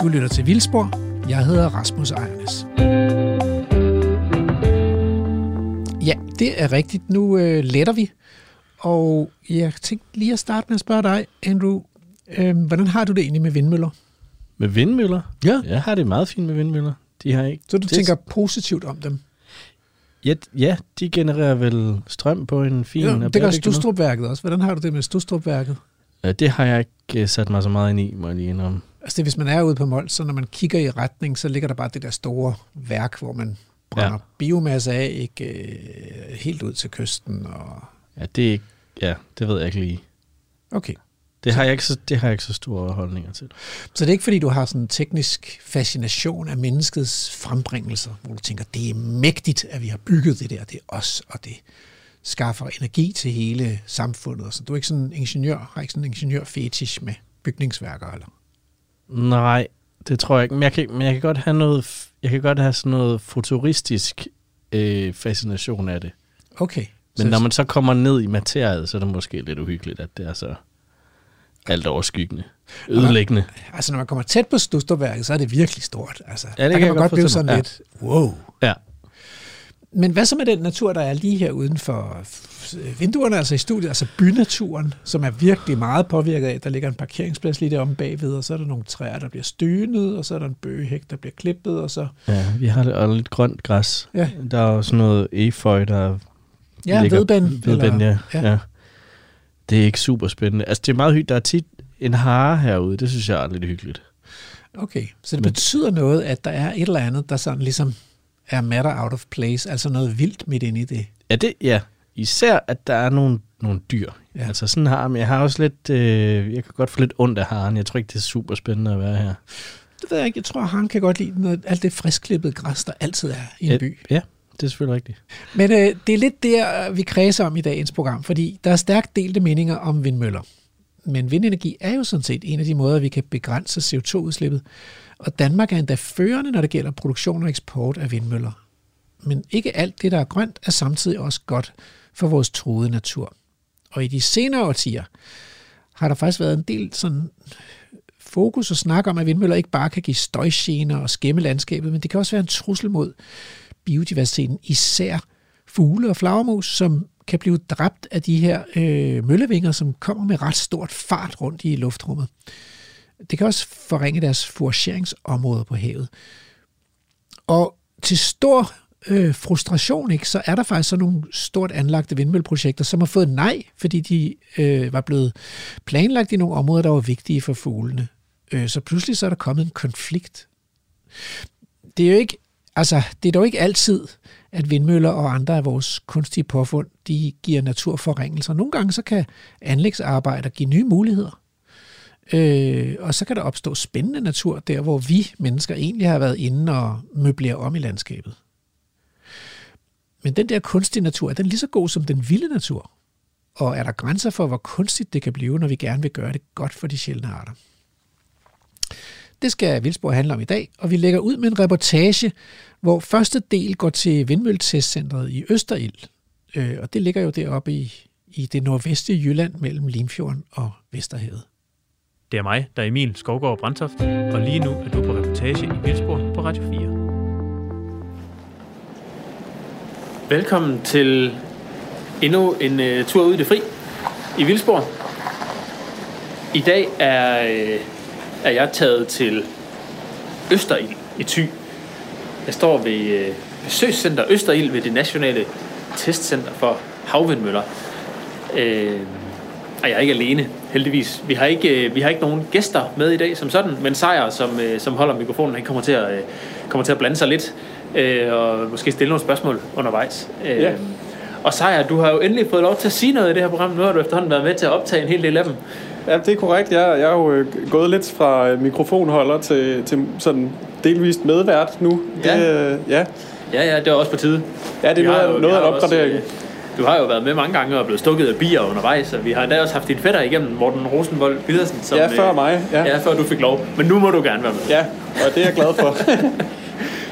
Du lytter til Vildspor. Jeg hedder Rasmus Ejernes. Ja, det er rigtigt. Nu øh, letter vi. Og jeg tænkte lige at starte med at spørge dig, Andrew. Øh, hvordan har du det egentlig med vindmøller? Med vindmøller? Ja. Jeg har det meget fint med vindmøller. De har ikke... Så du det, tænker positivt om dem? Ja, ja, de genererer vel strøm på en fin... Ja, det gør. Stustrupværket også. Hvordan har du det med Stustrupværket? Ja, det har jeg ikke øh, sat mig så meget ind i, må jeg lige indrømme. Altså det, hvis man er ude på Mols, så når man kigger i retning, så ligger der bare det der store værk, hvor man brænder ja. biomasse af, ikke øh, helt ud til kysten. Og... Ja, det er ikke... Ja, det ved jeg ikke lige. Okay. Det har, jeg ikke så, det har jeg ikke så store holdninger til. Så det er ikke, fordi du har sådan en teknisk fascination af menneskets frembringelser, hvor du tænker, det er mægtigt, at vi har bygget det der, det er os, og det skaffer energi til hele samfundet. Så du er ikke sådan en ingeniør, har ikke sådan en ingeniør-fetish med bygningsværker, eller? Nej, det tror jeg ikke. Men jeg kan, men jeg kan godt have noget, jeg kan godt have sådan noget futuristisk øh, fascination af det. Okay. Men så, når man så kommer ned i materiet, så er det måske lidt uhyggeligt, at det er så alt overskyggende, ødelæggende. Altså, når man kommer tæt på Stusterværket, så er det virkelig stort. Altså, Ja, det der kan kan man godt blive sådan mig. lidt, wow. Ja. Men hvad så med den natur, der er lige her uden for vinduerne, altså i studiet, altså bynaturen, som er virkelig meget påvirket af, der ligger en parkeringsplads lige deromme bagved, og så er der nogle træer, der bliver stønet, og så er der en bøgehæk, der bliver klippet, og så... Ja, vi har lidt, og lidt grønt græs. Ja. Der er også noget efeu, der Ja, ligger- vedbænd. vedbænd, ja. ja. ja. ja. Det er ikke super spændende. Altså, det er meget hyggeligt. Der er tit en hare herude. Det synes jeg er lidt hyggeligt. Okay, så det Men- betyder noget, at der er et eller andet, der sådan ligesom er matter out of place, altså noget vildt midt inde i det. Ja, det, ja. Især, at der er nogle, nogle dyr. Ja. Altså sådan har men jeg har også lidt, øh, jeg kan godt få lidt ondt af haren. Jeg tror ikke, det er super spændende at være her. Det ved jeg ikke, jeg tror, han kan godt lide noget, alt det friskklippede græs, der altid er i en Ja, by. Ja, det er selvfølgelig rigtigt. Men øh, det er lidt der, vi kredser om i dagens program, fordi der er stærkt delte meninger om vindmøller. Men vindenergi er jo sådan set en af de måder, vi kan begrænse CO2-udslippet. Og Danmark er endda førende, når det gælder produktion og eksport af vindmøller. Men ikke alt det, der er grønt, er samtidig også godt for vores troede natur. Og i de senere årtier har der faktisk været en del sådan fokus og snak om, at vindmøller ikke bare kan give støjgener og skæmme landskabet, men det kan også være en trussel mod biodiversiteten, især fugle og flagermus, som kan blive dræbt af de her øh, møllevinger, som kommer med ret stort fart rundt i luftrummet. Det kan også forringe deres forageringsområder på havet. Og til stor øh, frustration, ikke, så er der faktisk sådan nogle stort anlagte vindmølleprojekter, som har fået nej, fordi de øh, var blevet planlagt i nogle områder, der var vigtige for fuglene. Øh, så pludselig så er der kommet en konflikt. Det er jo ikke, altså, det er dog ikke altid, at vindmøller og andre af vores kunstige påfund, de giver naturforringelser. Nogle gange så kan anlægsarbejder give nye muligheder. Øh, og så kan der opstå spændende natur der, hvor vi mennesker egentlig har været inde og møblere om i landskabet. Men den der kunstige natur, er den lige så god som den vilde natur? Og er der grænser for, hvor kunstigt det kan blive, når vi gerne vil gøre det godt for de sjældne arter? Det skal Vildsborg handle om i dag, og vi lægger ud med en reportage, hvor første del går til Vindmølletestcentret i Østerild. Øh, og det ligger jo deroppe i, i det nordvestlige Jylland mellem Limfjorden og Vesterhavet. Det er mig, der er Emil Skovgaard Brandtoft, og lige nu er du på reportage i Vildsborg på Radio 4. Velkommen til endnu en uh, tur ud i det fri i Vildsborg. I dag er, uh, er jeg taget til Østerild i Thy. Jeg står ved øh, uh, besøgscenter Østerild ved det nationale testcenter for havvindmøller. Uh, og jeg er ikke alene, heldigvis. Vi har ikke, øh, vi har ikke nogen gæster med i dag som sådan, men Sejer, som, øh, som holder mikrofonen, han kommer til at, øh, kommer til at blande sig lidt, øh, og måske stille nogle spørgsmål undervejs. Øh, Ja. Og Sejer, du har jo endelig fået lov til at sige noget i det her program. Nu har du efterhånden været med til at optage en hel del af dem. Ja, det er korrekt. Jeg, jeg er jo øh, gået lidt fra øh, mikrofonholder til, til sådan delvist medvært nu. Ja. Det, øh, ja. Ja, ja, det er også på tide. ja, det er noget, jo- noget af en også, opgradering. øh, Du har jo været med mange gange og blevet stukket af bier undervejs, og vi har endda også haft din fætter igennem, Morten Rosenvold Pedersen. Som, Ja, før mig. Ja. Ja, før du fik lov. Men nu må du gerne være med. ja, og det er jeg glad for.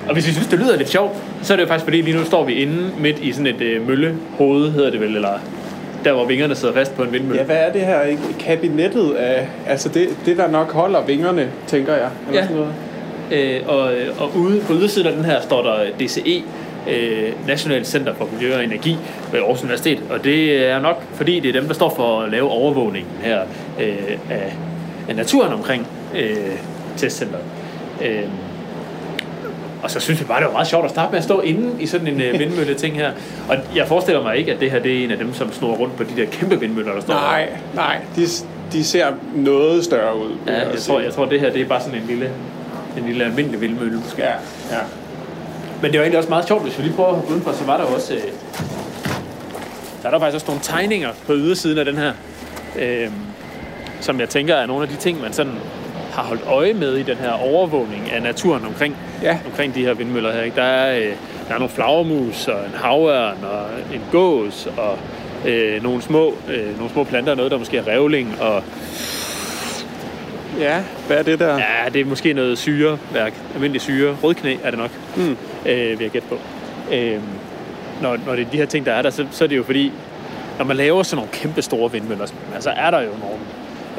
Og hvis I synes, det lyder lidt sjovt, så er det jo faktisk fordi, lige nu står vi inde midt i sådan et øh, møllehoved, hedder det vel, eller der hvor vingerne sidder fast på en vindmølle. Ja, hvad er det her? Kabinettet af... Altså det, det der nok holder vingerne, tænker jeg. Eller Ja. sådan noget. Øh, og, og ude på ydersiden af den her står der DCE, øh, Nationalt Center for Miljø og Energi ved Aarhus Universitet. Og det er nok, fordi det er dem, der står for at lave overvågningen her øh, af, af naturen omkring øh, testcenteret. Øh, og så synes vi bare, det var meget sjovt at starte med at stå inde i sådan en øh, vindmølle ting her. Og jeg forestiller mig ikke, at det her det er en af dem, som snor rundt på de der kæmpe vindmøller, der står Nej, nej. De, de ser noget større ud. Ja, jeg tror, jeg tror, det her det er bare sådan en lille, en lille almindelig vindmølle måske. Ja, ja. Men det var egentlig også meget sjovt, hvis vi lige prøver udenfor, så var der også... Øh, der er der faktisk også nogle tegninger på ydersiden af den her, øh, som jeg tænker er nogle af de ting, man sådan har holdt øje med i den her overvågning af naturen omkring, Ja. omkring de her vindmøller her. Ikke? Der, er, øh, der er nogle flagermus og en havørn og en gås og øh, nogle, små, øh, nogle små planter, noget der måske er revling og Ja, hvad er det der? Ja, det er måske noget syreværk. Almindelig syre. Rødknæ er det nok, Mm. øh, vil jeg gætte på. Øh, når, når det er de her ting, der er der, så, så er det jo fordi, når man laver sådan nogle kæmpe store vindmøller, så er der jo nogle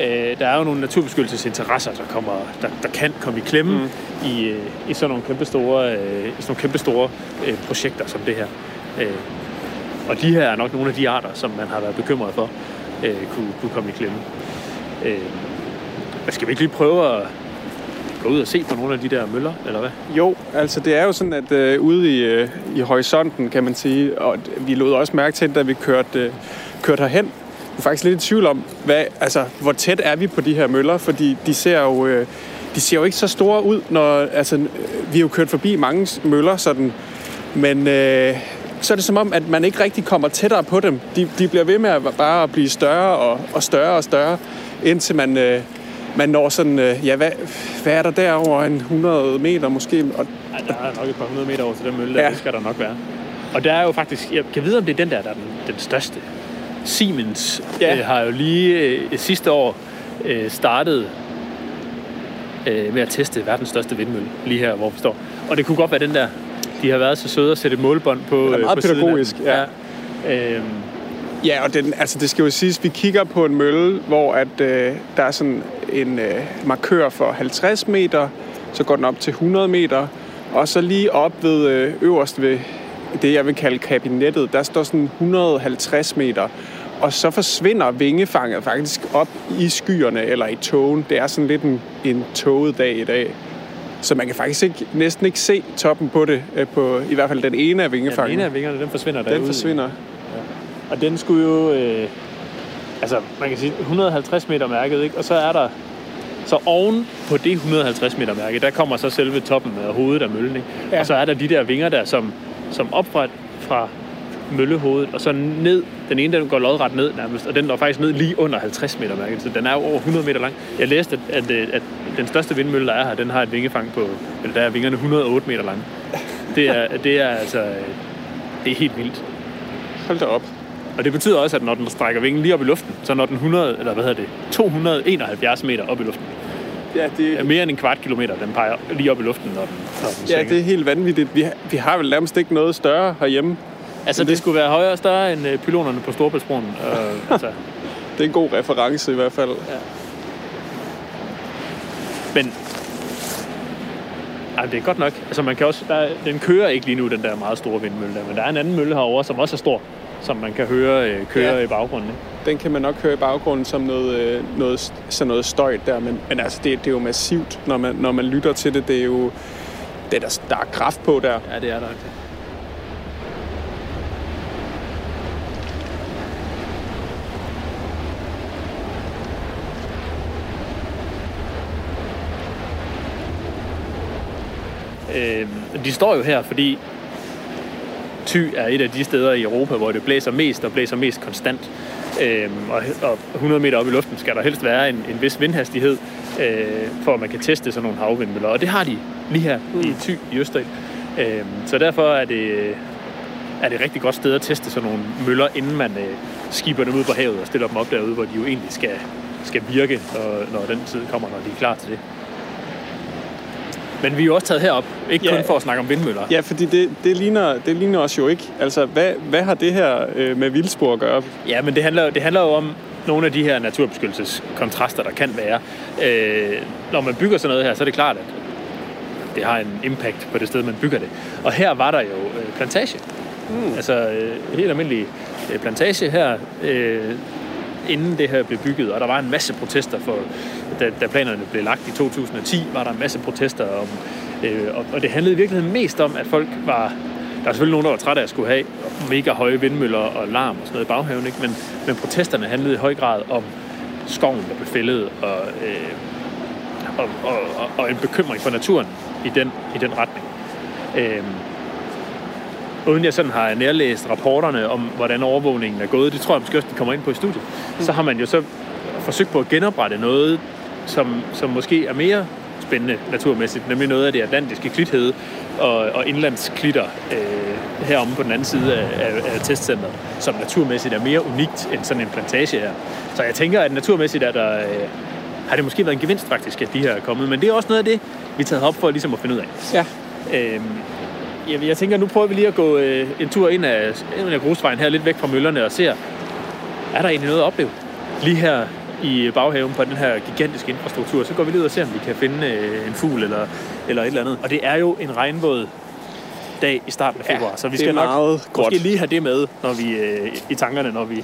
Øh, der er jo nogle naturbeskyttelsesinteresser, der, kommer, der, der kan komme i klemme mm. i, øh, i sådan nogle kæmpe store, øh, i sådan nogle kæmpe store øh, projekter som det her. Øh, og de her er nok nogle af de arter, som man har været bekymret for, øh, kunne, kunne komme i klemme. Øh, skal vi ikke lige prøve at gå ud og se på nogle af de der møller, eller hvad? Jo, altså det er jo sådan, at øh, ude i, øh, i horisonten, kan man sige, og vi lod også mærke til, da vi kørte, øh, kørte herhen, er faktisk lidt i tvivl om, hvad, altså, hvor tæt er vi på de her møller, fordi de ser jo, øh, de ser jo ikke så store ud, når, altså, vi har jo kørt forbi mange møller, sådan, men øh, så er det som om, at man ikke rigtig kommer tættere på dem. De, de bliver ved med at bare at blive større og, og større og større, indtil man, øh, man når sådan, øh, ja, hvad, hvad er der derover en 100 meter måske? Og Ej, der er nok et par hundrede meter over til den mølle, der, Ja. ja. det skal der nok være. Og der er jo faktisk, jeg kan vide, om det er den der, der er den, den største. Siemens Ja. øh, har jo lige øh, sidste år øh, startet øh, med at teste verdens største vindmølle, lige her, hvor vi står. Og det kunne godt være den der. De har været så søde at sætte et målbånd på, Den er øh, meget på pædagogisk, ja. ja. Øhm, Ja, og den, altså det skal jo siges, vi kigger på en mølle, hvor at, øh, der er sådan en øh, markør for 50 meter, så går den op til 100 meter, og så lige op ved øh, øverst ved det, jeg vil kalde kabinettet, der står sådan 150 meter, og så forsvinder vingefanget faktisk op i skyerne eller i togen. Det er sådan lidt en, en toget dag i dag. Så man kan faktisk ikke, næsten ikke se toppen på det, øh, på i hvert fald den ene af ja, den vingefangene. ene af vingerne, den forsvinder den derude. forsvinder. Og den skulle jo... Øh, altså, man kan sige 150 meter mærket, ikke? Og så er der... Så oven på det 150 meter mærke, der kommer så selve toppen af hovedet af møllen, ikke? Ja. Ja. Og så er der de der vinger der, som, som op fra, fra møllehovedet, og så ned. Den ene, den går lodret ned nærmest, og den når faktisk ned lige under 50 meter mærket, så den er jo over 100 meter lang. Jeg læste, at, at, at den største vindmølle, der er her, den har et vingefang på, eller der er vingerne 108 meter lange. Det er, det er altså, det er helt vildt. Hold da op. Og det betyder også, at når den strækker vingen lige op i luften, så når den 100, eller hvad hedder det, 271 meter op i luften, Ja, det, er mere end en kvart kilometer, den peger lige op i luften, når den, når den Ja, det er helt vanvittigt. Vi har, vi har vel nærmest ikke noget større herhjemme. Altså, det skulle være højere og større end øh, pylonerne på Storbritannien. Uh, altså, Det er en god reference i hvert fald. men ej, det er godt nok. Altså, man kan også, der, er- den kører ikke lige nu, den der meget store vindmølle der, men der er en anden mølle herovre, som også er stor, som man kan høre øh, køre Ja. i baggrunden. Ikke? Den kan man nok høre i baggrunden som noget, øh, noget, sådan noget støj der, men, men altså, det, det er jo massivt, når man, når man lytter til det. Det er jo det er der, der er kraft på der. Ja, det er der. Øh, de står jo her, fordi Thy er et af de steder i Europa, hvor det blæser mest og blæser mest konstant. Øh, og, og 100 meter op i luften skal der helst være en, en vis vindhastighed, øh, for at man kan teste sådan nogle havvindmøller. Og det har de lige her mm. i Thy i Østrig. Øh, så derfor er det, er det et rigtig godt sted at teste sådan nogle møller, inden man øh, skiber dem ud på havet og stiller dem op derude, hvor de jo egentlig skal, skal virke, når, når den tid kommer, når de er klar til det. Men vi er jo også taget herop, ikke Ja. kun for at snakke om vindmøller. Ja, fordi det, det, ligner, det ligner os jo ikke. Altså, hvad, hvad har det her øh, med vildspor at gøre? Ja, men det handler, det handler jo om nogle af de her naturbeskyttelseskontraster, der kan være. Øh, når man bygger sådan noget her, så er det klart, at det har en impact på det sted, man bygger det. Og her var der jo øh, plantage. Mm. Altså øh, helt almindelig øh, plantage her, øh, inden det her blev bygget. Og der var en masse protester for, da, da planerne blev lagt i 2010, var der en masse protester om, øh, og, og det handlede i virkeligheden mest om, at folk var der er selvfølgelig nogen, der var trætte af at skulle have mega høje vindmøller og larm og sådan noget i baghaven, ikke? Men, men protesterne handlede i høj grad om skoven, der blev fældet, og, øh, og, og, og, og en bekymring for naturen i den, i den retning. Øh, uden jeg sådan har nærlæst rapporterne om, hvordan overvågningen er gået, det tror jeg måske også, de kommer ind på i studiet, så har man jo så forsøgt på at genoprette noget, som, som måske er mere spændende naturmæssigt, nemlig noget af det atlantiske klithed og, og indlandsklitter øh, heromme på den anden side af, af, af testcenteret, som naturmæssigt er mere unikt end sådan en plantage her. Så jeg tænker, at naturmæssigt er der, øh, har det måske været en gevinst faktisk, at de her er kommet, men det er også noget af det, vi er taget op for ligesom at finde ud af. Ja. Øhm, jeg, jeg tænker, nu prøver vi lige at gå øh, en tur ind af, ind af grusvejen her, lidt væk fra møllerne, og ser, er der egentlig noget at opleve? Lige her i baghaven på den her gigantiske infrastruktur, så går vi lige ud og ser, om vi kan finde øh, en fugl eller, eller et eller andet. Og det er jo en regnvåd dag i starten af Ja, februar, så vi skal nok meget måske lige have det med, når vi øh, i tankerne, når vi,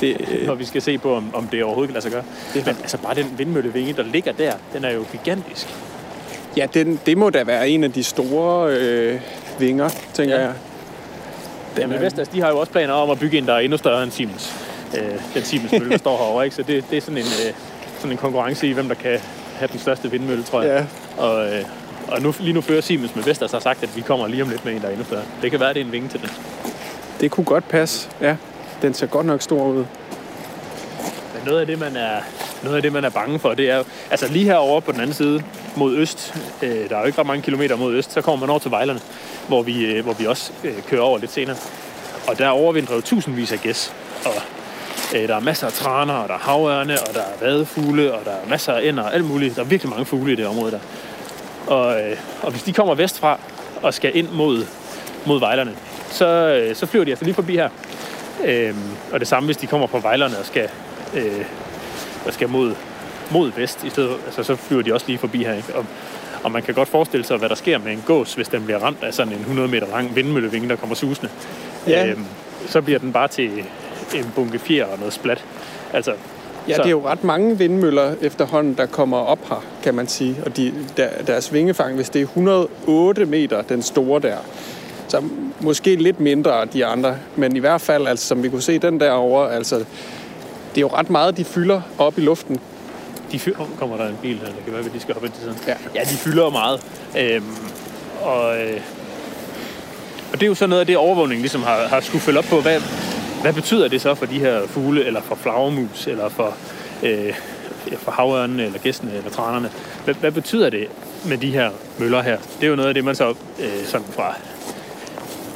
Det, øh, når vi skal se på, om, om det overhovedet kan lade sig gøre. Det Men altså bare den vindmøllevinge, der ligger der, den er jo gigantisk. Ja, den, det må da være en af de store øh, vinger, tænker Ja. jeg. Den Jamen Vestas, de har jo også planer om at bygge en, der er endnu større end Siemens. Øh, den Siemens mølle, der står herovre, ikke? Så det, det er sådan en, øh, sådan en konkurrence i, hvem der kan have den største vindmølle, tror jeg. Ja, Og, øh, og nu, lige nu fører Siemens med Vestas har sagt, at vi kommer lige om lidt med en, der er endnu større. Det kan være, at det er en vinge til den. det kunne godt passe. Ja, den ser godt nok stor ud. Men noget af det, man er, noget af det, man er bange for, det er jo... Altså lige herovre på den anden side, mod øst, øh, der er jo ikke ret mange kilometer mod øst, så kommer man over til Vejlerne, hvor vi, øh, hvor vi også øh, kører over lidt senere. Og der overvintrer jo tusindvis af gæs. Og øh, der er masser af traner, og der er havørne, og der er vadefugle, og der er masser af ænder, og alt muligt. Der er virkelig mange fugle i det område der. Og, øh, og hvis de kommer vestfra og skal ind mod, mod Vejlerne, så, øh, så flyver de altså lige forbi her. Øh, og det samme, hvis de kommer fra Vejlerne og skal, øh, og skal mod, mod vest i stedet, altså, så flyver de også lige forbi her. Ikke? Og, og man kan godt forestille sig, hvad der sker med en gås, hvis den bliver ramt af sådan en 100 meter lang vindmøllevinge, der kommer susende. Ja. Øhm, så bliver den bare til en bunke fjer og noget splat. Altså, Ja, så, det er jo ret mange vindmøller efterhånden, der kommer op her, kan man sige. Og de, der, deres vingefang, hvis det er 108 meter, den store der, så måske lidt mindre de andre. Men i hvert fald, altså, som vi kunne se den derovre, altså, det er jo ret meget, de fylder op i luften. De fylder, oh, kommer der en bil her, det kan være, at de skal hoppe ind til siden. Ja. ja, de fylder jo meget. Øhm, og, øh, og det er jo så noget af det, overvågningen ligesom har, har skulle følge op på. Hvad, hvad betyder det så for de her fugle, eller for flagermus, eller for, øh, for havørnene, eller gæstene, eller tranerne? Hvad, hvad betyder det med de her møller her? Det er jo noget af det, man så øh, sådan fra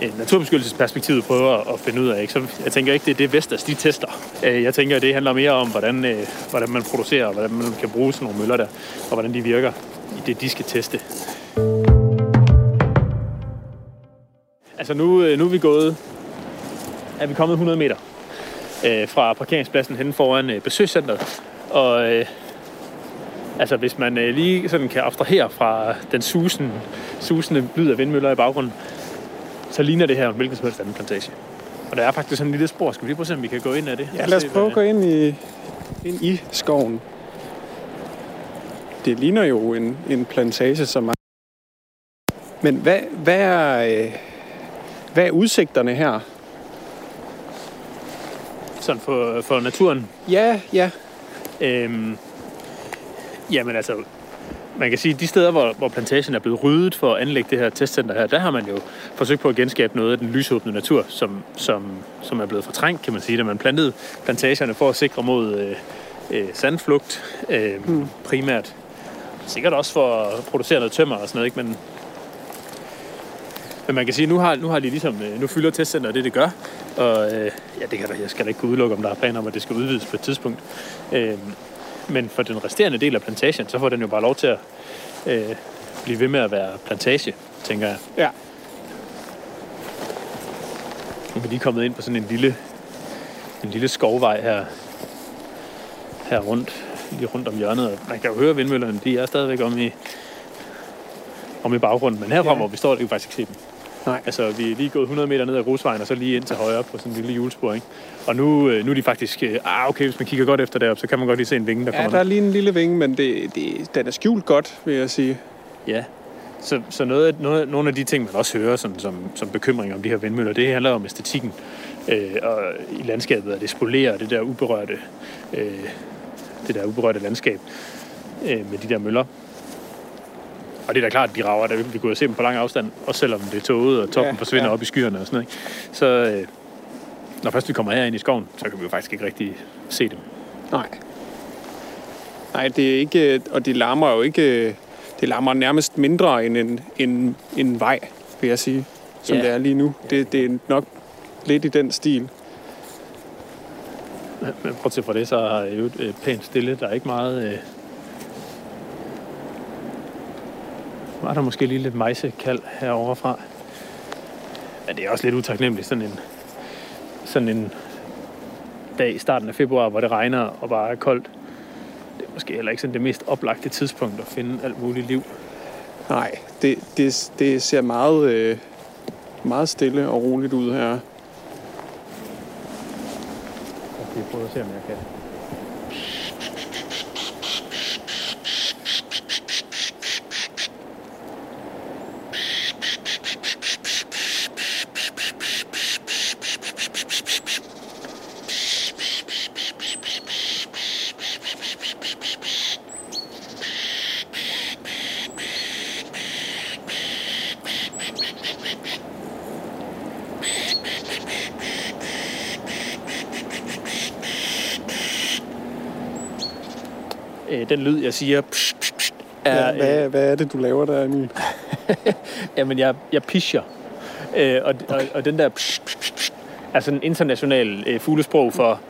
Øh, naturbeskyttelsesperspektivet prøver at finde ud af. Ikke? Så jeg tænker ikke, det er det Vestas, de tester. Øh, jeg tænker, det handler mere om, hvordan, øh, hvordan man producerer, og hvordan man kan bruge sådan nogle møller der, og hvordan de virker i det, de skal teste. Altså nu, nu er vi gået, er vi kommet 100 meter øh, fra parkeringspladsen hen foran øh, besøgscenteret. Og øh, altså hvis man øh, lige sådan kan abstrahere fra den susende, susende lyd af vindmøller i baggrunden, så ligner det her en hvilken som helst anden plantage. Og der er faktisk sådan en lille spor. Skal vi lige prøve at se, om vi kan gå ind af det? Ja, lad os prøve at gå ind i, ind i skoven. Det ligner jo en, en plantage, som er... Men hvad, hvad, er, øh, hvad er udsigterne her? Sådan for, for naturen. Ja, ja. Øhm, jamen altså, man kan sige, at de steder, hvor, hvor plantagen er blevet ryddet for at anlægge det her testcenter her, der har man jo forsøgt på at genskabe noget af den lysåbne natur, som, som, som er blevet fortrængt, kan man sige, da man plantede plantagerne for at sikre mod øh, øh, sandflugt, øh, mm. primært. Sikkert også for at producere noget tømmer og sådan noget, ikke? Men, men man kan sige, at nu har, nu har de ligesom, øh, nu fylder testcenteret det, det gør. Og øh, ja, det kan der, jeg skal da ikke kunne udelukke, om der er planer om, at det skal udvides på et tidspunkt. Øh, men for den resterende del af plantagen, så får den jo bare lov til at, øh, blive ved med at være plantage, tænker jeg. Ja. Nu er vi lige kommet ind på sådan en lille, en lille skovvej her, her rundt, lige rundt om hjørnet. Man kan jo høre vindmøllerne, de er stadigvæk om i, om i baggrunden. Men herfra, Ja. hvor vi står, det kan faktisk ikke se dem. Nej. Altså, vi er lige gået 100 meter ned ad grusvejen, og så lige ind til højre på sådan en lille hjulspor, ikke? Og nu, øh, nu er de faktisk... øh, Ah, okay, hvis man kigger godt efter derop, så kan man godt lige se en vinge, der Ja, kommer der er lige en lille vinge, men det, det, den er skjult godt, vil jeg sige. Ja, så, så noget, noget, nogle af de ting, man også hører som, som, som bekymring om de her vindmøller, det handler om æstetikken øh, og i landskabet, at det spolerer det der uberørte, øh, det der uberørte landskab øh, med de der møller. Og det er da klart, at de rager, der vi kunne jo se dem på lang afstand, også selvom det er tåget, og toppen Ja, forsvinder ja. op i skyerne og sådan noget. Ikke? Så øh, når først vi kommer herind i skoven, så kan vi jo faktisk ikke rigtig se dem. Nej. Nej, det er ikke... Og det larmer jo ikke... Det larmer nærmest mindre end en, en, en vej, vil jeg sige, som Ja. det er lige nu. Det, det er nok lidt i den stil. Men prøv fra det, så er det jo øh, pænt stille. Der er ikke meget... Øh... Var der måske lige lidt mejsekald herovre fra. Men det er også lidt utaknemmeligt, sådan en, sådan en dag i starten af februar, hvor det regner og bare er koldt. Det er måske heller ikke sådan det mest oplagte tidspunkt at finde alt muligt liv. Nej, det, det, det ser meget, øh, meget stille og roligt ud her. Jeg skal prøve at se, om jeg kan. Den lyd, jeg siger, psh, psh, psh, er, Hvad, hvad, hvad er det, du laver der, Emil? Jamen, jeg, jeg pischer. Øh, og, og, og den der psh, psh, psh, psh, er sådan en international øh, fuglesprog for,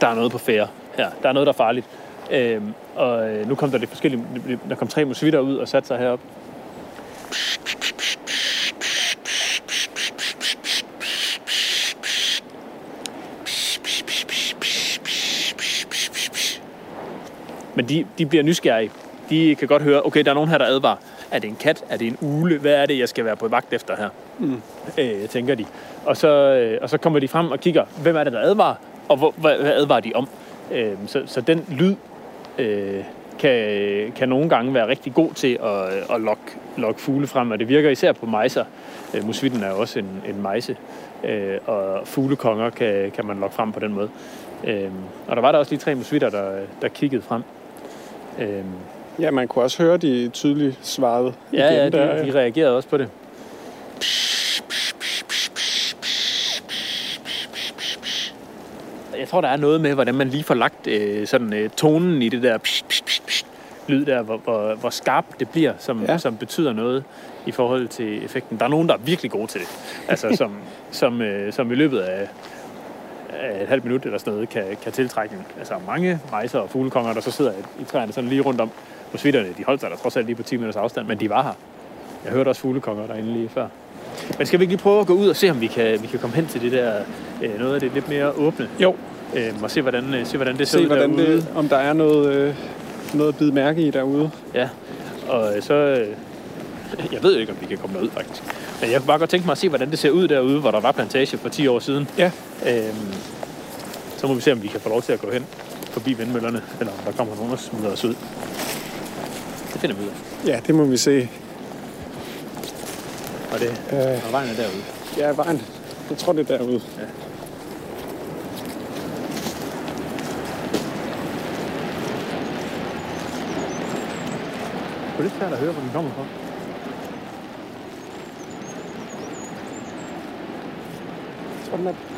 der er noget på færre her. Der er noget, der er farligt. Øh, og øh, nu kom der lidt forskellige... Der kom tre musvitter ud og satte sig herop. Men de, de bliver nysgerrige. De kan godt høre, okay, der er nogen her, der advarer. Er det en kat? Er det en ule? Hvad er det, jeg skal være på vagt efter her? Mm. Øh, tænker de. Og så, øh, og så kommer de frem og kigger, hvem er det, der advarer? Og hvor, hvad, hvad advarer de om? Øh, så, så den lyd øh, kan, kan nogle gange være rigtig god til at, at lokke, lokke fugle frem, og det virker især på mejser. Øh, musvitten er jo også en, en mejse, øh, og fuglekonger kan, kan man lokke frem på den måde. Øh, og der var der også lige tre musvitter, der, der kiggede frem. Øh, Ja, man kunne også høre, de tydeligt svarede ja, igen ja, der. de, de reagerede også på det. Jeg tror, der er noget med, hvordan man lige får lagt øh, sådan øh, tonen i det der psh, psh, psh, psh, lyd der, hvor, hvor, hvor skarpt det bliver, som, ja. som betyder noget i forhold til effekten. Der er nogen, der er virkelig gode til det. Altså, som, som, øh, som i løbet af, af et halvt minut eller sådan noget, kan, kan tiltrække altså, mange rejser og fuglekonger, der så sidder i, træerne sådan lige rundt om. Musvitterne, de holdt sig der trods alt lige på 10 minutters afstand, men de var her. Jeg hørte også fuglekonger derinde lige før. Men skal vi ikke lige prøve at gå ud og se, om vi kan, vi kan komme hen til det der, øh, noget af det lidt mere åbne, Jo, øh, og se hvordan, øh, se, hvordan det ser se ud hvordan derude. det, om der er noget, øh, noget at bide mærke i derude. Ja, og øh, så... Øh, jeg ved ikke, om vi kan komme derud, faktisk. Men jeg kunne bare godt tænke mig at se, hvordan det ser ud derude, hvor der var plantage for 10 år siden. Ja. Øhm, så må vi se, om vi kan få lov til at gå hen forbi vindmøllerne, eller om der kommer nogen og smider os ud. Det finder vi ud af. Ja, det må vi se. Og, det, Øh, og vejen er derude. ja, vejen. Jeg tror, det er derude. Ja. Det er lidt svært at høre, hvor den kommer fra. Jeg tror, den er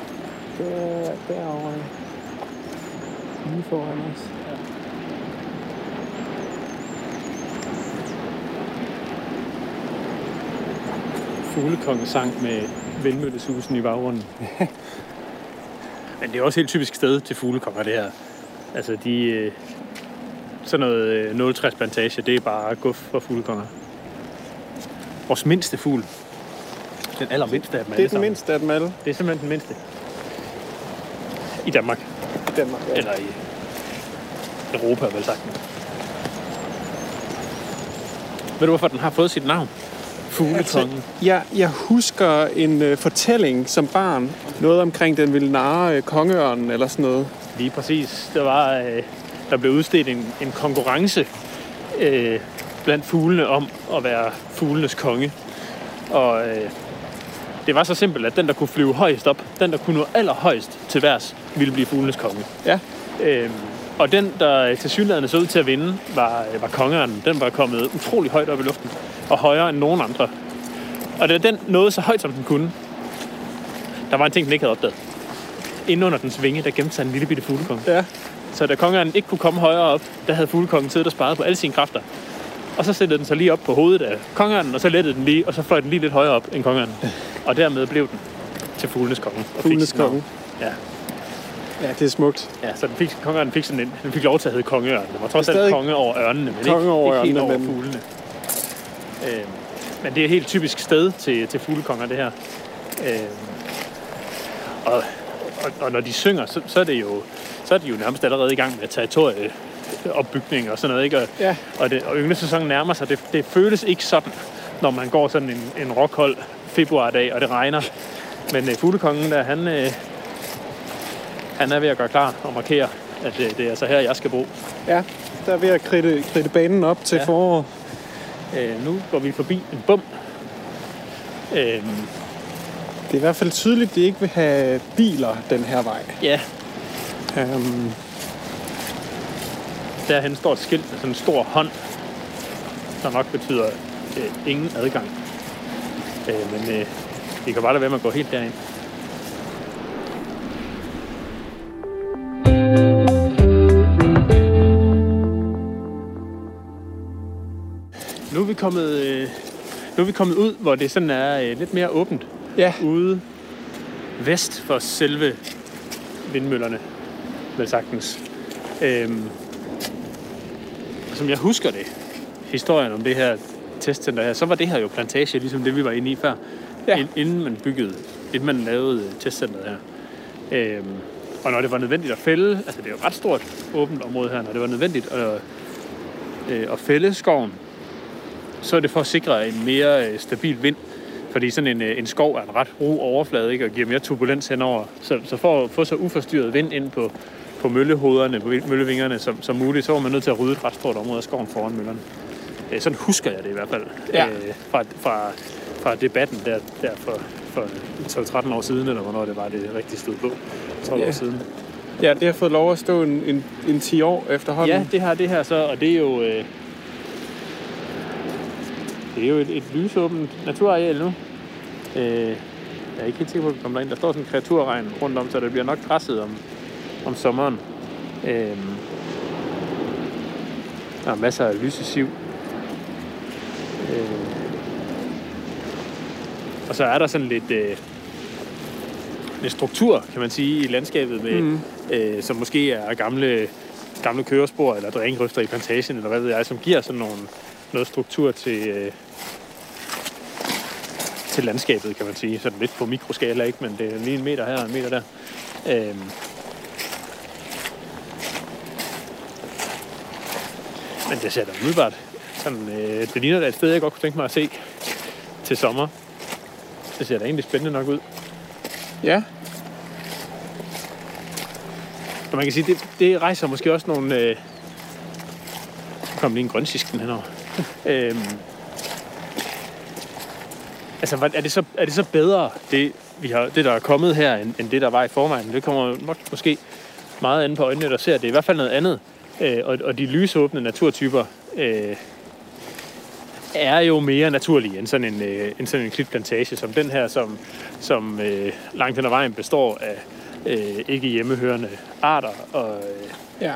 der, derovre. Lige foran os. Fuglekongesang med vindmøllesusen i baggrunden. Men det er også et helt typisk sted til fuglekonger, det her. Altså, de, øh, sådan noget øh, 060 plantage, det er bare guf for fuglekonger. Vores mindste fugl. Den allermindste af dem Det alle er den sammen. mindste af dem alle. Det er simpelthen den mindste. I Danmark. i Danmark. Ja. Eller i Europa, vel sagt. Ved du, hvorfor den har fået sit navn? Fuglekongen. Jeg, jeg husker en øh, fortælling som barn. Noget omkring den ville narre øh, kongeørnen eller sådan noget. Lige præcis. Der var, øh, der blev udstedt en, en konkurrence øh, blandt fuglene om at være fuglenes konge. Og øh, det var så simpelt, at den, der kunne flyve højst op, den, der kunne nå allerhøjst til værs, ville blive fuglenes konge. Ja. Øh, og den, der til synligheden så ud til at vinde, var, øh, var kongeren. Den var kommet utrolig højt op i luften, og højere end nogen andre. Og da den nåede så højt, som den kunne, der var en ting, den ikke havde opdaget. Inde under dens vinge, der gemte sig en lille bitte fuglekonge. Ja. Så da kongeren ikke kunne komme højere op, der havde fuglekongen siddet og sparet på alle sine kræfter. Og så sættede den sig lige op på hovedet af kongeren, og så lettede den lige, og så fløj den lige lidt højere op end kongeren. Og dermed blev den til fuglenes konge. Fuglenes konge. Ja. Ja, det er smukt. Ja, så den fik, kongeren fik sådan en, den fik lov til at hedde kongeørn. Den var trods alt konge over ørnene, men konge ikke, over ikke helt ørnene, over men- fuglene. Øh, men det er et helt typisk sted til, til fuglekonger, det her. Øh, og, og, og, når de synger, så, så, er det jo, så er de jo nærmest allerede i gang med territorieopbygning og sådan noget. Ikke? Og, Ja. og, det, og ynglesæsonen nærmer sig. Det, det føles ikke sådan, når man går sådan en, en rockhold februardag, og det regner. Men øh, fuglekongen, der, han, øh, han er ved at gøre klar og markere, at øh, det er så her, jeg skal bo. Ja, der er ved at kridte, kridte banen op til Ja. ja. forår. Øh, nu går vi forbi en bum. Øh, Det er i hvert fald tydeligt, at de ikke vil have biler den her vej. ja, Um, derhen står et skilt med sådan en stor hånd, der nok betyder øh, ingen adgang. Øh, men øh, det kan bare lade være med at gå helt derind. Nu er vi kommet, øh, nu er vi kommet ud, hvor det sådan er øh, lidt mere åbent ja, ude vest for selve vindmøllerne, vel sagtens. Øhm, som jeg husker det, historien om det her testcenter her, så var det her jo plantage, ligesom det vi var inde i før, Ja. ind- inden man byggede, inden man lavede testcenteret her. Øhm, og når det var nødvendigt at fælde, altså det er jo et ret stort åbent område her, når det var nødvendigt at, øh, at fælde skoven, så er det for at sikre en mere øh, stabil vind. Fordi sådan en, øh, en skov er en ret ro overflade, ikke? og giver mere turbulens henover. Så, så for at få så uforstyrret vind ind på, på møllehoderne, på møllevingerne som, som muligt, så var man nødt til at rydde et ret stort område af skoven foran møllerne. Øh, sådan husker jeg det i hvert fald. Ja. Øh, fra, fra, fra debatten der, der for, for 12-13 år siden, eller hvornår det var, det rigtig stod på. 12 Ja. år siden. ja, det har fået lov at stå en, en, en 10 år efterhånden. Ja, det har det her så, og det er jo... Øh, det er jo et, et lysåbent naturareal nu. Øh, jeg er ikke helt sikker på, at vi kommer derind. Der står sådan en kreaturregn rundt om, så det bliver nok græsset om, om sommeren. Øh, der er masser af lysesiv. Øh, og så er der sådan lidt, øh, lidt struktur, kan man sige, i landskabet, med, mm. øh, som måske er gamle gamle kørespor eller drængrøfter i plantagen, eller hvad ved jeg, som giver sådan nogle, noget struktur til, øh, til landskabet, kan man sige. Sådan lidt på mikroskala, ikke? Men det er lige en meter her og en meter der. Øhm. Men det ser da umiddelbart sådan, øh, det ligner da et sted, jeg godt kunne tænke mig at se til sommer. Det ser da egentlig spændende nok ud. ja. Og man kan sige, det, det rejser måske også nogle... Øh... Kom lige en grønsisken henover. øhm... Altså, er det, så, er det så bedre, det, vi har, det der er kommet her, end, end det, der var i forvejen? Det kommer nok måske meget an på øjnene, der ser. Det er i hvert fald noget andet. Øh, og, og de lysåbne naturtyper øh, er jo mere naturlige end sådan en, øh, end sådan en klitplantage, som den her, som, som øh, langt hen ad vejen består af øh, ikke hjemmehørende arter, og, øh, ja.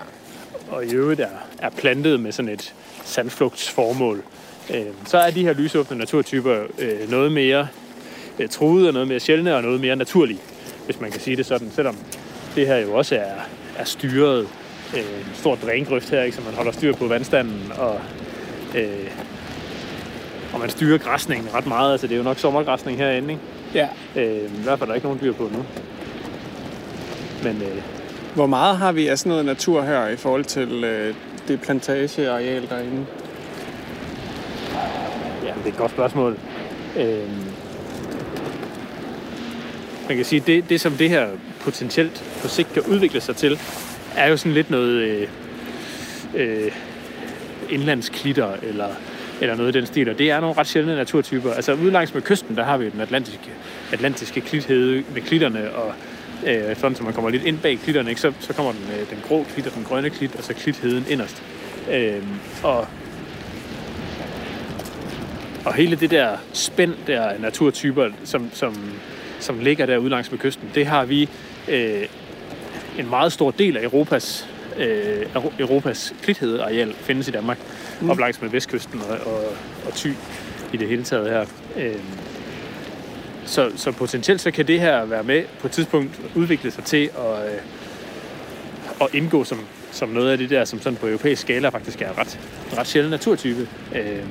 og i øvrigt er, er plantet med sådan et sandflugtsformål. Øh, så er de her lysåbne naturtyper øh, noget mere øh, truede, og noget mere sjældne, og noget mere naturlige, hvis man kan sige det sådan, selvom det her jo også er, er styret øh, en stor drængrøft her, ikke, så man holder styr på vandstanden, og, øh, og man styrer græsningen ret meget. Altså, det er jo nok sommergræsning herinde, ikke? Ja. Øh, I hvert fald er der ikke nogen dyr på nu. Men øh, Hvor meget har vi af sådan noget natur her i forhold til øh, det plantageareal derinde? ja, det er et godt spørgsmål. Øh, man kan sige, det, det som det her potentielt på sigt kan udvikle sig til, er jo sådan lidt noget øh, øh, indlandsklitter eller, eller noget i den stil, og det er nogle ret sjældne naturtyper. Altså ude langs med kysten, der har vi den atlantiske, atlantiske klithede med klitterne, og øh, sådan, så man kommer lidt ind bag klitterne, ikke? Så, så kommer den, øh, den grå klit og den grønne klit, og så klitheden inderst. Øh, og og hele det der spænd der naturtyper, som, som, som ligger derude langs med kysten, det har vi øh, en meget stor del af Europas, øh, Europas klithedeareal findes i Danmark, mm. op langs med vestkysten og, og, og Thy i det hele taget her. Øh, så, så potentielt så kan det her være med på et tidspunkt udvikle sig til at, øh, at indgå som, som noget af det der, som sådan på europæisk skala faktisk er ret, ret sjældent naturtype. Øh,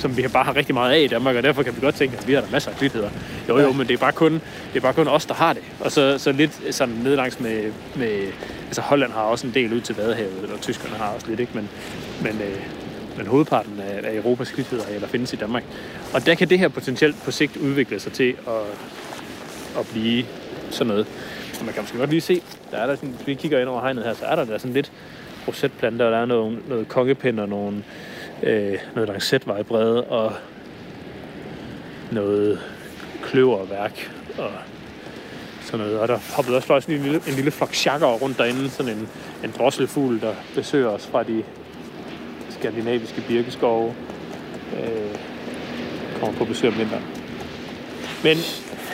som vi bare har rigtig meget af i Danmark, og derfor kan vi godt tænke, at vi har der masser af klitheder. Jo, jo, men det er bare kun, det er bare kun os, der har det. Og så, så lidt sådan nedlangs med, med, altså Holland har også en del ud til Vadehavet, og tyskerne har også lidt, ikke? Men, men, øh, men hovedparten af, af Europas klitheder eller findes i Danmark. Og der kan det her potentielt på sigt udvikle sig til at, at blive sådan noget. Og man kan måske godt lige se, der er der sådan, hvis vi kigger ind over hegnet her, så er der der sådan lidt rosetplanter, og der er noget, noget kongepind og nogle, øh, noget lancetvejebrede og noget kløverværk og sådan noget. Og der hoppede også faktisk en lille, en lille flok chakker rundt derinde, sådan en, en drosselfugl, der besøger os fra de skandinaviske birkeskove. Øh, kommer på besøg om vinteren. Men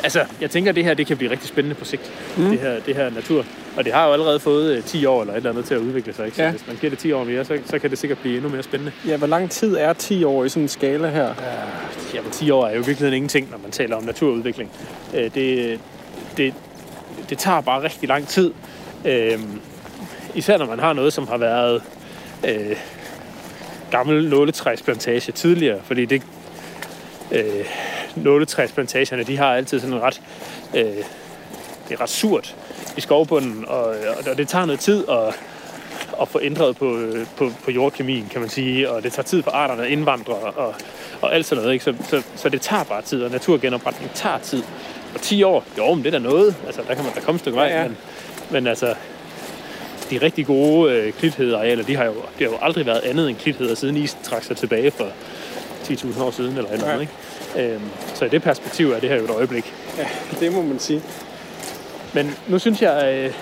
altså, jeg tænker, at det her det kan blive rigtig spændende på sigt. Mm. Det, her, det her natur. Og det har jo allerede fået øh, 10 år eller et eller andet til at udvikle sig. Ikke? Så Ja. hvis man giver det 10 år mere, så, så kan det sikkert blive endnu mere spændende. Ja, hvor lang tid er 10 år i sådan en skala her? Jamen, 10 år er jo i virkeligheden ingenting, når man taler om naturudvikling. Øh, det, det, det tager bare rigtig lang tid. Øh, især når man har noget, som har været øh, gammel nåletræsplantage tidligere, fordi det, øh, nåletræsplantagerne, de har altid sådan en ret, øh, det er ret surt i skovbunden, og, og det tager noget tid at, at få ændret på, på, på jordkemien, kan man sige, og det tager tid for arterne at indvandre, og, og alt sådan noget, ikke? Så, så, så det tager bare tid, og naturgenopretning tager tid. Og 10 år, jo, men det er da noget, altså der kan man da komme et stykke vej, Ja, ja. men, men altså, de rigtig gode øh, klithedearealer, de har, jo, de har jo aldrig været andet end klitheder, siden isen trak sig tilbage for 10.000 år siden, eller et eller andet, ikke? Øhm, så i det perspektiv er det her jo et øjeblik. Ja, det må man sige. Men nu synes jeg, øh,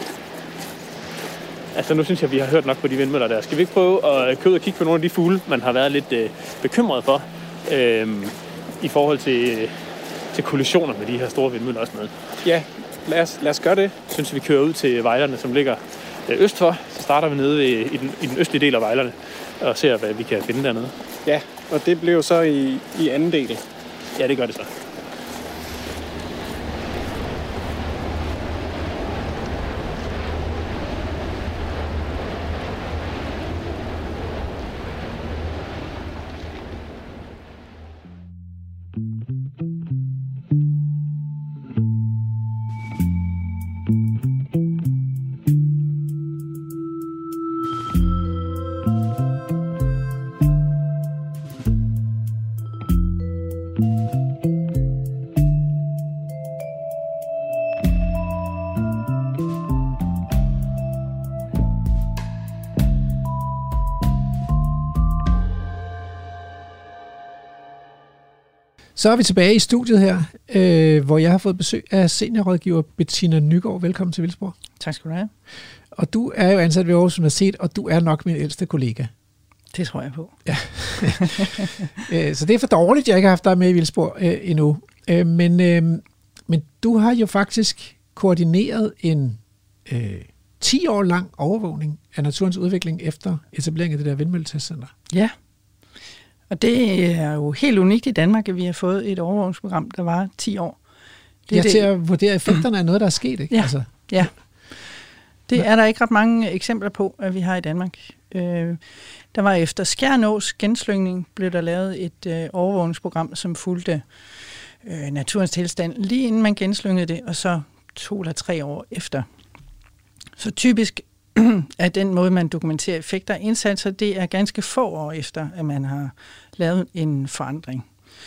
altså nu synes jeg, vi har hørt nok på de vindmøller der. Skal vi ikke prøve at køre ud og kigge på nogle af de fugle, man har været lidt øh, bekymret for, øh, i forhold til, øh, til kollisioner med de her store vindmøller og sådan noget. Ja, lad os, lad os gøre det. Jeg synes, vi kører ud til vejlerne, som ligger øh, øst for. Så starter vi nede ved, i, den, i den østlige del af vejlerne og ser, hvad vi kan finde dernede. Ja, og det blev så i, i anden del. Ja, det gør det så. Så er vi tilbage i studiet her, øh, hvor jeg har fået besøg af seniorrådgiver Bettina Nygaard. Velkommen til Vildsborg. Tak skal du have. Og du er jo ansat ved Aarhus Universitet, og du er nok min ældste kollega. Det tror jeg på. Øh, så det er for dårligt, jeg ikke har haft dig med i Vildsborg øh, endnu. Øh, men, øh, men du har jo faktisk koordineret en øh, 10 år lang overvågning af naturens udvikling efter etableringen af det der vindmølletestcenter. Ja. Og det er jo helt unikt i Danmark, at vi har fået et overvågningsprogram, der var 10 år. Det er det. til at vurdere effekterne af noget, der er sket, ikke? Ja. Altså, Ja. Det er der ikke ret mange eksempler på, at vi har i Danmark. Øh, der var efter Skjernås genslyngning, blev der lavet et øh, overvågningsprogram, som fulgte øh, naturens tilstand, lige inden man genslyngede det, og så to eller tre år efter. Så typisk er den måde, man dokumenterer effekter af indsatser, det er ganske få år efter, at man har lavet en forandring.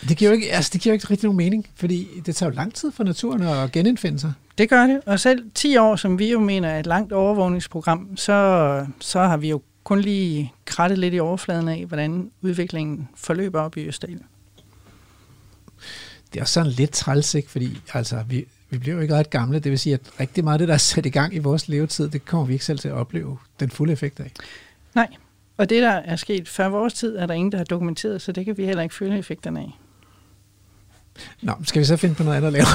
Det giver jo ikke, altså, det giver jo ikke rigtig nogen mening, fordi det tager jo lang tid for naturen at genindfinde sig. Det gør det, og selv 10 år, som vi jo mener er et langt overvågningsprogram, så, så har vi jo kun lige krattet lidt i overfladen af, hvordan udviklingen forløber op i Østdal. Det er også sådan lidt træls, ikke? fordi altså, vi, vi bliver jo ikke ret gamle. Det vil sige, at rigtig meget af det, der er sat i gang i vores levetid, det kommer vi ikke selv til at opleve den fulde effekt af. Nej, og det, der er sket før vores tid, er der ingen, der har dokumenteret, så det kan vi heller ikke føle effekterne af. Nå, skal vi så finde på noget andet at lave?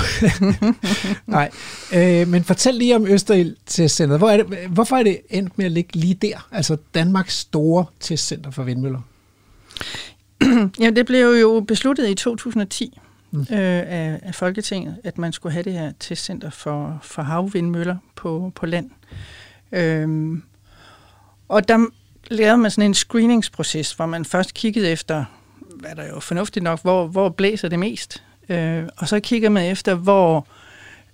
Nej, øh, men fortæl lige om Østerild Testcenter. Hvor er det, hvorfor er det endt med at ligge lige der? Altså Danmarks store testcenter for vindmøller. ja, det blev jo besluttet i 2010 mm. øh, af, af Folketinget, at man skulle have det her testcenter for, for havvindmøller på, på land. Øhm, og der lavede man sådan en screeningsproces, hvor man først kiggede efter, hvad der jo fornuftigt nok, hvor, hvor blæser det mest. Øh, og så kigger man efter, hvor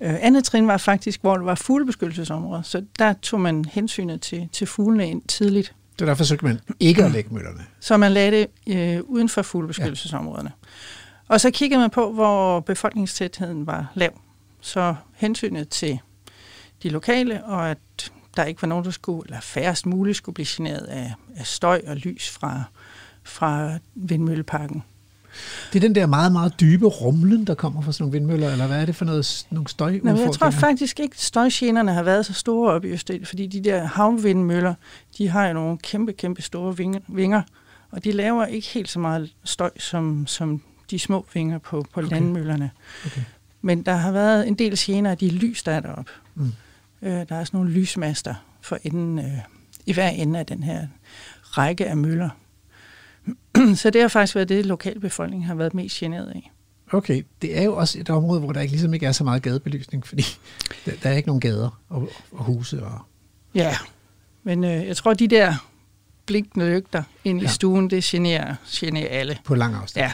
øh, andet trin var faktisk, hvor der var fuglebeskyttelsesområder. Så der tog man hensynet til, til fuglene ind tidligt. Det der forsøgte man ikke at lægge møllerne. Så man lagde det øh, uden for fuglebeskyttelsesområderne. Ja. Og så kiggede man på, hvor befolkningstætheden var lav. Så hensynet til de lokale, og at der ikke var nogen, der skulle, eller færrest muligt skulle blive generet af, af støj og lys fra, fra vindmølleparken. Det er den der meget, meget dybe rumlen, der kommer fra sådan nogle vindmøller, eller hvad er det for noget, nogle støj? Nej, jeg tror faktisk ikke, at støjgenerne har været så store oppe i Østel, fordi de der havvindmøller, de har jo nogle kæmpe, kæmpe store vinger, og de laver ikke helt så meget støj som, som de små vinger på, på okay. landmøllerne. Okay. Men der har været en del gener af de lys, der er deroppe. Mm. Øh, der er sådan nogle lysmaster for enden, øh, i hver ende af den her række af møller. så det har faktisk været det, lokalbefolkningen har været mest generet af. Okay, det er jo også et område, hvor der ikke, ligesom ikke er så meget gadebelysning, fordi der, der er ikke nogen gader og, og huse. Og... Ja, men øh, jeg tror, de der blinkende lygter ind ja. i stuen, det generer, generer alle. På lang afstand. Ja,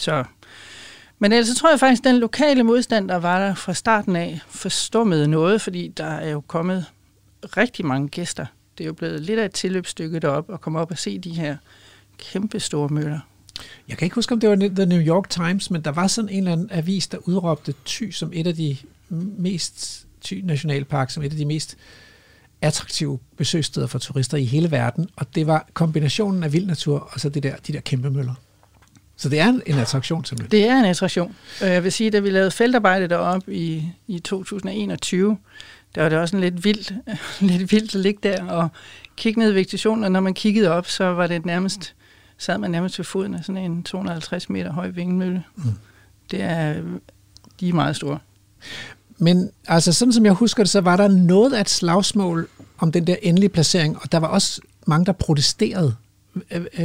så... Men ellers så tror jeg faktisk, at den lokale modstand, der var der fra starten af, forstummede noget, fordi der er jo kommet rigtig mange gæster. Det er jo blevet lidt af et tilløbsstykke derop at komme op og se de her kæmpe store møller. Jeg kan ikke huske, om det var The New York Times, men der var sådan en eller anden avis, der udråbte Thy som et af de mest, Thy Nationalpark, som et af de mest attraktive besøgssteder for turister i hele verden, og det var kombinationen af vild natur og så det der, de der kæmpe møller. Så det er en attraktion simpelthen. Det er en attraktion. Jeg vil sige, da vi lavede feltarbejde deroppe i, i 2021, der var det også en lidt vildt, lidt vildt at ligge der og kigge ned i vegetationen, og når man kiggede op, så var det nærmest, sad man nærmest ved foden af sådan en 250 meter høj vingmølle. Mm. Det er, de er meget store. Men altså, sådan som jeg husker det, så var der noget af et slagsmål om den der endelige placering, og der var også mange, der protesterede.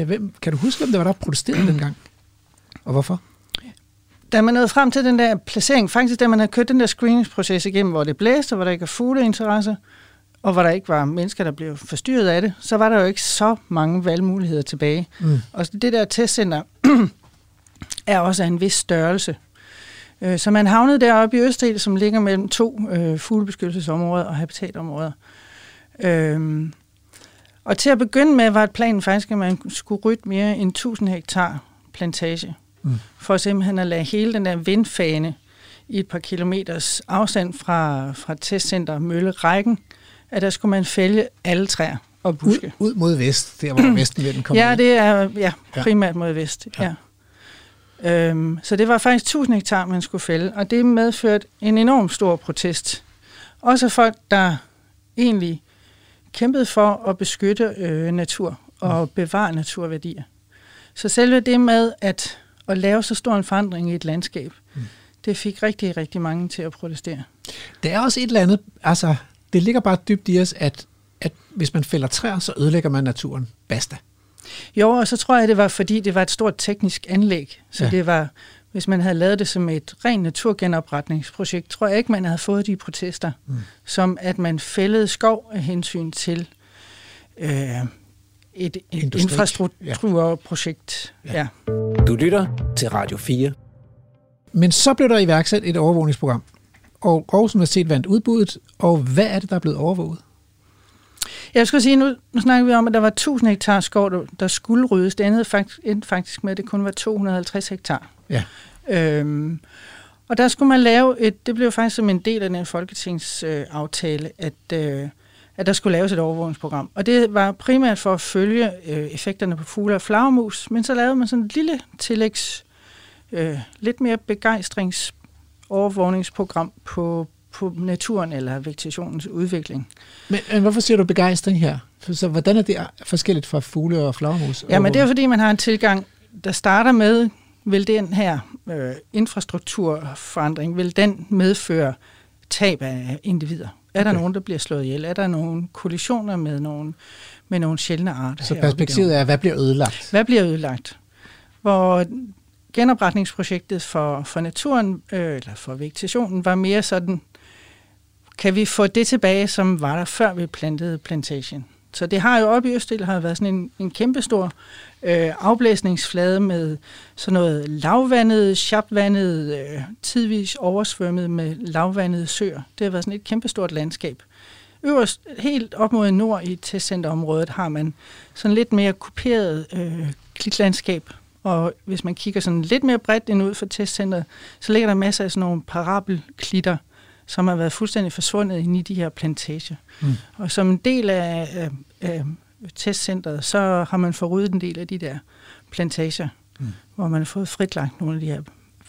Hvem, kan du huske, hvem der var, der protesterede dengang? Og hvorfor? Da man nåede frem til den der placering, faktisk da man havde kørt den der screeningsproces igennem, hvor det blæste, hvor der ikke er fugleinteresse, og hvor der ikke var mennesker, der blev forstyrret af det, så var der jo ikke så mange valgmuligheder tilbage. Mm. Og det der testcenter er også af en vis størrelse. Øh, så man havnede deroppe i Østel, som ligger mellem to øh, fuglebeskyttelsesområder og habitatområder. Øhm, og til at begynde med var planen faktisk, at man skulle rydde mere end 1000 hektar plantage, mm. for simpelthen at lade hele den der vindfane i et par kilometers afstand fra, fra testcenter Møllerækken, at der skulle man fælde alle træer og buske. Ud, ud mod vest, der hvor vestenvinden kommer Ja, det er ja, primært mod vest. Ja. Ja. Øhm, så det var faktisk 1000 hektar, man skulle fælde, og det medførte en enorm stor protest. Også folk, der egentlig kæmpede for at beskytte øh, natur og mm. bevare naturværdier. Så selve det med at, at lave så stor en forandring i et landskab, mm. det fik rigtig, rigtig mange til at protestere. Det er også et eller andet, altså det ligger bare dybt i os, at, at hvis man fælder træer, så ødelægger man naturen. Basta. Jo, og så tror jeg, det var, fordi det var et stort teknisk anlæg. Så ja. det var hvis man havde lavet det som et rent naturgenopretningsprojekt, tror jeg ikke, man havde fået de protester, mm. som at man fældede skov af hensyn til øh, et, Industri. infrastrukturprojekt. Ja. Ja. Ja. Du lytter til Radio 4. Men så blev der iværksat et overvågningsprogram, og Aarhus Universitet vandt udbuddet, og hvad er det, der er blevet overvåget? Jeg skulle sige, nu, nu snakker vi om, at der var 1000 hektar skov, der, der skulle ryddes. Det endte faktisk, endte faktisk med, at det kun var 250 hektar. Ja. Øhm, og der skulle man lave et, det blev faktisk som en del af den folketingsaftale, øh, aftale, at, øh, at der skulle laves et overvågningsprogram. Og det var primært for at følge øh, effekterne på fugle og flagermus, men så lavede man sådan et lille tillægs, øh, lidt mere begejstrings overvågningsprogram på, på naturen eller vegetationens udvikling. Men, men hvorfor siger du begejstring her? For, så hvordan er det forskelligt fra fugle og flagermus? Ja, men det er fordi, man har en tilgang, der starter med, vil den her øh, infrastrukturforandring, vil den medføre tab af individer? Er der Okay. nogen, der bliver slået ihjel? Er der nogle kollisioner med nogle, med nogle sjældne arter? Så perspektivet er, hvad bliver ødelagt? Hvad bliver ødelagt? Hvor genopretningsprojektet for, for naturen, øh, eller for vegetationen, var mere sådan, kan vi få det tilbage, som var der før vi plantede plantagen? Så det har jo oppe i Østil har været sådan en, en kæmpestor øh, afblæsningsflade med sådan noget lavvandet, sharpvandet, øh, tidvis oversvømmet med lavvandede søer. Det har været sådan et kæmpestort landskab. Øverst, helt op mod nord i testcenterområdet, har man sådan lidt mere kuperet øh, klitlandskab. Og hvis man kigger sådan lidt mere bredt ind ud for testcenteret, så ligger der masser af sådan nogle parabelklitter, som har været fuldstændig forsvundet inde i de her plantager. Mm. Og som en del af, af, af testcenteret, så har man fået ryddet en del af de der plantager, mm. hvor man har fået fritlagt nogle af de her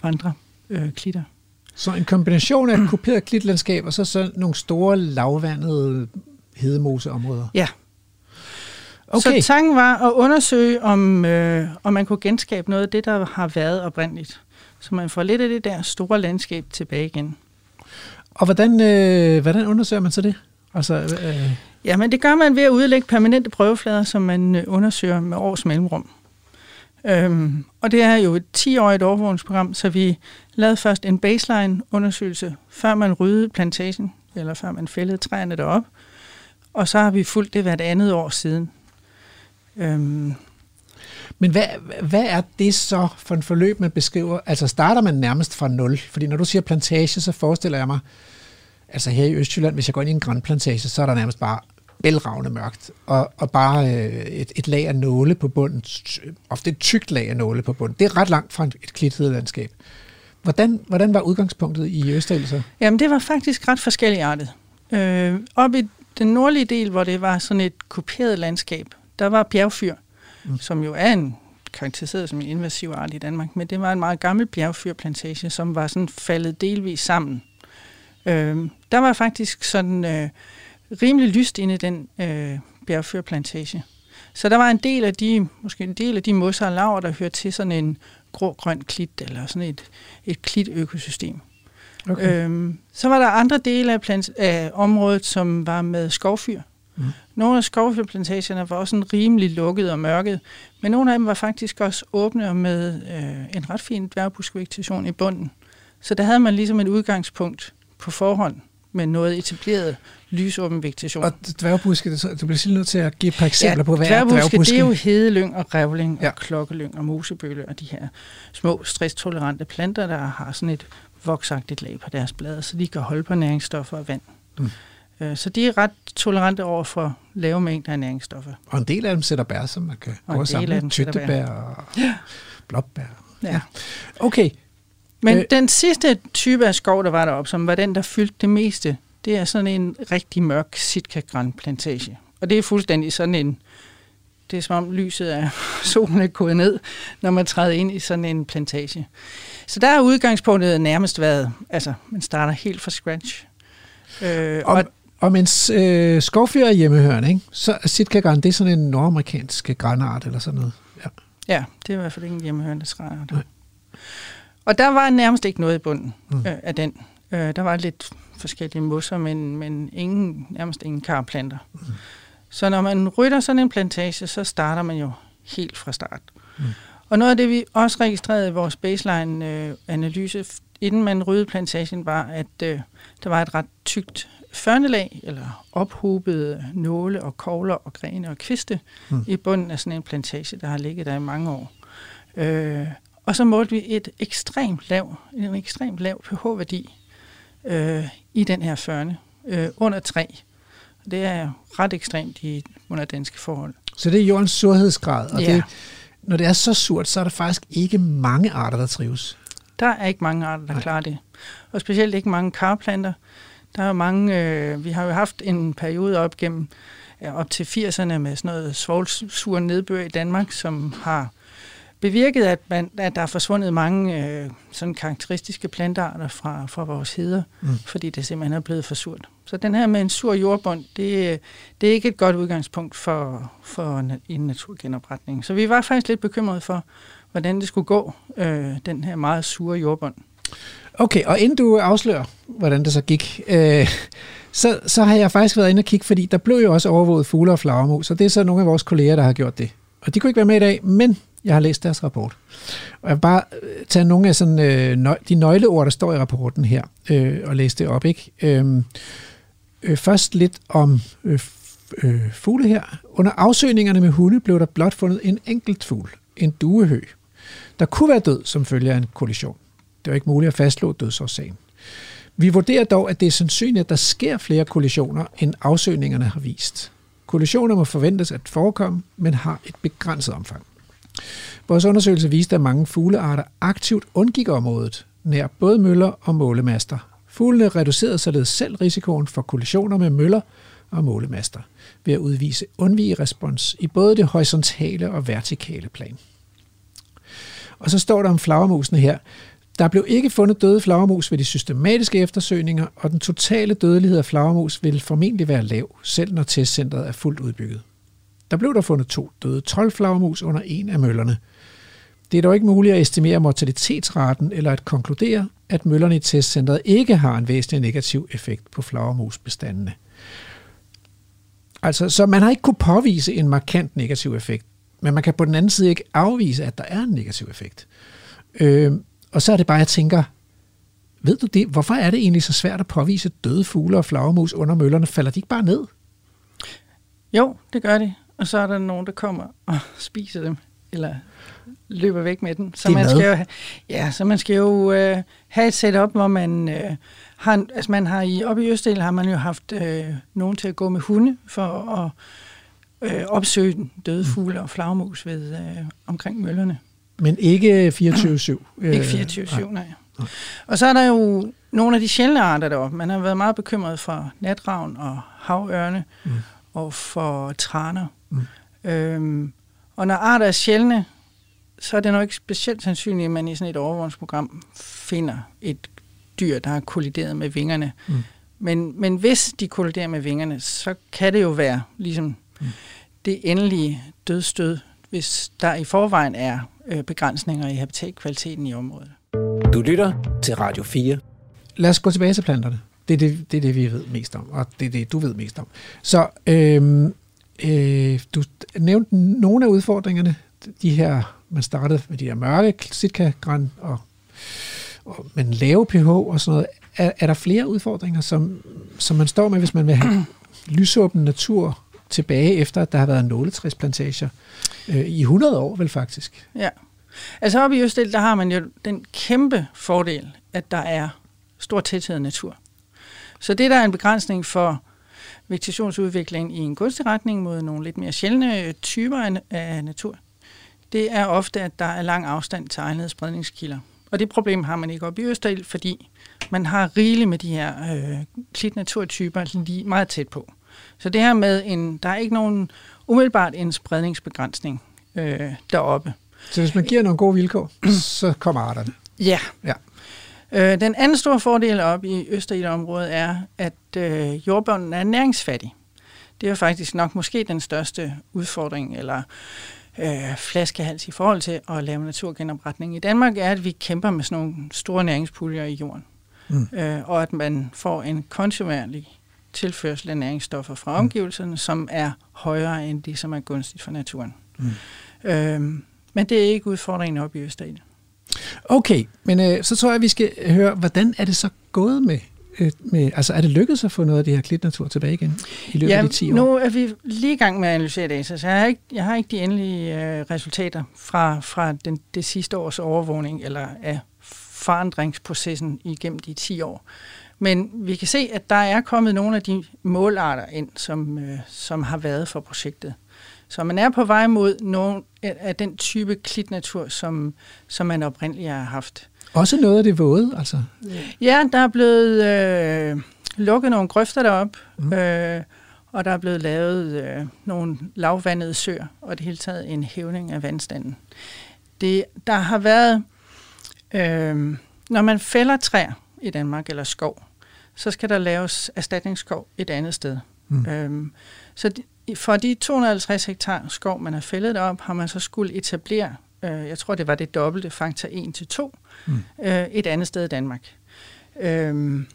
vandre øh, klitter. Så en kombination af et kuperet klitlandskab, og så, så nogle store lavvandede hedemoseområder. Ja. Okay. Så tanken var at undersøge, om, øh, om man kunne genskabe noget af det, der har været oprindeligt. Så man får lidt af det der store landskab tilbage igen. Og hvordan, øh, hvordan undersøger man så det? Altså, øh, Ja, men det gør man ved at udlægge permanente prøveflader, som man øh, undersøger med års mellemrum. Øhm, og det er jo et 10-årigt overvågningsprogram, så vi lavede først en baseline-undersøgelse, før man ryddede plantagen, eller før man fældede træerne derop. Og så har vi fulgt det hvert andet år siden. Øhm, men hvad, hvad er det så for en forløb, man beskriver? Altså starter man nærmest fra nul? Fordi når du siger plantage, så forestiller jeg mig, altså her i Østjylland, hvis jeg går ind i en grænplantage, så er der nærmest bare bælragende mørkt, og, og bare øh, et, et lag af nåle på bunden, ofte et tykt lag af nåle på bunden. Det er ret langt fra et, et klittet landskab. Hvordan, hvordan var udgangspunktet i Østerild så? Jamen, det var faktisk ret forskelligartet. Øh, op i den nordlige del, hvor det var sådan et kuperet landskab, der var bjergfyr, mm. som jo er en karakteriseret som en invasiv art i Danmark, men det var en meget gammel bjergfyrplantage, som var sådan faldet delvis sammen. Øh, der var faktisk sådan øh, rimelig lyst inde i den øh, bjergfyrplantage. Så der var en del af de, måske en del af de mosser og laver, der hørte til sådan en grå-grøn klit, eller sådan et, et klitøkosystem. Okay. Øhm, så var der andre dele af, plant- af området, som var med skovfyr. Mm. Nogle af skovfyrplantagerne var også sådan rimelig lukket og mørket, men nogle af dem var faktisk også åbne og med øh, en ret fin dværgbuskvegetation i bunden. Så der havde man ligesom et udgangspunkt på forhånd med noget etableret lysåben vegetation. Og dværgbuske, det- så- du bliver selv nødt til at give et par eksempler på, hvad dværgbuske, er dværgbuske? det er jo hedelyng og revling Ja. og klokkelyng og mosebølle og de her små stresstolerante planter, der har sådan et voksagtigt lag på deres blade, så de kan holde på næringsstoffer og vand. Mm. Mm. Så de er ret tolerante over for lave mængder af næringsstoffer. Og en del af dem sætter bær, som man kan Og gå og samle. Tyttebær og blåbær. Ja. Okay, Men Øh. den sidste type af skov, der var deroppe, som var den, der fyldte det meste, det er sådan en rigtig mørk sitka plantage. Og det er fuldstændig sådan en, det er som om lyset af solen er gået ned, når man træder ind i sådan en plantage. Så der er udgangspunktet nærmest været, altså man starter helt fra scratch. Øh, og, og, og mens øh, skovfyr er hjemmehørende, ikke? så er Sitka gran, det er sådan en nordamerikansk granart eller sådan noget. Ja. ja, det er i hvert fald ikke en hjemmehørende træart. Nej. Og der var nærmest ikke noget i bunden Mm. øh, af den. Øh, der var lidt forskellige mosser, men, men ingen, nærmest ingen karplanter. Mm. Så når man rydder sådan en plantage, så starter man jo helt fra start. Mm. Og noget af det, vi også registrerede i vores baseline-analyse, inden man ryddede plantagen, var, at øh, der var et ret tykt førnelag, eller ophobede nåle og kogler og grene og kviste mm. i bunden af sådan en plantage, der har ligget der i mange år. Øh, og så målte vi et ekstremt lav, en ekstremt lav pH-værdi øh, i den her førne, øh, under 3. Det er ret ekstremt i under danske forhold. Så det er jordens surhedsgrad, og Ja. det, når det er så surt, så er der faktisk ikke mange arter, der trives. Der er ikke mange arter, der Nej. klarer det. Og specielt ikke mange karplanter. Der er mange, øh, vi har jo haft en periode op gennem ja, op til 80'erne med sådan noget svovlsur nedbør i Danmark, som har bevirket, at, man, at der er forsvundet mange øh, sådan karakteristiske plantearter fra, fra vores heder, Mm. fordi det simpelthen er blevet for surt. Så den her med en sur jordbund, det, det er ikke et godt udgangspunkt for, for en naturgenopretning. Så vi var faktisk lidt bekymrede for, hvordan det skulle gå, øh, den her meget sure jordbund. Okay, og inden du afslører, hvordan det så gik, øh, så, så har jeg faktisk været inde og kigge, fordi der blev jo også overvåget fugle og flagermus, og det er så nogle af vores kolleger, der har gjort det. Og de kunne ikke være med i dag, men jeg har læst deres rapport. Og jeg vil bare øh, tage nogle af sådan, øh, de nøgleord, der står i rapporten her, øh, og læse det op. Ikke? Øh, øh, først lidt om øh, øh, fugle her. Under afsøgningerne med hunde blev der blot fundet en enkelt fugl, en duehø, der kunne være død som følge af en kollision. Det var ikke muligt at fastslå dødsårsagen. Vi vurderer dog, at det er sandsynligt, at der sker flere kollisioner, end afsøgningerne har vist. Kollisioner må forventes at forekomme, men har et begrænset omfang. Vores undersøgelse viste, at mange fuglearter aktivt undgik området, nær både møller og målemaster. Fuglene reducerede således selv risikoen for kollisioner med møller og målemaster ved at udvise undvige respons i både det horisontale og vertikale plan. Og så står der om flagermusene her. Der blev ikke fundet døde flagermus ved de systematiske eftersøgninger, og den totale dødelighed af flagermus vil formentlig være lav, selv når testcentret er fuldt udbygget. Der blev der fundet to døde 12 flagermus under en af møllerne. Det er dog ikke muligt at estimere mortalitetsraten eller at konkludere, at møllerne i testcentret ikke har en væsentlig negativ effekt på flagermusbestandene. Altså, så man har ikke kunne påvise en markant negativ effekt, men man kan på den anden side ikke afvise, at der er en negativ effekt. Øh, og så er det bare, jeg tænker, ved du det, hvorfor er det egentlig så svært at påvise døde fugle og flagermus under møllerne? Falder de ikke bare ned? Jo, det gør de. Og så er der nogen, der kommer og spiser dem, eller løber væk med dem. Så man mad. skal jo, ja, så man skal jo øh, have et setup, hvor man øh, har, en- altså man har i, oppe i Østdel har man jo haft øh, nogen til at gå med hunde for at øh, opsøge den døde fugle og flagmus ved øh, omkring møllerne. Men ikke 24-7. Ikke 24-7, nej. Og så er der jo nogle af de sjældne arter deroppe. Man har været meget bekymret for natravn og havørne Mm. mm. og for traner. Mm. Øhm, og når arter er sjældne, så er det nok ikke specielt sandsynligt, at man i sådan et overvågningsprogram finder et dyr, der har kollideret med vingerne. Mm. Men, men hvis de kolliderer med vingerne, så kan det jo være ligesom Mm. det endelige dødstød, hvis der i forvejen er øh, begrænsninger i habitatkvaliteten i området. Du lytter til Radio 4. Lad os gå tilbage til planterne. Det er det, det er det, vi ved mest om, og det er det, du ved mest om. Så øhm, øh, du nævnte nogle af udfordringerne. De her, man startede med de her mørke sitka-græn og, og med en lave pH og sådan noget. Er, er der flere udfordringer, som, som man står med, hvis man vil have lysåben natur tilbage efter, at der har været nåletræsplantager øh, i 100 år vel faktisk? Ja. Altså oppe i Østel, der har man jo den kæmpe fordel, at der er stor tæthed af natur. Så det, der er en begrænsning for vegetationsudvikling i en gunstig retning mod nogle lidt mere sjældne typer af, natur, det er ofte, at der er lang afstand til egnede spredningskilder. Og det problem har man ikke oppe i Østel, fordi man har rigeligt med de her øh, klitnaturtyper lige meget tæt på. Så det her med, en, der er ikke nogen umiddelbart en spredningsbegrænsning øh, deroppe. Så hvis man giver nogle gode vilkår, så kommer arterne. Ja. Ja. Øh, den anden store fordel op i Østerilområdet er, at øh, jordbunden er næringsfattig. Det er faktisk nok måske den største udfordring eller øh, flaskehals i forhold til at lave naturgenopretning i Danmark, er, at vi kæmper med sådan nogle store næringspuljer i jorden. Mm. Øh, og at man får en kontinuerlig tilførsel af næringsstoffer fra omgivelserne, som er højere end det, som er gunstigt for naturen. Mm. Øhm, Men det er ikke udfordringen op i Østerild. Okay, men øh, så tror jeg, at vi skal høre, hvordan er det så gået med, øh, med altså er det lykkedes at få noget af det her klitnatur tilbage igen i løbet Ja, af de 10 år? nu er vi lige i gang med at analysere data, så jeg har ikke, jeg har ikke de endelige øh, resultater fra, fra den, det sidste års overvågning eller af forandringsprocessen igennem de 10 år. Men vi kan se, at der er kommet nogle af de målarter ind, som, øh, som har været for projektet. Så man er på vej mod nogle af den type klitnatur, som, som man oprindeligt har haft. Også noget af det våde, altså. Ja, der er blevet øh, lukket nogle grøfter derop, mm. øh, og der er blevet lavet øh, nogle lavvandede søer, og det hele taget en hævning af vandstanden. Det, der har været, øh, når man fælder træer i Danmark eller skov, så skal der laves erstatningsskov et andet sted. Mm. Øh, så de, for de 250 hektar skov, man har fældet derop, har man så skulle etablere, øh, jeg tror det var det dobbelte, faktor 1 til 2, mm. øh, et andet sted i Danmark. Øhm,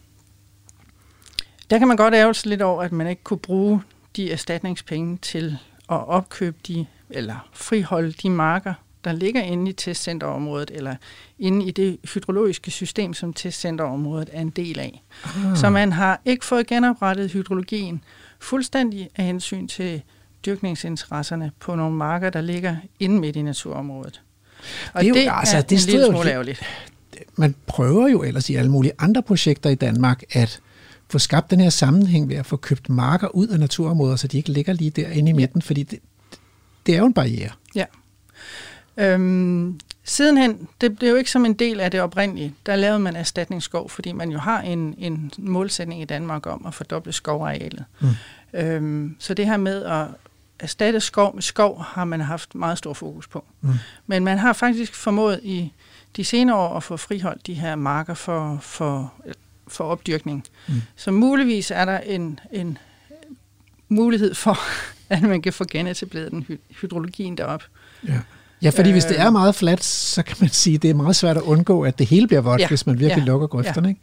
der kan man godt ærge sig lidt over, at man ikke kunne bruge de erstatningspenge til at opkøbe de, eller friholde de marker, der ligger inde i testcenterområdet, eller inde i det hydrologiske system, som testcenterområdet er en del af. Ah. Så man har ikke fået genoprettet hydrologien fuldstændig af hensyn til dyrkningsinteresserne på nogle marker, der ligger inde midt i naturområdet. Og Det er det, jo- altså, er det en lille smule ærgerligt. Man prøver jo ellers i alle mulige andre projekter i Danmark at få skabt den her sammenhæng ved at få købt marker ud af naturområder, så de ikke ligger lige derinde i midten, fordi det, det er jo en barriere. Ja. Øhm, sidenhen, det blev jo ikke som en del af det oprindelige. Der lavede man erstatningsskov, fordi man jo har en, en målsætning i Danmark om at fordoble skovarealet. Mm. Øhm, så det her med at erstatte skov med skov, har man haft meget stor fokus på. Mm. Men man har faktisk formået i de senere år at få friholdt de her marker for, for, for opdyrkning. Mm. Så muligvis er der en, en mulighed for, at man kan få genetableret den hy- hydrologien deroppe. Ja. Ja, fordi øh, hvis det Øh. er meget fladt, så kan man sige, at det er meget svært at undgå, at det hele bliver vådt, ja. Ja. hvis man virkelig ja. Ja. lukker grøfterne. Ikke?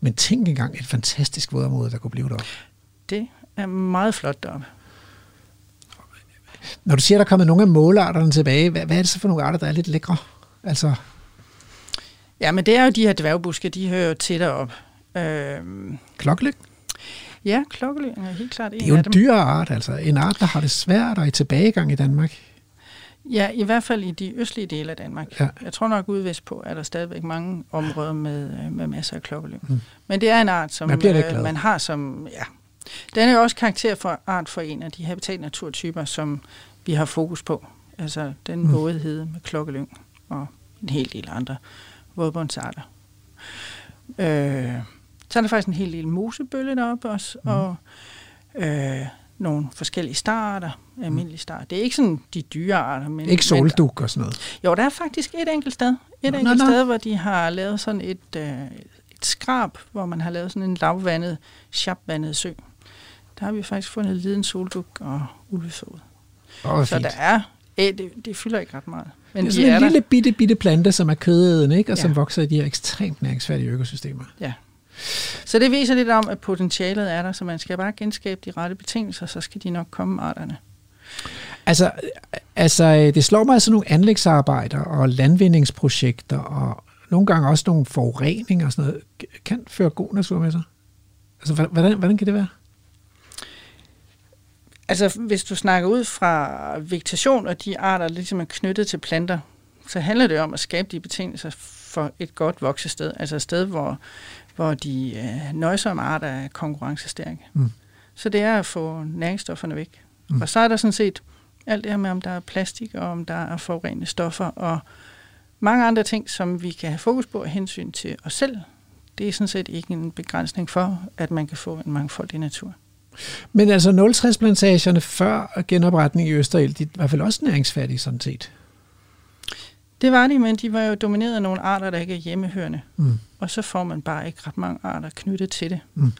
Men tænk engang et fantastisk vådområde, der kunne blive deroppe. Det er meget flot deroppe. Når du siger, at der er kommet nogle af målarterne tilbage, hvad, hvad er det så for nogle arter, der er lidt lækre? Altså, Ja, men det er jo de her dværgbuske, de hører jo til derop. Øhm, klokkelyg, ja, klokkelyng er helt klart en det er jo af en dem. dyr art, altså en art, der har det svært og i tilbagegang i Danmark. Ja, i hvert fald i de østlige dele af Danmark. Ja. Jeg tror nok ude vestpå er der stadigvæk mange områder med, øh, med masser af klokkelyng. Mm. Men det er en art, som Man glad. man har som... Ja. Den er jo også karakter for art for en af de habitatnaturtyper, som vi har fokus på. Altså den mm. vådhed med klokkelyng og en hel del andre vådbundsarter. Øh, så er der faktisk en hel del mosebølle deroppe også, mm. og øh, nogle forskellige starter, almindelige starter. Det er ikke sådan de dyre arter, men... Ikke solduk og sådan noget. Jo, der er faktisk et enkelt sted. Et Nå, enkelt nå, nå. sted, hvor de har lavet sådan et, øh, et skrab, hvor man har lavet sådan en lavvandet, sharpvandet sø. Der har vi faktisk fundet liden solduk og ulvesod. Åh, Så fint. der er... Øh, det, det fylder ikke ret meget. Men det er de sådan er en der. lille bitte, bitte plante, som er kødædende, ikke? og som Ja. vokser i de her ekstremt næringsfærdige økosystemer. Ja. Så det viser lidt om, at potentialet er der, så man skal bare genskabe de rette betingelser, så skal de nok komme arterne. Altså, altså, øh, det slår mig altså nogle anlægsarbejder og landvindingsprojekter og nogle gange også nogle forureninger og sådan noget, kan føre god natur med sig. Altså, hvordan, hvordan kan det være? Altså, hvis du snakker ud fra vegetation og de arter, der ligesom er knyttet til planter, så handler det om at skabe de betingelser for et godt voksested. Altså et sted, hvor, hvor de øh, nøjsomme arter er konkurrencestærke. Mm. Så det er at få næringsstofferne væk. Mm. Og så er der sådan set alt det her med, om der er plastik, og om der er forurenende stoffer, og mange andre ting, som vi kan have fokus på af hensyn til os selv. Det er sådan set ikke en begrænsning for, at man kan få en mangfoldig natur. Men altså 060-plantagerne før genopretning i Østerild, de er i hvert fald også næringsfærdige sådan set. Det var de, men de var jo domineret af nogle arter, der ikke er hjemmehørende. Mm. Og så får man bare ikke ret mange arter knyttet til det. Mm.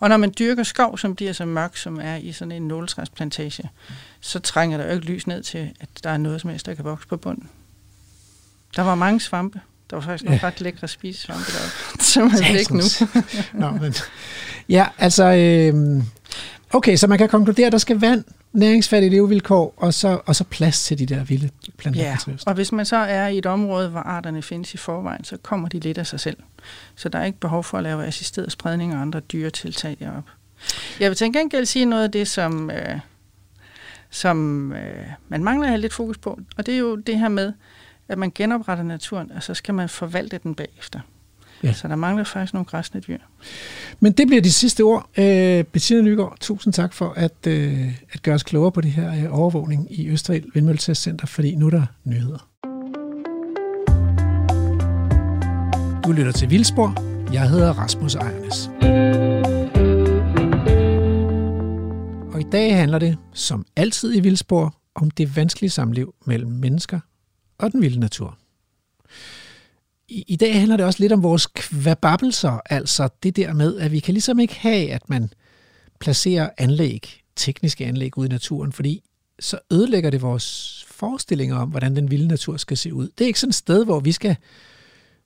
Og når man dyrker skov, som bliver så mørk, som er i sådan en nåletræsplantage, så trænger der jo ikke lys ned til, at der er noget som helst, der kan vokse på bunden. Der var mange svampe. Der var faktisk nogle Ja. ret lækre spisesvampe deroppe, som er væk nu. Nå, men, ja, altså, øh, okay, så man kan konkludere, at der skal vand næringsfattige levevilkår, og så, og så plads til de der vilde planter. Ja, og hvis man så er i et område, hvor arterne findes i forvejen, så kommer de lidt af sig selv. Så der er ikke behov for at lave assisteret spredning og andre dyretiltag deroppe. Jeg vil til gengæld sige noget af det, som, øh, som øh, man mangler at have lidt fokus på, og det er jo det her med, at man genopretter naturen, og så skal man forvalte den bagefter. Ja. Så der mangler faktisk nogle græsne dyr. Men det bliver de sidste ord. Øh, Bettina Nygaard, tusind tak for at, øh, at gøre os klogere på det her øh, overvågning i Østerild Vindmølletestcenter, fordi nu er der nyheder. Du lytter til Vildspor. Jeg hedder Rasmus Ejernes. Og i dag handler det, som altid i Vildspor, om det vanskelige samliv mellem mennesker og den vilde natur i, i dag handler det også lidt om vores kvababelser, altså det der med, at vi kan ligesom ikke have, at man placerer anlæg, tekniske anlæg ude i naturen, fordi så ødelægger det vores forestillinger om, hvordan den vilde natur skal se ud. Det er ikke sådan et sted, hvor vi skal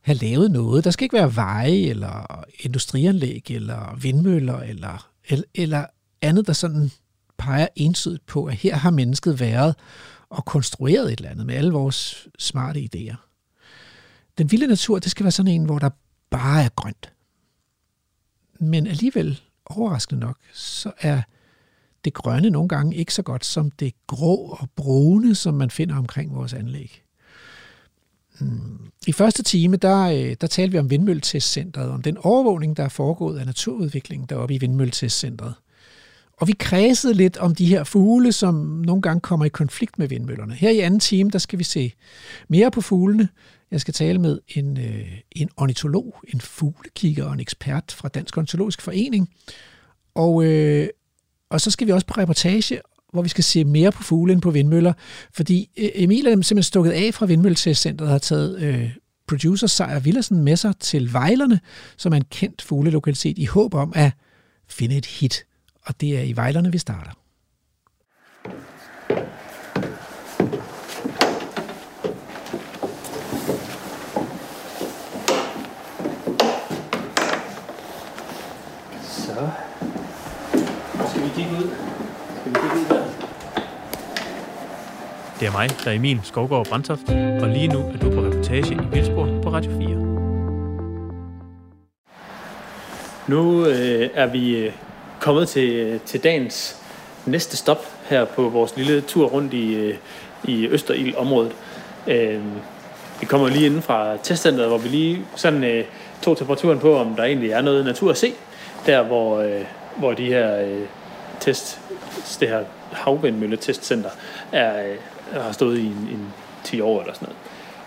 have lavet noget. Der skal ikke være veje, eller industrianlæg, eller vindmøller, eller, eller, eller andet, der sådan peger entydigt på, at her har mennesket været og konstrueret et eller andet med alle vores smarte idéer. Den vilde natur, det skal være sådan en, hvor der bare er grønt. Men alligevel, overraskende nok, så er det grønne nogle gange ikke så godt som det grå og brune, som man finder omkring vores anlæg. Hmm. I første time, der, øh, der talte vi om Vindmølletestcentret, om den overvågning, der er foregået af naturudviklingen deroppe i Vindmølletestcentret. Og vi kredsede lidt om de her fugle, som nogle gange kommer i konflikt med vindmøllerne. Her i anden time, der skal vi se mere på fuglene, jeg skal tale med en, øh, en ornitolog, en fuglekigger og en ekspert fra Dansk Ornitologisk Forening. Og, øh, og så skal vi også på reportage, hvor vi skal se mere på fugle end på vindmøller. Fordi øh, Emil er simpelthen stukket af fra Vindmølletestcenteret og har taget øh, producer Sejer Villersen med sig til Vejlerne, som er en kendt fuglelokalitet, i håb om at finde et hit. Og det er i Vejlerne, vi starter. Det er mig, der er Emil Skovgaard Brandtoft, og lige nu er du på reportage i Vildsborg på Radio 4. Nu øh, er vi øh, kommet til, til dagens næste stop her på vores lille tur rundt i, øh, i Østerild-området. Øh, vi kommer lige inden fra testcenteret, hvor vi lige sådan øh, tog temperaturen på, om der egentlig er noget natur at se, der hvor, øh, hvor de her øh, test, det her havvindmølletestcenter, er, øh, har stået i en, en 10 år eller sådan noget.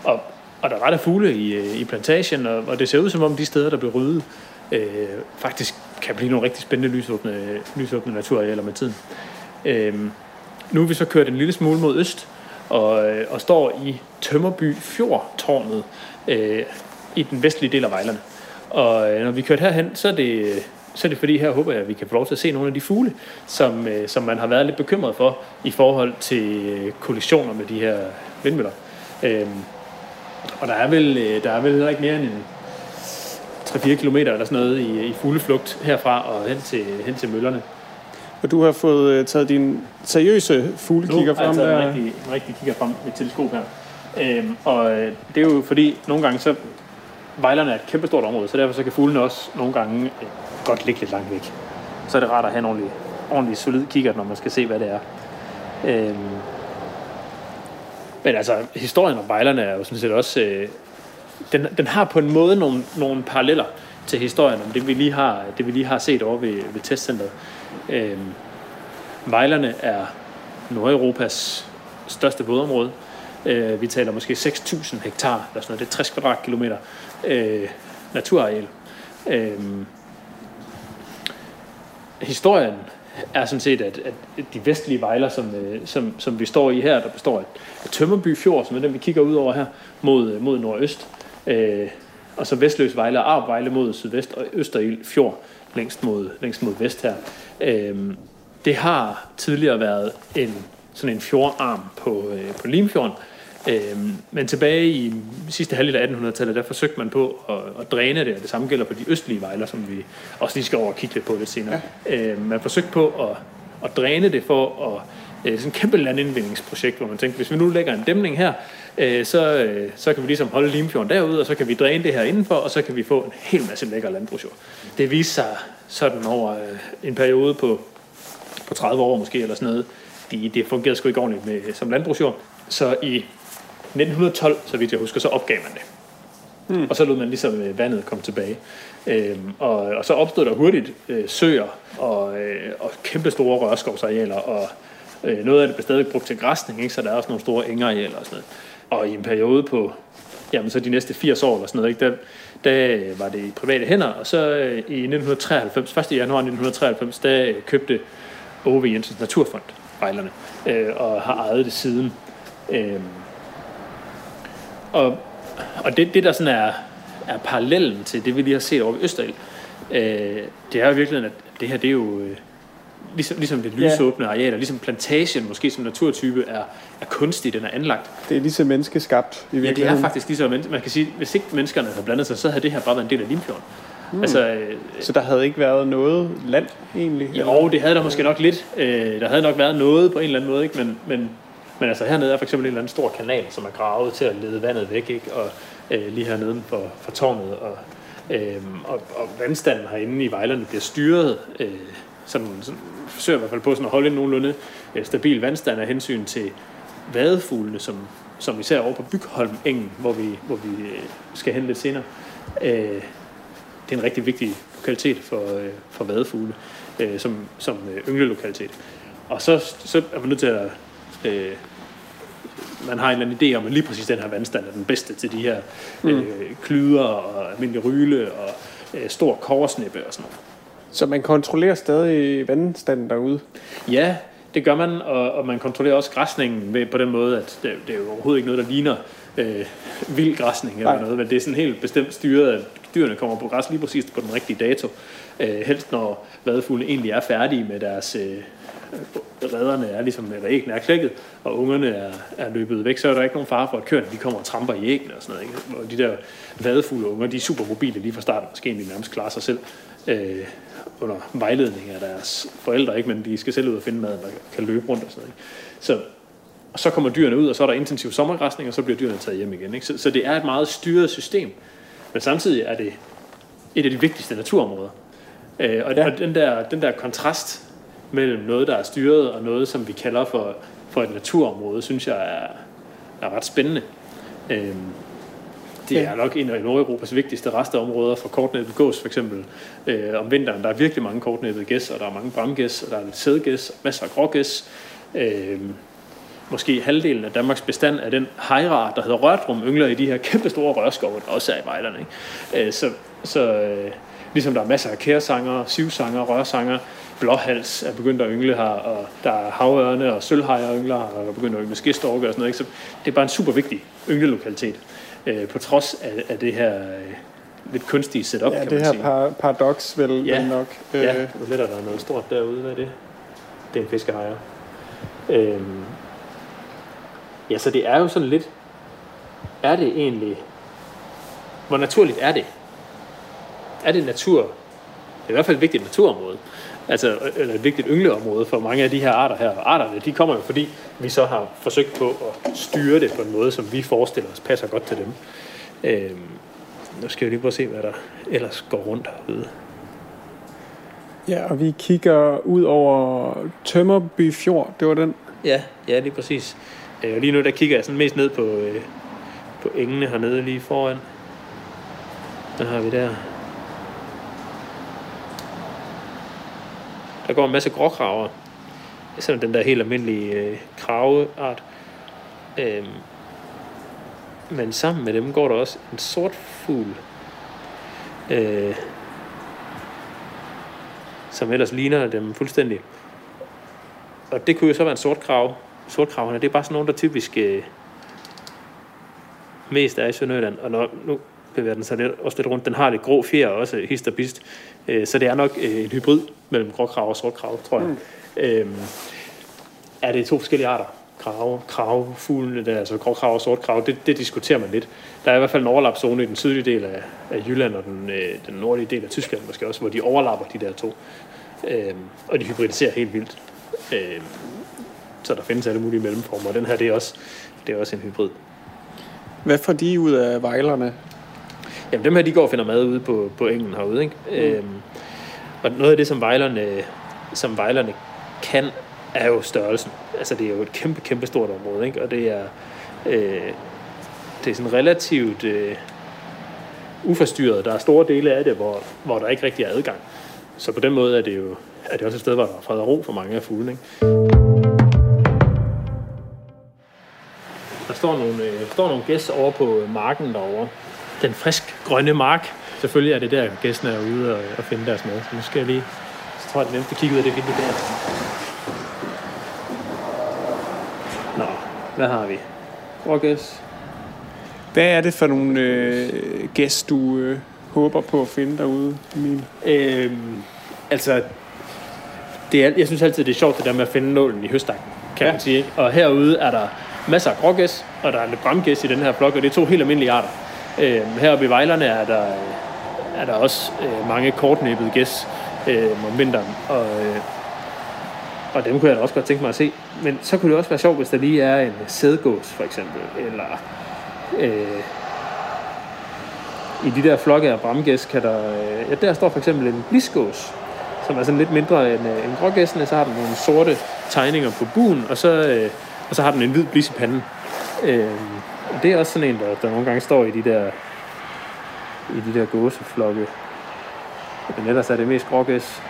Og, og der er ret af fugle i, øh, i plantagen, og, og det ser ud som om de steder, der bliver ryddet, øh, faktisk kan blive nogle rigtig spændende lysåbne, lysåbne naturarealer med tiden. Øh, nu er vi så kørt en lille smule mod øst, og, øh, og står i Tømmerby Fjordtårnet øh, i den vestlige del af Vejlerne. Og øh, når vi kørte herhen, så er det så er det fordi, her håber jeg, at vi kan få lov til at se nogle af de fugle, som, øh, som man har været lidt bekymret for i forhold til øh, kollisioner med de her vindmøller. Øhm, og der er vel, øh, der er vel heller ikke mere end en 3-4 km eller sådan noget i, i fugleflugt herfra og hen til, hen til møllerne. Og du har fået taget din seriøse fuglekigger frem der? Nu har jeg taget en rigtig, en rigtig kigger frem med teleskop her. Øhm, og det er jo fordi, nogle gange så Vejlerne er et kæmpestort område, så derfor så kan fuglene også nogle gange godt ligge lidt langt væk. Så er det rart at have en ordentlig, ordentlig solid kigger, når man skal se, hvad det er. Øhm, men altså, historien om bejlerne er jo sådan set også... Øh, den, den har på en måde nogle, nogle paralleller til historien om det, vi lige har, det, vi lige har set over ved, ved testcenteret. Øhm, Vejlerne er Nordeuropas største vådområde. Øh, vi taler måske 6.000 hektar, eller sådan noget. det er 60 kvadratkilometer øh, naturareal. Øh, historien er sådan set, at, at de vestlige vejler, som, øh, som, som vi står i her, der består af Tømmerby Fjord, som er den, vi kigger ud over her, mod, øh, mod nordøst, øh, og så Vestløs Vejle og Arp Vejle mod sydvest, og Østerild Fjord længst mod, længst mod vest her. Øh, det har tidligere været en sådan en fjordarm på, øh, på Limfjorden, Øhm, men tilbage i sidste halvdel af 1800-tallet, der forsøgte man på at, at dræne det, og det samme gælder på de østlige vejler, som vi også lige skal over og kigge lidt på lidt senere. Ja. Øhm, man forsøgte på at, at dræne det for at øh, sådan et kæmpe landindvindingsprojekt, hvor man tænkte, hvis vi nu lægger en dæmning her, øh, så, øh, så kan vi ligesom holde Limfjorden derude, og så kan vi dræne det her indenfor, og så kan vi få en hel masse lækker landbrugsjord. Det viste sig sådan over øh, en periode på, på 30 år måske, eller sådan noget. De, det fungerede sgu ikke ordentligt med, som landbrugsjord. Så i 1912, så vidt jeg husker, så opgav man det. Mm. Og så lod man ligesom øh, vandet komme tilbage. Øhm, og, og så opstod der hurtigt øh, søer og, øh, og kæmpe store rørskovsarealer, og øh, noget af det blev stadig brugt til græsning, ikke? så der er også nogle store engarealer og sådan noget. Og i en periode på, jamen så de næste 80 år eller sådan noget, ikke? Der, der var det i private hænder, og så øh, i 1993, 1. januar 1993, der købte Ove Jensens Naturfond Vejlerne, øh, og har ejet det siden. Øh, og og det, det der sådan er, er parallellen til det, vi lige har set over ved Østerild, øh, det er jo virkelig, at det her, det er jo øh, ligesom, ligesom det lysåbne ja. arealer, ligesom plantagen måske som naturtype er, er kunstig, den er anlagt. Det er lige så menneskeskabt i Ja, det er faktisk lige så, man kan sige, hvis ikke menneskerne havde blandet sig, så havde det her bare været en del af Limfjorden. Mm. Altså, øh, så der havde ikke været noget land egentlig? Jo, det havde der måske nok lidt. Øh, der havde nok været noget på en eller anden måde, ikke? Men, men men altså hernede er for eksempel en eller anden stor kanal, som er gravet til at lede vandet væk, ikke? og øh, lige hernede for, for tårnet, og, øh, og, og vandstanden herinde i vejlerne bliver styret, øh, sådan, sådan, forsøger i hvert fald på sådan at holde en nogenlunde øh, stabil vandstand af hensyn til vadefuglene, som, som især over på Bygholm Engen, hvor vi, hvor vi øh, skal hen lidt senere. Øh, det er en rigtig vigtig lokalitet for, øh, for vadefugle, øh, som, som øh, ynglelokalitet. Og så, så er man nødt til at øh, man har en eller anden idé om, at lige præcis den her vandstand er den bedste til de her mm. øh, klyder og almindelige ryle og øh, stor korsnippe og sådan noget. Så man kontrollerer stadig vandstanden derude? Ja, det gør man, og, og man kontrollerer også græsningen ved, på den måde, at det, det er jo overhovedet ikke noget, der ligner øh, vild græsning eller Nej. noget, men det er sådan helt bestemt styret, at dyrene kommer på græs lige præcis på den rigtige dato. Øh, helst når vadefuglene egentlig er færdige med deres øh, redderne er ligesom, eller æggene er klækket, og ungerne er, er løbet væk, så er der ikke nogen fare for, at køerne de kommer og tramper i æggene og sådan noget. Ikke? Og de der vadefulde unger, de er super mobile lige fra starten, måske egentlig nærmest klare sig selv øh, under vejledning af deres forældre, ikke? men de skal selv ud og finde mad, og kan løbe rundt og sådan noget. Ikke? Så og så kommer dyrene ud, og så er der intensiv sommergræsning, og så bliver dyrene taget hjem igen. Ikke? Så, så det er et meget styret system. Men samtidig er det et af de vigtigste naturområder. Øh, og, ja. og den, der, den der kontrast mellem noget, der er styret, og noget, som vi kalder for, for et naturområde, synes jeg er, er ret spændende. Øhm, det er nok en af Nordeuropas vigtigste resteområder for kortnettet gås, for eksempel. Øh, om vinteren, der er virkelig mange kortnettet gæs, og der er mange bramgæs, og der er lidt sædgæs, masser af grågæs. Øh, måske halvdelen af Danmarks bestand af den hejra, der hedder rørtrum, yngler i de her kæmpe store rørskove, der også er i vejlerne. Ikke? Øh, så, så øh, ligesom der er masser af kærsanger, sivsanger, rørsanger, blåhals er begyndt at yngle her, og der er havørne og sølvhajer yngler og er begyndt at yngle skistorke og sådan noget. Ikke? Så det er bare en super vigtig ynglelokalitet, øh, på trods af, af det her øh, lidt kunstige setup, ja, kan det man her sige. par, paradox vel, Ja. vel nok. Øh, Ja, nu lidt er der noget stort derude. Hvad er det? Det er en fiskehajer. Øhm. Ja, så det er jo sådan lidt... Er det egentlig... Hvor naturligt er det? Er det natur? Det er i hvert fald et vigtigt naturområde. Altså, eller et vigtigt yngleområde for mange af de her arter her. Og arterne, de kommer jo fordi, vi så har forsøgt på at styre det på en måde, som vi forestiller os passer godt til dem. Øhm. Nu skal vi lige prøve at se, hvad der ellers går rundt herude. ja, og vi kigger ud over Tømmerby Fjord, det var den. Ja, ja, lige præcis. Øh, lige nu der kigger jeg sådan mest ned på, øh, på engene hernede lige foran. Hvad har vi der? Der går en masse gråkraver. Det sådan den der helt almindelige øh, kraveart. Øhm, men sammen med dem går der også en sort fugl. Øh, som ellers ligner dem fuldstændig. Og det kunne jo så være en sort krav. Sortkraverne, det er bare sådan nogle, der typisk øh, mest er i Sønderjylland. Og når, nu bevæger den sig lidt, også lidt rundt. Den har lidt grå fjer også, hist og bist. Øh, så det er nok øh, en hybrid mellem gråkrav og sortkrav, tror jeg. Mm. Øhm, er det to forskellige arter? Krave, kravefuglene, der, altså gråkrav og sortkrav, det, det diskuterer man lidt. Der er i hvert fald en overlapszone i den sydlige del af, af Jylland og den, øh, den nordlige del af Tyskland måske også, hvor de overlapper de der to. Øhm, og de hybridiserer helt vildt. Øhm, så der findes alle mulige mellemformer. Og den her, det er også, det er også en hybrid. Hvad får de ud af vejlerne? Jamen dem her, de går og finder mad ude på, på engen herude, ikke? Mm. Øhm, og noget af det, som vejlerne, som vejlerne kan, er jo størrelsen. Altså det er jo et kæmpe, kæmpe stort område, ikke? Og det er, øh, det er sådan relativt øh, uforstyrret. Der er store dele af det, hvor, hvor der ikke rigtig er adgang. Så på den måde er det jo er det også et sted, hvor der er fred og ro for mange af fuglene. Ikke? Der står nogle, øh, står nogle gæs over på marken derovre. Den frisk grønne mark. Selvfølgelig er det der, gæstene er ude og, og finde deres mad. Så nu skal jeg lige... Så tror jeg, den nemmeste kigge ud af det vindue der. Nå, hvad har vi? Grågæs. Hvad er det for nogle øh, gæs, du øh, håber på at finde derude, Emil? Øhm, altså, det er, jeg synes altid, det er sjovt det der med at finde nålen i høstakken, kan ja. man sige. Og herude er der masser af grågæs, og der er lidt bramgæs i den her flok, og det er to helt almindelige arter. Øh, heroppe i Vejlerne er der, er der også øh, mange kortnæbbede gæs øh, om vinteren, og, øh, og dem kunne jeg da også godt tænke mig at se. Men så kunne det også være sjovt, hvis der lige er en sædgås, for eksempel, eller øh, i de der flokke af bramgæs kan der, øh, ja, der står for eksempel en bliskås, som er sådan lidt mindre end, øh, end grågæssene, så har den nogle sorte tegninger på buen, og så, øh, og så har den en hvid blis i panden. Øh, det er også sådan en, der, der nogle gange står i de der, i de der gåseflokke. Men ellers er det mest grågæs.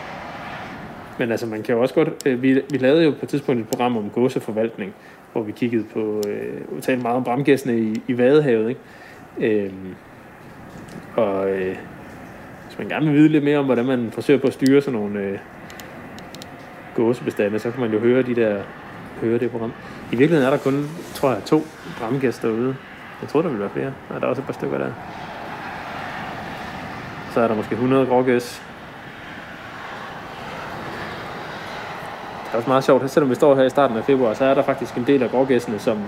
Men altså, man kan jo også godt... Øh, vi, vi lavede jo på et tidspunkt et program om gåseforvaltning, hvor vi kiggede på... Øh, vi talte meget om bramgæssene i, i Vadehavet, ikke? Øh, og øh, hvis man gerne vil vide lidt mere om, hvordan man forsøger på at styre sådan nogle øh, gåsebestande, så kan man jo høre de der høre det program. I virkeligheden er der kun, tror jeg, to bramgæster derude. Jeg tror, der vil være flere. Nej, der er også et par stykker der. Så er der måske 100 grågæs. Det er også meget sjovt, selvom vi står her i starten af februar, så er der faktisk en del af grågæssene, som,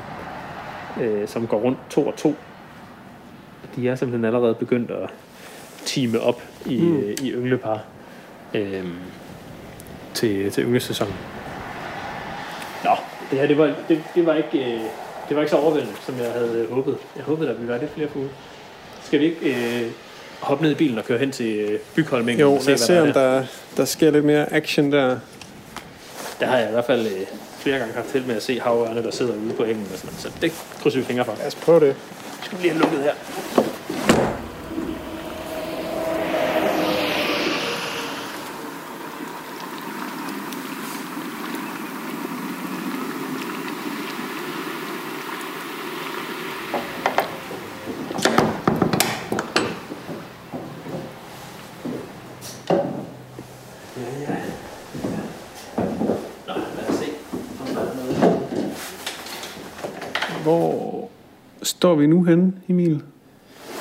øh, som går rundt to og to. De er simpelthen allerede begyndt at time op i, mm. øh, i ynglepar øh, til, til ynglesæsonen. Nå, det her det var, det, det var ikke, øh, det var ikke så overvældende, som jeg havde øh, håbet. Jeg håbede, der ville være lidt flere fugle. Skal vi ikke øh, hoppe ned i bilen og køre hen til øh, Bygholmingen? Jo, og se, lad os se, der om er? der, der sker lidt mere action der. Der har jeg i hvert fald øh, flere gange haft til med at se havørne, der sidder ude på engen og sådan. Så det krydser vi fingre for. Lad os prøve det. Skal vi lige have lukket her. Nå, lad os se, om der er noget. Hvor står vi nu henne, Emil?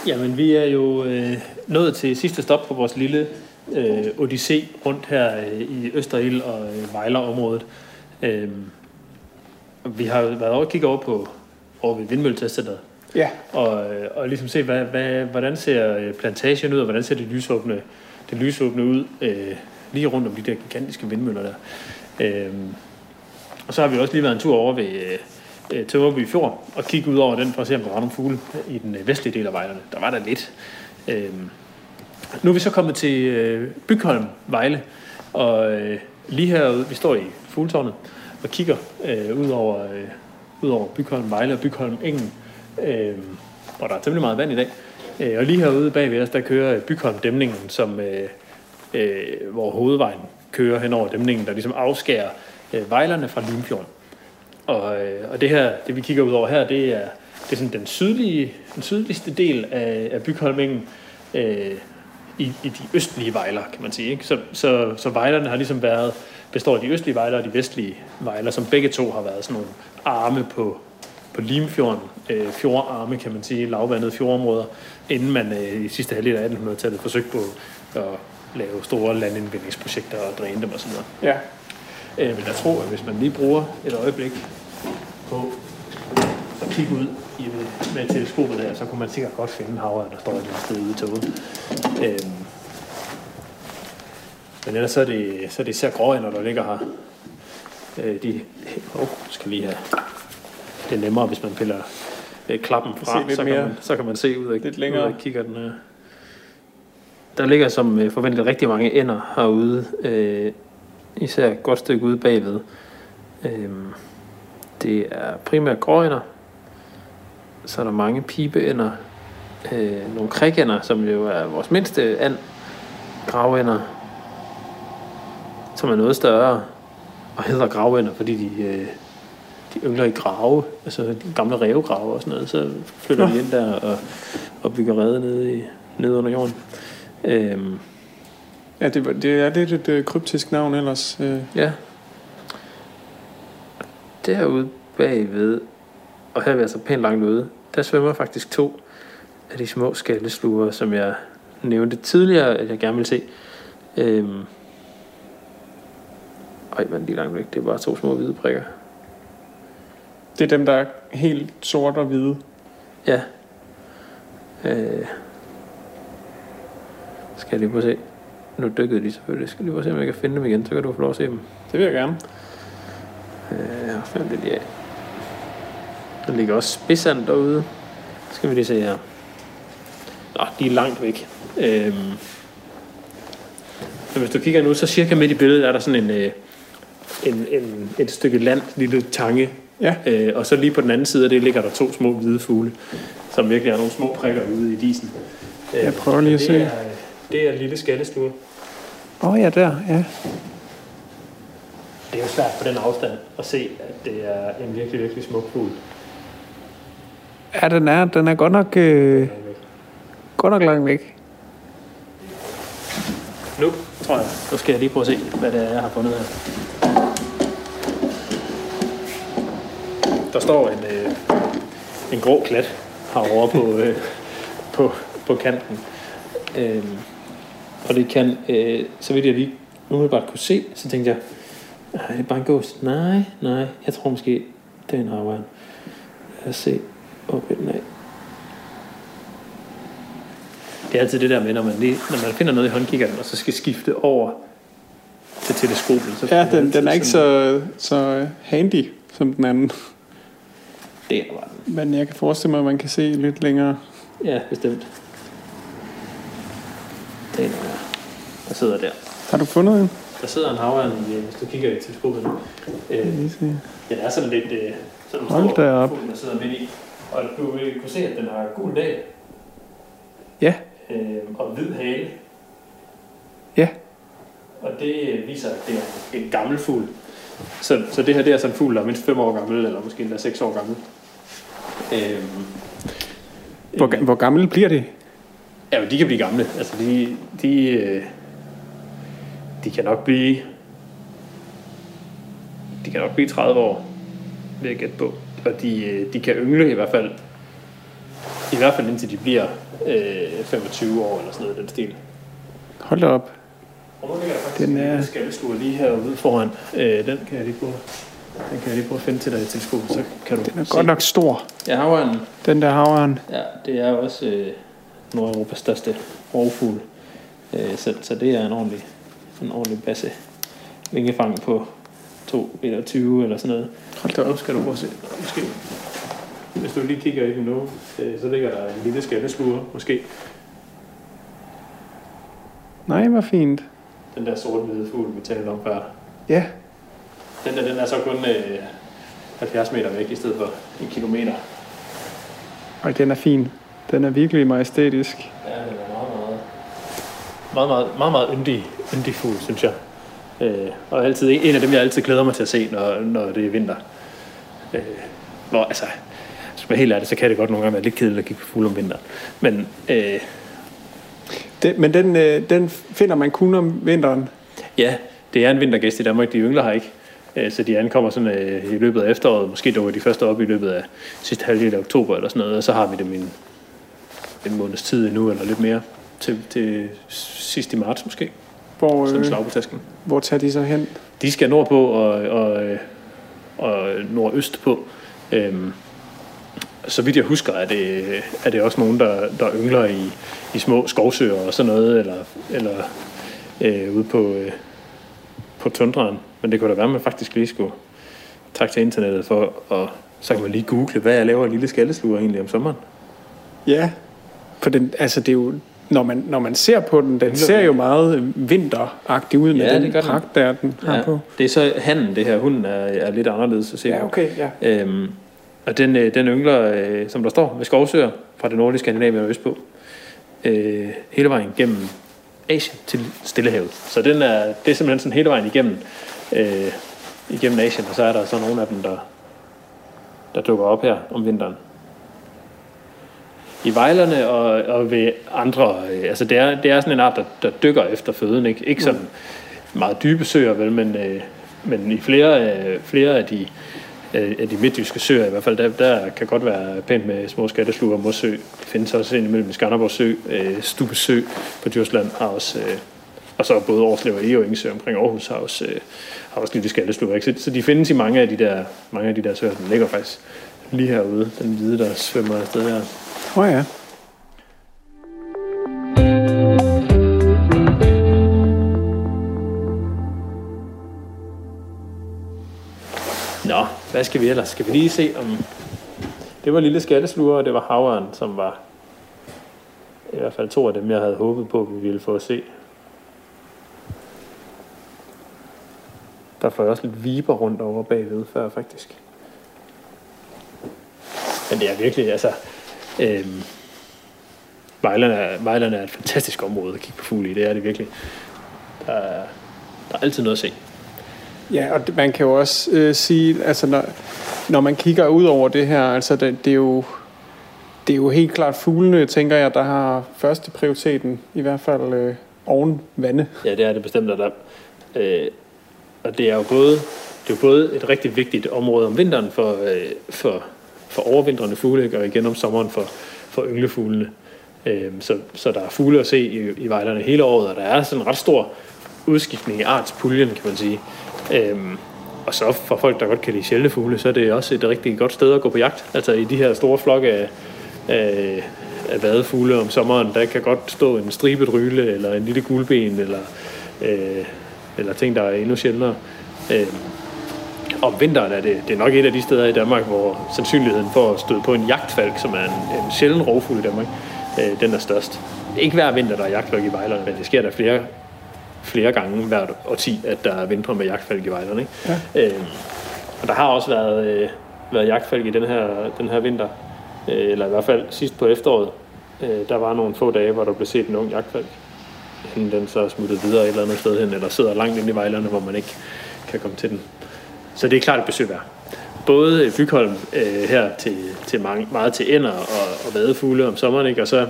Jamen, vi er jo øh, nået til sidste stop på vores lille øh, odyssé rundt her øh, i Østerild og øh, Vejler-området. Øh, vi har jo været over og kigge over på over ved vindmølletestcenteret, Ja. og, øh, og ligesom se, hvad, hvad, hvordan ser øh, plantagen ud, og hvordan ser det lysåbne, det lysåbne ud øh, lige rundt om de der gigantiske vindmøller der. Øh, og så har vi også lige været en tur over ved øh, øh, Tømmerby Fjord og kigge ud over den for at se, om der var nogle fugle i den øh, vestlige del af Vejlerne. Der var der lidt. Øh, nu er vi så kommet til øh, Bygholm, Vejle, og øh, lige herude, vi står i fugletårnet og kigger øh, ud, over, øh, ud over Bygholm, Vejle og Bygholm Engen, øh, hvor der er temmelig meget vand i dag. Øh, og lige herude bagved os, der kører Bygholm Dæmningen, som, øh, øh, hvor hovedvejen kører hen over dæmningen, der ligesom afskærer øh, Vejlerne fra Limfjorden. Og, øh, og det her, det vi kigger ud over her, det er, det er sådan den, sydlige, den sydligste del af, af Bygholmingen øh, i, i de østlige vejler, kan man sige. Ikke? Så, så, så vejlerne har ligesom været, består af de østlige vejler og de vestlige vejler, som begge to har været sådan nogle arme på, på Limfjorden, øh, fjordarme, kan man sige, lavvandede fjordområder, inden man øh, i sidste halvdel af 1800-tallet forsøgte på at lave store landindvindingsprojekter og dræne dem og sådan noget. Ja. Øh, jeg tror, at hvis man lige bruger et øjeblik på at kigge ud i, med teleskopet der, så kunne man sikkert godt finde havre, der står et eller andet sted ude i toget. Øh, men ellers så er det, så er det især gråænder, der ligger her. Øh, de oh, skal lige have... Det er nemmere, hvis man piller øh, klappen fra, så kan, man, så kan man se ud af, Lidt længere. ud af kigger den her. Der ligger som øh, forventet rigtig mange ender herude, øh, især et godt stykke ude bagved. Øh, det er primært gråænder, så er der mange pibeænder, øh, nogle krikænder, som jo er vores mindste and, gravænder, som er noget større, og hedder gravænder, fordi de, øh, de yngler i grave, altså de gamle rævegrave og sådan noget, så flytter de ind der og, og bygger rede nede, i, nede under jorden. Øhm, Ja, det, var- det er lidt et øh, kryptisk navn ellers. Øh, ja. Derude bagved, og her er vi altså pænt langt ude, der svømmer faktisk to af de små skallesluger, som jeg nævnte tidligere, at jeg gerne vil se. Øhm, ej, men de er langt væk. Det er bare to små hvide prikker. det er dem, der er helt sort og hvide. Ja. Øh. Skal jeg lige prøve at se. Nu dykkede de selvfølgelig. Skal jeg lige prøve at se, om jeg kan finde dem igen. Så kan du få lov at se dem. Det vil jeg gerne. Øh, fundet det lige af. Der ligger også spidsand derude. Skal vi lige se her. Nå, de er langt væk. Men hvis du kigger nu, så cirka midt i billedet er der sådan en, øh, en, en, et stykke land, lille tange. Ja. Øh, og så lige på den anden side af det ligger der to små hvide fugle, som virkelig er nogle små prikker ude i disen. Øh, Jeg prøver lige at det se. Er, det er lille skallestue. Åh oh, ja, der. Ja. Det er jo svært på den afstand at se, at det er en virkelig, virkelig smuk fugl. Ja, den er, den er godt nok, øh, godt nok langt væk. Nu, tror jeg. Nu skal jeg lige prøve at se, hvad det er, jeg har fundet her. Der står en, øh, en grå klat herovre på, øh, på, på kanten. Øh, og det kan, øh, så vidt jeg lige umiddelbart kunne se, så tænkte jeg, "Ej, det er bare en gås. Nej, nej, jeg tror måske, det er en havørn. Lad os se, hvor ved den af. Det er altid det der med, når man, lige, når man finder noget i håndkiggeren, og så skal skifte over til teleskopet. Så Ja, den, den er ikke så, så handy som den anden. Det var den. Men jeg kan forestille mig, at man kan se lidt længere. Ja, bestemt. Den er, der sidder der. Har du fundet en? Der sidder en havørn, i, hvis du kigger i teleskopet nu. Øh, se. den er sådan lidt øh, sådan en Hold stor da op. fugl, der sidder midt i. Og du vil kunne se, at den har gul dag Ja, øh, og hvid hale. ja. Og det øh, viser, at det er en gammel fugl. Så, så det her det er sådan en fugl, der er mindst 5 år gammel, eller måske endda 6 år gammel. Øhm, Hvor, ga- hvor gammel bliver det? Ja, men de kan blive gamle. Altså, de, de, øh, de kan nok blive... De kan nok blive 30 år, vil jeg gætte på. Og de, øh, de kan yngle i hvert fald. I hvert fald indtil de bliver øh, 25 år eller sådan noget i den stil. Hold da op. Og nu ligger der faktisk Den er- en skalleskue lige herude foran. Øh, den kan jeg lige prøve. Den kan jeg lige prøve at finde til dig i teleskopet, så kan du Den er godt nok stor, Ja, havørnen, den der havørn. Ja, det er også øh, Nordeuropas største rovfugl. Øh, så, så det er en ordentlig, en ordentlig basse vingefang på 2 meter 20 eller sådan noget. Hold da op. skal du prøve at se. Måske. Hvis du lige kigger i den nu, øh, så ligger der en lille skallesluger, måske. Nej, hvor fint. Den der sort-hvide fugl, vi talte om før. Ja, Den der, den er så kun øh, 70 meter væk i stedet for en kilometer. og den er fin. Den er virkelig majestætisk. Ja, den er meget, meget, meget, meget, meget, meget yndig, yndig fugl, synes jeg. Øh, og altid en af dem, jeg altid glæder mig til at se, når, når det er vinter. Øh, hvor, altså, man er helt ærlig, så kan det godt nogle gange være lidt kedeligt at kigge på fugle om vinteren. Men øh, Den, men den, øh, den finder man kun om vinteren. ja, det er en vintergæst i Danmark. De yngler har ikke. Øh, så de ankommer sådan øh, i løbet af efteråret. Måske dukker de første op i løbet af sidste halvdel af oktober eller sådan noget. Og så har vi dem en, en måneds tid endnu, eller lidt mere. Til, til sidst i marts måske. Hvor, øh, slag på tasken. hvor tager de så hen? De skal nordpå og, og, og nordøst på. Øhm, så vidt jeg husker, er det, er det også nogen, der, der yngler i, i små skovsøer og sådan noget, eller, eller øh, ude på, øh, på tundraen. Men det kunne da være, at man faktisk lige skulle trække til internettet for, og så kan man lige google, hvad jeg laver en lille skallesluger egentlig om sommeren. Ja, for den, altså det er jo, når man, når man ser på den, den ser jo meget vinteragtig ud med Ja, den pragt, der den har Ja, på. det er så handen, det her. Hunden er, er lidt anderledes at se. Ja, okay, ja. Øhm, og den, øh, den yngler, øh, som der står, med skovsøer fra det nordlige Skandinavien og østpå. Øh, hele vejen gennem Asien til Stillehavet. Så den er, det er simpelthen sådan hele vejen igennem, øh, igennem Asien, og så er der så nogle af dem, der, der dukker op her om vinteren. I vejlerne og, og ved andre, øh, altså det er, det er sådan en art, der, der dykker efter føden, ikke, ikke sådan meget dybe søer, vel, men, øh, men i flere, øh, flere af de øh, af de midtjyske søer i hvert fald, der, der kan godt være pænt med små skattesluger og mossø. Det findes også ind imellem Skanderborg Sø, øh, Stubesø på Djursland har også, øh, og så både Årslev og Ege Ingesø omkring Aarhus har også, øh, har også lille skattesluger. Ikke? Så, så, de findes i mange af de der, mange af de der søer. Den ligger faktisk lige herude, den hvide, der svømmer afsted her. Åh oh, ja. Nå, hvad skal vi ellers? Skal vi lige se om... Det var lille skattesluger, og det var havren, som var i hvert fald to af dem, jeg havde håbet på, vi ville få at se. Der får jeg også lidt viber rundt over bagved før, faktisk. Men det er virkelig, altså... Øhm, Vejlerne er, Vejlerne er et fantastisk område at kigge på fugle i, det er det virkelig. Der er, der er altid noget at se. Ja, og man kan jo også øh, sige, altså når, når man kigger ud over det her, altså det, det er jo det er jo helt klart fuglene, tænker jeg, der har første prioriteten, i hvert fald øh, oven vande. Ja, det er det bestemt, der, øh, og det er jo både, det er jo både et rigtig vigtigt område om vinteren for, øh, for, for overvintrende fugle, ikke? og igen om sommeren for, for ynglefuglene. Øh, så, så der er fugle at se i, i vejlerne hele året, og der er sådan en ret stor udskiftning i artspuljen, kan man sige. Øh, og så for folk, der godt kan lide sjældne fugle, så er det også et rigtig godt sted at gå på jagt. Altså i de her store flokke af, af, af vadefugle om sommeren, der kan godt stå en stribet ryle, eller en lille gulben, eller, øh, eller ting, der er endnu sjældnere. Øh, om vinteren er det, det er nok et af de steder i Danmark, hvor sandsynligheden for at støde på en jagtfalk, som er en, en sjælden rovfugl i Danmark, øh, den er størst. Ikke hver vinter, der er jagtlok i vejlerne, men det sker der flere, flere gange hvert årti, at der er vintre med jagtfalk i vejlerne. Ikke? Ja. Øh, og der har også været, øh, været jagtfalk i den her, den her vinter, øh, eller i hvert fald sidst på efteråret. Øh, der var nogle få dage, hvor der blev set en ung jagtfalk. Den så er smuttet videre et eller andet sted hen, eller sidder langt inde i vejlerne, hvor man ikke kan komme til den. Så det er klart et besøg værd. Både Bygholm øh, her til, til mange, meget til ender og, og vadefugle om sommeren, ikke? og så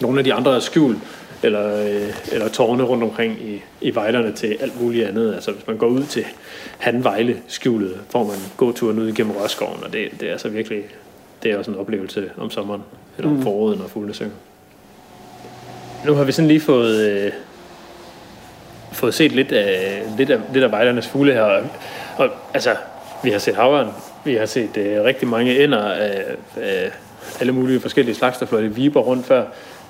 nogle af de andre skjul eller, øh, eller tårne rundt omkring i, i vejlerne til alt muligt andet. Altså hvis man går ud til Hanvejle skjulet, får man gåturen ud igennem Rørskoven, og det, det er altså virkelig det er også en oplevelse om sommeren, eller om foråret, når fuglene synger. Nu har vi sådan lige fået, øh, fået set lidt af, lidt af, lidt af vejlernes fugle her, og, altså, vi har set havren, vi har set øh, rigtig mange ender af, af alle mulige forskellige slags, der fløjte viber rundt før.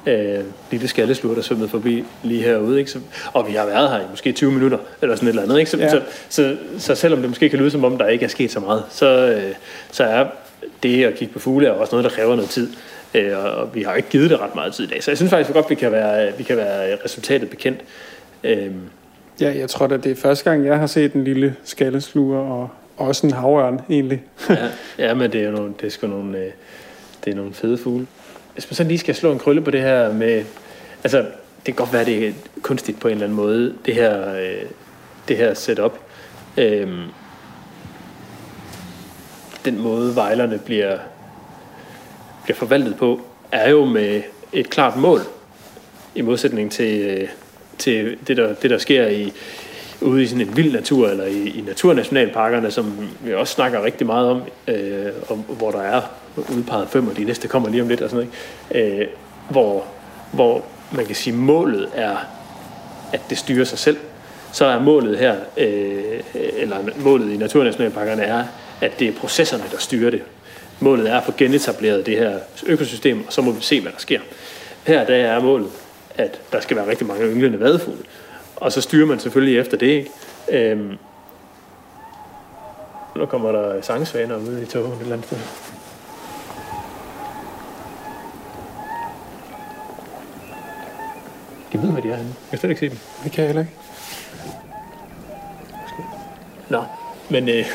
Øh, lille skallesluger, der svømmede forbi lige herude. Ikke? Så, og vi har været her i måske 20 minutter, eller sådan et eller andet. Ikke? Så, Ja. så, så, så selvom det måske kan lyde som om, der ikke er sket så meget, så, øh, så er det at kigge på fugle er også noget, der kræver noget tid. Øh, og, og vi har jo ikke givet det ret meget tid i dag. Så jeg synes faktisk godt, vi kan være, vi kan være resultatet bekendt. Øh, Ja, jeg tror da, det er første gang, jeg har set en lille skallesluger, og også en havørn egentlig. ja, ja, men det er jo nogle, det er sgu nogle, øh, det er nogle fede fugle. Hvis man så lige skal slå en krølle på det her med, altså det kan godt være, det er kunstigt på en eller anden måde, det her, øh, det her setup. Øhm, den måde vejlerne bliver, bliver forvaltet på, er jo med et klart mål, i modsætning til, øh, til det, der, det, der sker i, ude i sådan en vild natur, eller i, i naturnationalparkerne, som vi også snakker rigtig meget om, øh, om hvor der er udpeget fem, og de næste kommer lige om lidt, og sådan noget, øh, hvor, hvor man kan sige, målet er, at det styrer sig selv. Så er målet her, øh, eller målet i naturnationalparkerne er, at det er processerne, der styrer det. Målet er at få genetableret det her økosystem, og så må vi se, hvad der sker. Her der er målet, at der skal være rigtig mange ynglende vadefugle. Og så styrer man selvfølgelig efter det. Ikke? Øhm, Nu kommer der sangsvaner ude i toget et eller andet sted. De ved, hvad de er henne. Jeg kan slet ikke se dem. Det kan jeg heller ikke. Nå, men øh,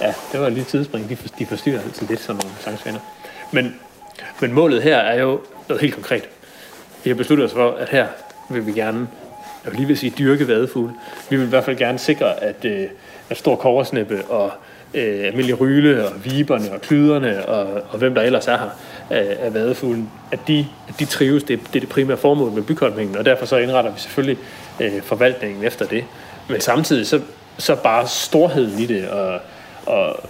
ja, det var lige tidsspring. De, for, de forstyrrer altid lidt sådan nogle sangsvaner. Men, men målet her er jo noget helt konkret. Vi har besluttet os for, at her vil vi gerne, jeg vil lige vil sige dyrke vadefugle. Vi vil i hvert fald gerne sikre, at, øh, at stor koversnippe og øh, almindelig ryle og viberne og klyderne og, og hvem der ellers er her af, øh, af vadefuglen, at de, at de trives. Det, det er det primære formål med bykolmingen, og derfor så indretter vi selvfølgelig øh, forvaltningen efter det. Men samtidig så, så bare storheden i det og, og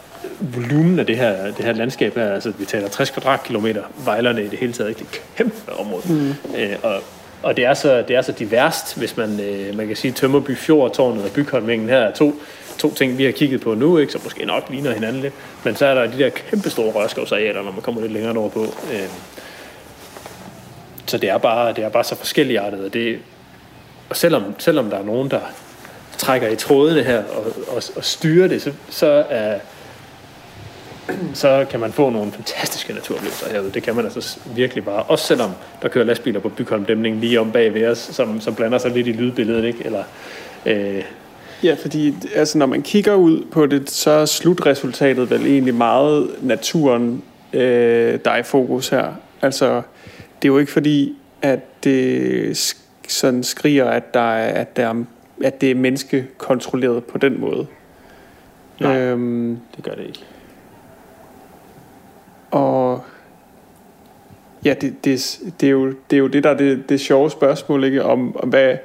volumen af det her, det her landskab her, altså vi taler 60 kvadratkilometer, vejlerne i det hele taget, ikke? det er et kæmpe område. Mm. Øh, og, og det er så, det er så diverst, hvis man, øh, man kan sige, Tømmerby Fjordtårnet og Bygholmingen her er to, to ting, vi har kigget på nu, ikke, som måske nok ligner hinanden lidt, men så er der de der kæmpe store rørskovsarealer, når man kommer lidt længere over på. Øh, så det er bare, det er bare så forskelligartet, og, det, og selvom, selvom der er nogen, der trækker i trådene her og, og, og styrer det, så, så er så kan man få nogle fantastiske naturoplevelser herude. Det kan man altså virkelig bare. Også selvom der kører lastbiler på Bygholm Dæmning lige om bag ved os, som, som blander sig lidt i lydbilledet, ikke? Eller, øh, Ja, fordi altså, når man kigger ud på det, så er slutresultatet vel egentlig meget naturen, øh, der er i fokus her. Altså, det er jo ikke fordi, at det sådan skriger, at, der er, at, der er, at det er menneskekontrolleret på den måde. Nej. Øhm, det gør det ikke. Og ja, det, det, det, er jo, det er jo det, der er det, det sjove spørgsmål, ikke? Om, om hvad,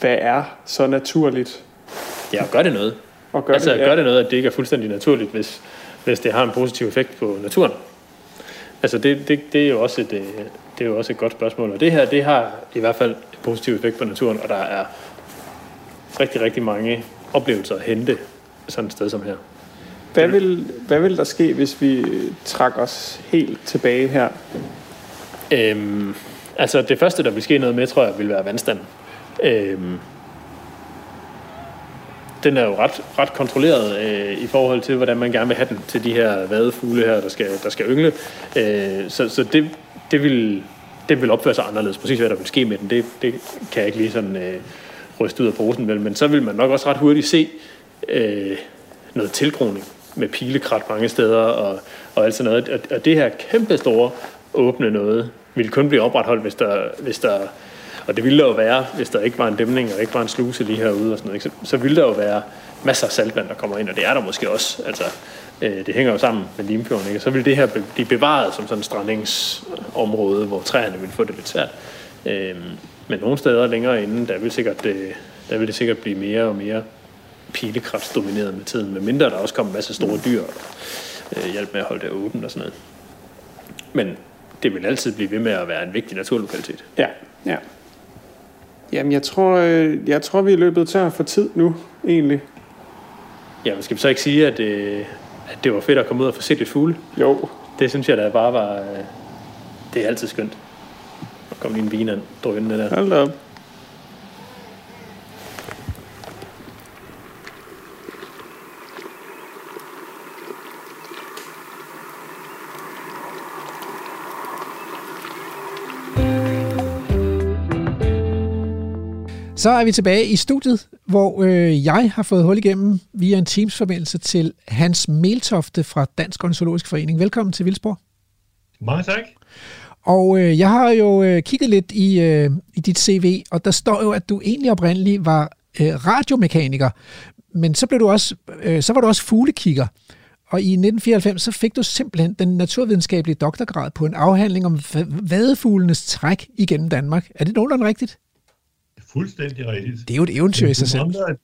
hvad er så naturligt? Ja, og gør det noget. Og gør altså, det, ja. gør det noget, at det ikke er fuldstændig naturligt, hvis, hvis det har en positiv effekt på naturen? Altså, det, det, det, er jo også et, øh, det er jo også et godt spørgsmål. Og det her, det har i hvert fald en positiv effekt på naturen, og der er rigtig, rigtig mange oplevelser at hente sådan et sted som her. Hvad vil, hvad vil der ske, hvis vi trækker os helt tilbage her? Øhm, altså, det første, der vil ske noget med, tror jeg, vil være vandstanden. Øhm, den er jo ret, ret kontrolleret øh, i forhold til, hvordan man gerne vil have den til de her vadefugle her, der skal, der skal yngle. Øh, så så det, det, vil, det vil opføre sig anderledes. Præcis hvad der vil ske med den, det, det kan jeg ikke lige sådan øh, ryste ud af posen. Men, men så vil man nok også ret hurtigt se øh, noget tilgroning med pilekrat mange steder og, og alt sådan noget. Og, og det her kæmpe store åbne noget ville kun blive opretholdt, hvis der, hvis der og det ville der jo være, hvis der ikke var en dæmning og ikke var en sluse lige herude og sådan noget, ikke? Så, så ville der jo være masser af saltvand, der kommer ind, og det er der måske også. Altså, øh, det hænger jo sammen med Limfjorden, ikke? Og så ville det her blive bevaret som sådan et strandingsområde, hvor træerne ville få det lidt svært. Øh, men nogle steder længere inden, der vil, sikkert, øh, der vil det sikkert blive mere og mere pilekraftsdomineret med tiden, med mindre der også kommer en masse store dyr og øh, hjælp med at holde det åbent og sådan noget. Men det vil altid blive ved med at være en vigtig naturlokalitet. Ja, ja. Jamen, jeg tror, øh, jeg tror, vi er løbet tør for tid nu, egentlig. Ja, men skal vi så ikke sige, at, øh, at det var fedt at komme ud og få set lidt fugle? Jo. Det synes jeg da bare var... Øh, det er altid skønt. Og kom lige en vin drønende der. Hold op. Så er vi tilbage i studiet, hvor øh, jeg har fået hul igennem via en Teams-forbindelse til Hans Meltofte fra Dansk Ornitologisk Forening. Velkommen til Vildsborg. Mange tak. Og øh, jeg har jo øh, kigget lidt i, øh, i dit CV, og der står jo, at du egentlig oprindeligt var øh, radiomekaniker, men så blev du også, øh, så var du også fuglekigger. Og i 1994 så fik du simpelthen den naturvidenskabelige doktorgrad på en afhandling om va- vadefuglenes træk igennem Danmark. Er det nogenlunde rigtigt? Fuldstændig rigtigt. Det er jo et eventyr i sig selv. mangler, et-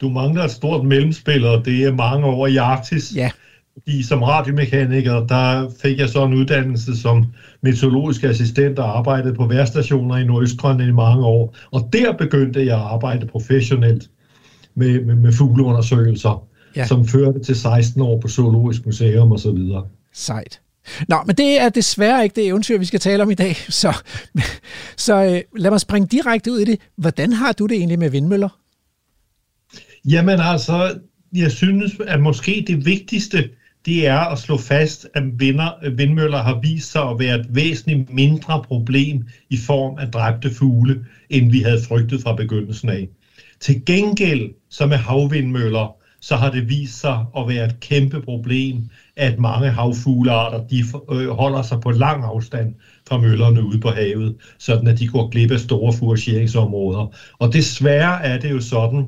du mangler et stort mellemspil, og det er mange år i Arktis. Ja, Fordi som radiomekaniker, der fik jeg så en uddannelse som meteorologisk assistent og arbejdede på vejrstationer i Nordøstgrønland i mange år. Og der begyndte jeg at arbejde professionelt med, med, med fugleundersøgelser, Ja. som førte til 16 år på Zoologisk Museum videre. sejt. Nå, men det er desværre ikke det eventyr, vi skal tale om i dag. Så, så øh, lad mig springe direkte ud i det. Hvordan har du det egentlig med vindmøller? Jamen altså, jeg synes, at måske det vigtigste, det er at slå fast, at vinder, vindmøller har vist sig at være et væsentligt mindre problem i form af dræbte fugle, end vi havde frygtet fra begyndelsen af. Til gengæld, så med havvindmøller, så har det vist sig at være et kæmpe problem, at mange havfuglearter de øh, holder sig på lang afstand fra møllerne ude på havet, sådan at de går glip af store furageringsområder. Og desværre er det jo sådan,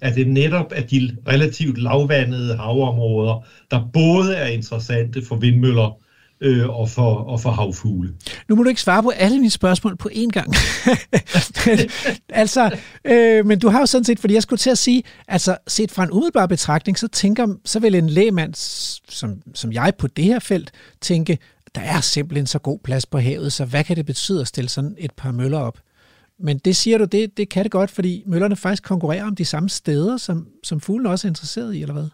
at det netop er de relativt lavvandede havområder, der både er interessante for vindmøller øh, og, for, og for havfugle. Nu må du ikke svare på alle mine spørgsmål på én gang. altså, øh, men du har jo sådan set, fordi jeg skulle til at sige, altså set fra en umiddelbar betragtning, så tænker, så vil en lægmand, som, som jeg på det her felt, tænke, der er simpelthen så god plads på havet, så hvad kan det betyde at stille sådan et par møller op? Men det siger du, det, det kan det godt, fordi møllerne faktisk konkurrerer om de samme steder, som, som fuglen også er interesseret i, eller hvad?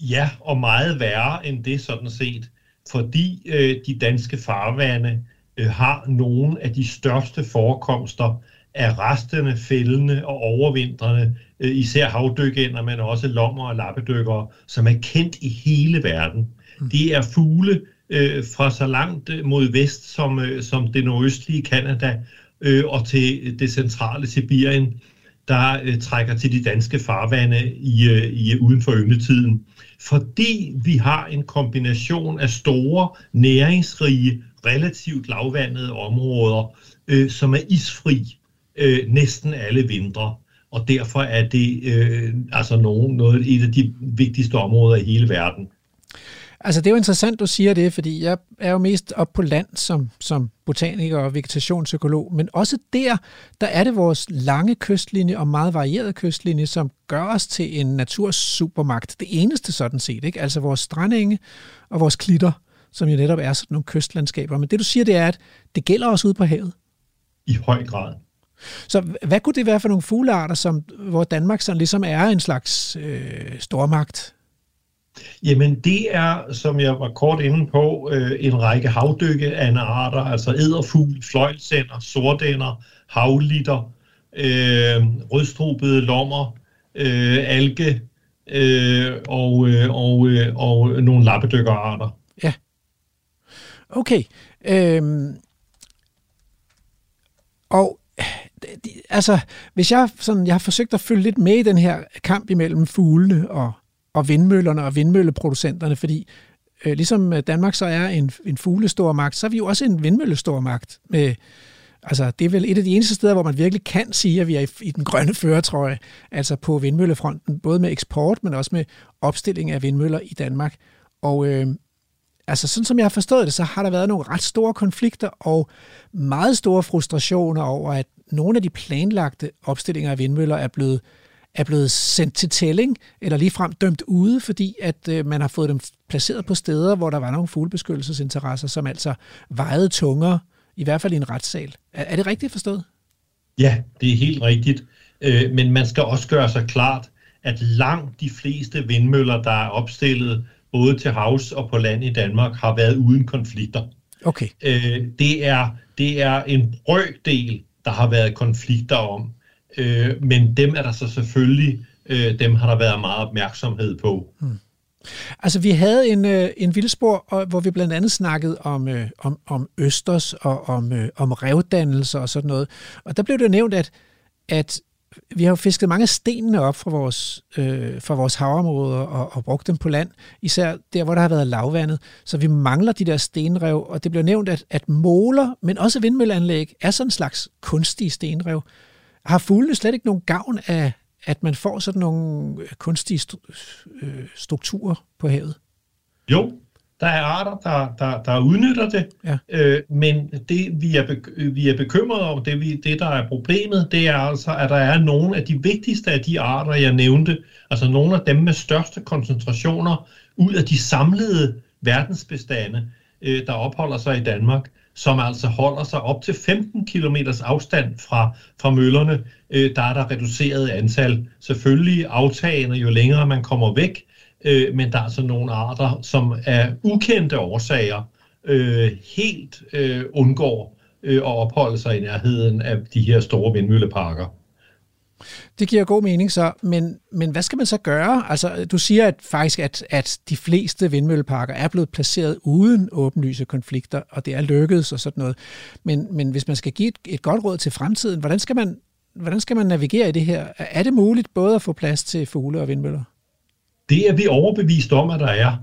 Ja, og meget værre end det sådan set, fordi øh, de danske farvande øh, har nogle af de største forekomster af restende, fældende og overvintrende, øh, især havdykkænder, men også lommer og lappedykkere, som er kendt i hele verden. Mm. Det er fugle øh, fra så langt øh, mod vest som, øh, som det nordøstlige Kanada, øh, og til det centrale Sibirien, der øh, trækker til de danske farvande i, øh, i uden for yngletiden. Fordi vi har en kombination af store, næringsrige, relativt lavvandede områder, øh, som er isfri øh, næsten alle vintre. Og derfor er det øh, altså nogen, noget, et af de vigtigste områder i hele verden. Altså det er jo interessant, du siger det, fordi jeg er jo mest op på land som, som botaniker og vegetationspsykolog, men også der, der er det vores lange kystlinje og meget varierede kystlinje, som gør os til en natursupermagt. Det eneste sådan set, ikke? Altså vores strandenge og vores klitter, som jo netop er sådan nogle kystlandskaber. Men det du siger, det er, at det gælder også ude på havet. I høj grad. Så hvad kunne det være for nogle fuglearter, som, hvor Danmark sådan ligesom er en slags øh, stormagt? Jamen det er, som jeg var kort inde på, øh, en række havdykke af arter, altså æderfugl, fløjlsænder, sordænder, havlitter, øh, rødstrubede lommer, øh, alge øh, og, øh, og, øh, og nogle lappedykkerarter. Ja. Okay. Øhm. Og øh, altså, hvis jeg sådan, jeg har forsøgt at følge lidt med i den her kamp imellem fuglene og og vindmøllerne og vindmølleproducenterne, fordi øh, ligesom øh, Danmark så er en, en fuglestormagt, så er vi jo også en vindmøllestormagt. Med, altså, det er vel et af de eneste steder, hvor man virkelig kan sige, at vi er i, i den grønne føretrøje, altså på vindmøllefronten, både med eksport, men også med opstilling af vindmøller i Danmark. Og øh, altså sådan som jeg har forstået det, så har der været nogle ret store konflikter og meget store frustrationer over, at nogle af de planlagte opstillinger af vindmøller er blevet er blevet sendt til tælling, eller ligefrem dømt ude, fordi at øh, man har fået dem placeret på steder, hvor der var nogle fuglebeskyttelsesinteresser, som altså vejede tungere, i hvert fald i en retssal. Er, er det rigtigt forstået? Ja, det er helt rigtigt. Øh, men man skal også gøre sig klart, at langt de fleste vindmøller, der er opstillet både til havs og på land i Danmark, har været uden konflikter. Okay. Øh, det, er, det er en brøkdel, der har været konflikter om. Øh, men dem er der så selvfølgelig, øh, dem har der været meget opmærksomhed på. Hmm. Altså, vi havde en, øh, en vildspor, hvor vi blandt andet snakkede om, øh, om, om østers og om, øh, om revdannelser og sådan noget. Og der blev det nævnt, at, at vi har jo fisket mange stenene op fra vores, øh, fra vores havområder og, og brugt dem på land, især der, hvor der har været lavvandet. Så vi mangler de der stenrev, og det blev nævnt, at, at måler, men også vindmølleanlæg, er sådan en slags kunstige stenrev. Har fuglene slet ikke nogen gavn af, at man får sådan nogle øh, kunstige øh, strukturer på havet? Jo, der er arter, der, der, der udnytter det, ja. øh, men det vi er, vi er bekymrede om, det, vi, det der er problemet, det er altså, at der er nogle af de vigtigste af de arter, jeg nævnte, altså nogle af dem med største koncentrationer ud af de samlede verdensbestande, øh, der opholder sig i Danmark, som altså holder sig op til 15 km afstand fra, fra møllerne, øh, der er der reduceret antal. Selvfølgelig aftagende, jo længere man kommer væk, øh, men der er altså nogle arter, som af ukendte årsager øh, helt øh, undgår øh, at opholde sig i nærheden af de her store vindmølleparker. Det giver god mening så, men, men hvad skal man så gøre? Altså, du siger at faktisk, at, at de fleste vindmølleparker er blevet placeret uden åbenlyse konflikter, og det er lykkedes og sådan noget. Men, men hvis man skal give et, et godt råd til fremtiden, hvordan skal, man, hvordan skal man navigere i det her? Er det muligt både at få plads til fugle og vindmøller? Det er vi overbevist om, at der er,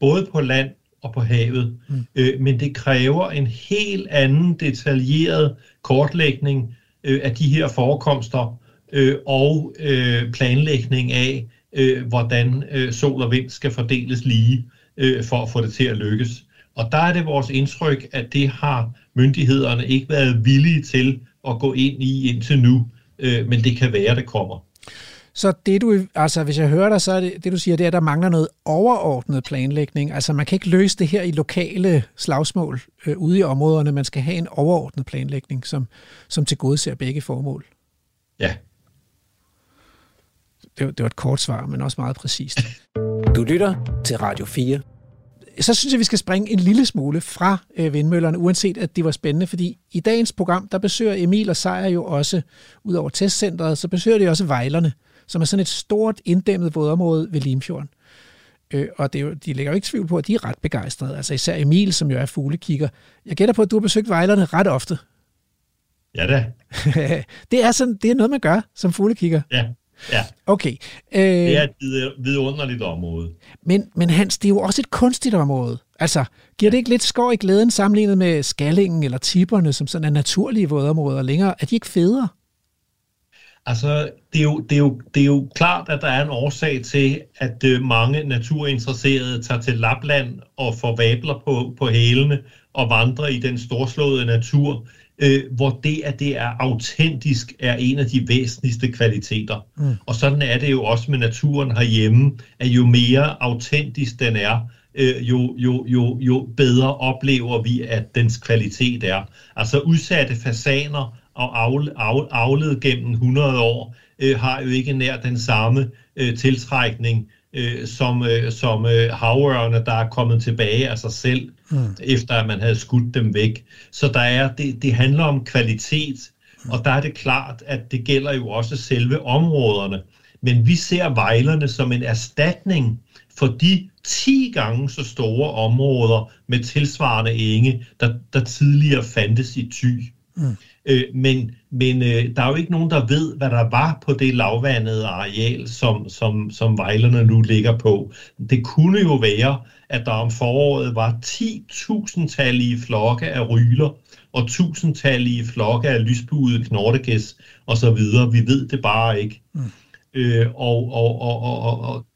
både på land og på havet. Mm. Øh, men det kræver en helt anden detaljeret kortlægning øh, af de her forekomster øh, og øh, planlægning af, øh, hvordan øh, sol og vind skal fordeles lige øh, for at få det til at lykkes. Og der er det vores indtryk, at det har myndighederne ikke været villige til at gå ind i indtil nu, øh, men det kan være, det kommer. Så det du, altså hvis jeg hører dig, så er det, det du siger, det er, at der mangler noget overordnet planlægning. Altså man kan ikke løse det her i lokale slagsmål øh, ude i områderne. Man skal have en overordnet planlægning, som, som tilgodeser begge formål. Ja. Det, det var et kort svar, men også meget præcist. Du lytter til Radio 4. Så synes jeg, vi skal springe en lille smule fra øh, vindmøllerne, uanset at det var spændende, fordi i dagens program, der besøger Emil og Sejer jo også, ud over testcentret, så besøger de også Vejlerne som er sådan et stort inddæmmet vådområde ved Limfjorden. Øh, og det er jo, de lægger jo ikke tvivl på, at de er ret begejstrede. Altså især Emil, som jo er fuglekigger. Jeg gætter på, at du har besøgt vejlerne ret ofte. Ja da. det, er sådan, det er noget, man gør som fuglekigger. Ja, ja. Okay. Øh, det er et vidunderligt område. Men, men Hans, det er jo også et kunstigt område. Altså, giver det ikke lidt skår i glæden sammenlignet med skallingen eller tipperne, som sådan er naturlige vådområder længere? Er de ikke federe? Altså, det er, jo, det, er jo, det er jo klart, at der er en årsag til, at øh, mange naturinteresserede tager til Lapland og får vabler på, på hælene og vandrer i den storslåede natur, øh, hvor det, at det er autentisk, er en af de væsentligste kvaliteter. Mm. Og sådan er det jo også med naturen herhjemme, at jo mere autentisk den er, øh, jo, jo, jo, jo bedre oplever vi, at dens kvalitet er. Altså udsatte fasaner og avlet gennem 100 år, øh, har jo ikke nær den samme øh, tiltrækning øh, som, øh, som øh, havørne, der er kommet tilbage af sig selv, mm. efter at man havde skudt dem væk. Så der er, det, det handler om kvalitet, mm. og der er det klart, at det gælder jo også selve områderne. Men vi ser vejlerne som en erstatning for de 10 gange så store områder med tilsvarende enge, der, der tidligere fandtes i Thy. Mm. Øh, men men øh, der er jo ikke nogen, der ved, hvad der var på det lavvandede areal, som, som, som vejlerne nu ligger på. Det kunne jo være, at der om foråret var 10.000-tallige flokke af ryler og tusindtallige flokke af lysbuede knortegæs osv. Vi ved det bare ikke. Mm. Øh, og, og, og, og, og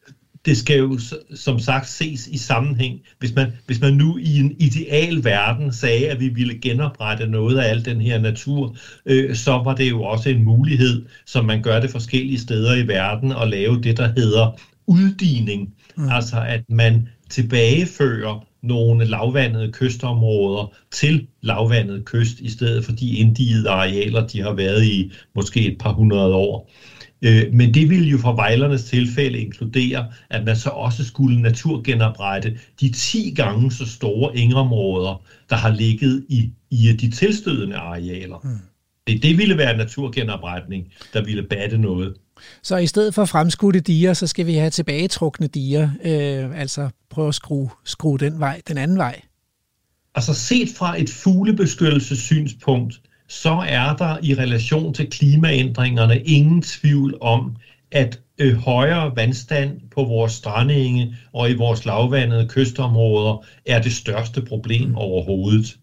det skal jo som sagt ses i sammenhæng. Hvis man, hvis man nu i en ideal verden sagde, at vi ville genoprette noget af al den her natur, øh, så var det jo også en mulighed, som man gør det forskellige steder i verden, at lave det, der hedder uddigning. Mm. Altså at man tilbagefører nogle lavvandede kystområder til lavvandet kyst, i stedet for de inddigede arealer, de har været i måske et par hundrede år. Øh, men det ville jo for vejlernes tilfælde inkludere, at man så også skulle naturgenoprette de 10 gange så store engområder, der har ligget i, i de tilstødende arealer. Mm. Det, det ville være naturgenopretning, der ville batte noget. Så i stedet for fremskudte diger, så skal vi have tilbagetrukne diger, øh, altså prøve at skrue, skrue den vej, den anden vej. Altså set fra et fuglebeskyttelsessynspunkt, så er der i relation til klimaændringerne ingen tvivl om, at øh, højere vandstand på vores strandenge og i vores lavvandede kystområder er det største problem mm. overhovedet.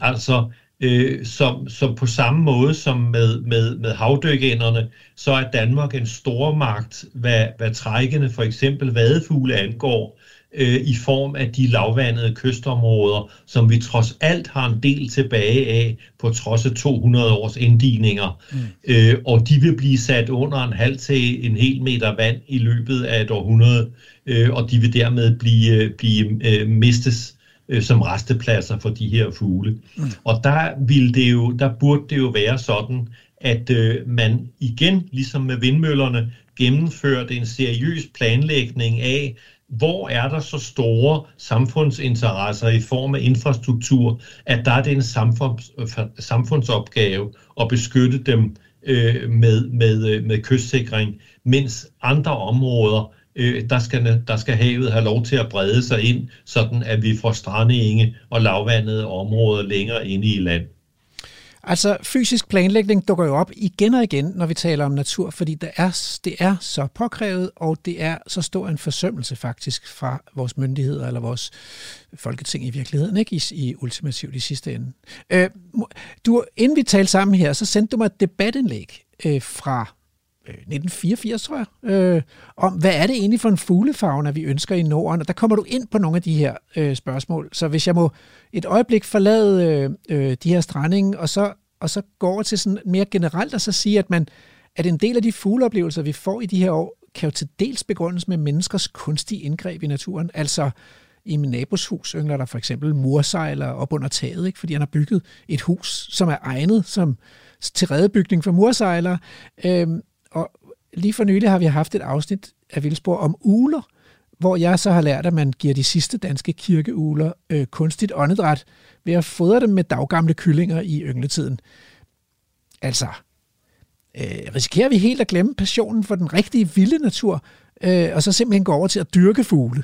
Altså, øh, som, som på samme måde som med, med, med havdykænderne, så er Danmark en stormagt, hvad, hvad trækkende for eksempel vadefugle angår, øh, i form af de lavvandede kystområder, som vi trods alt har en del tilbage af, på trods af 200 års inddigninger. Mm. Øh, og de vil blive sat under en halv til en hel meter vand i løbet af et århundrede, øh, og de vil dermed blive, blive øh, mistes øh, som restepladser for de her fugle. Mm. Og der, vil det jo, der burde det jo være sådan, at øh, man igen, ligesom med vindmøllerne, gennemførte en seriøs planlægning af, hvor er der så store samfundsinteresser i form af infrastruktur, at der er det en samfunds, samfundsopgave at beskytte dem øh, med, med, øh, med kystsikring, mens andre områder, øh, der, skal, der skal havet have lov til at brede sig ind, sådan at vi får strandenge og lavvandede områder længere inde i land. Altså, fysisk planlægning dukker jo op igen og igen, når vi taler om natur, fordi det er, det er så påkrævet, og det er så stor en forsømmelse faktisk fra vores myndigheder eller vores folketing i virkeligheden, ikke? I, i ultimativt i sidste ende. Øh, du, inden vi talte sammen her, så sendte du mig et debatindlæg øh, fra Øh, 1984, tror jeg, øh, om hvad er det egentlig for en fuglefauna, vi ønsker i Norden. Og der kommer du ind på nogle af de her øh, spørgsmål. Så hvis jeg må et øjeblik forlade øh, øh, de her strandinge, og så, og så gå over til sådan mere generelt, og så sige, at, man, at en del af de fugleoplevelser, vi får i de her år, kan jo til dels begrundes med menneskers kunstige indgreb i naturen. Altså, i min nabos hus yngler der for eksempel mursejler op under taget, ikke? fordi han har bygget et hus, som er egnet som til redebygning for mursejlere. Øhm, og lige for nylig har vi haft et afsnit af Vildsborg om uler, hvor jeg så har lært, at man giver de sidste danske kirkeuler øh, kunstigt åndedræt ved at fodre dem med daggamle kyllinger i yngletiden. Altså, øh, risikerer vi helt at glemme passionen for den rigtige vilde natur, øh, og så simpelthen gå over til at dyrke fugle?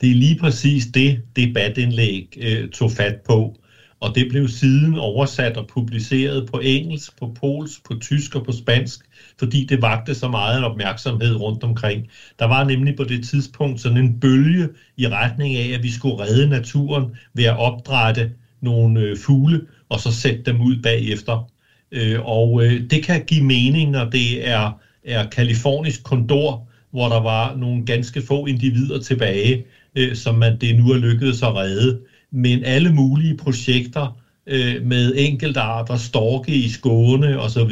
Det er lige præcis det, debatindlæg øh, tog fat på og det blev siden oversat og publiceret på engelsk, på polsk, på tysk og på spansk, fordi det vagte så meget en opmærksomhed rundt omkring. Der var nemlig på det tidspunkt sådan en bølge i retning af, at vi skulle redde naturen ved at opdrætte nogle øh, fugle, og så sætte dem ud bagefter. Øh, og øh, det kan give mening, når det er, er kalifornisk kondor, hvor der var nogle ganske få individer tilbage, øh, som man det nu er lykkedes at redde men alle mulige projekter øh, med enkeltarter, storke i Skåne osv.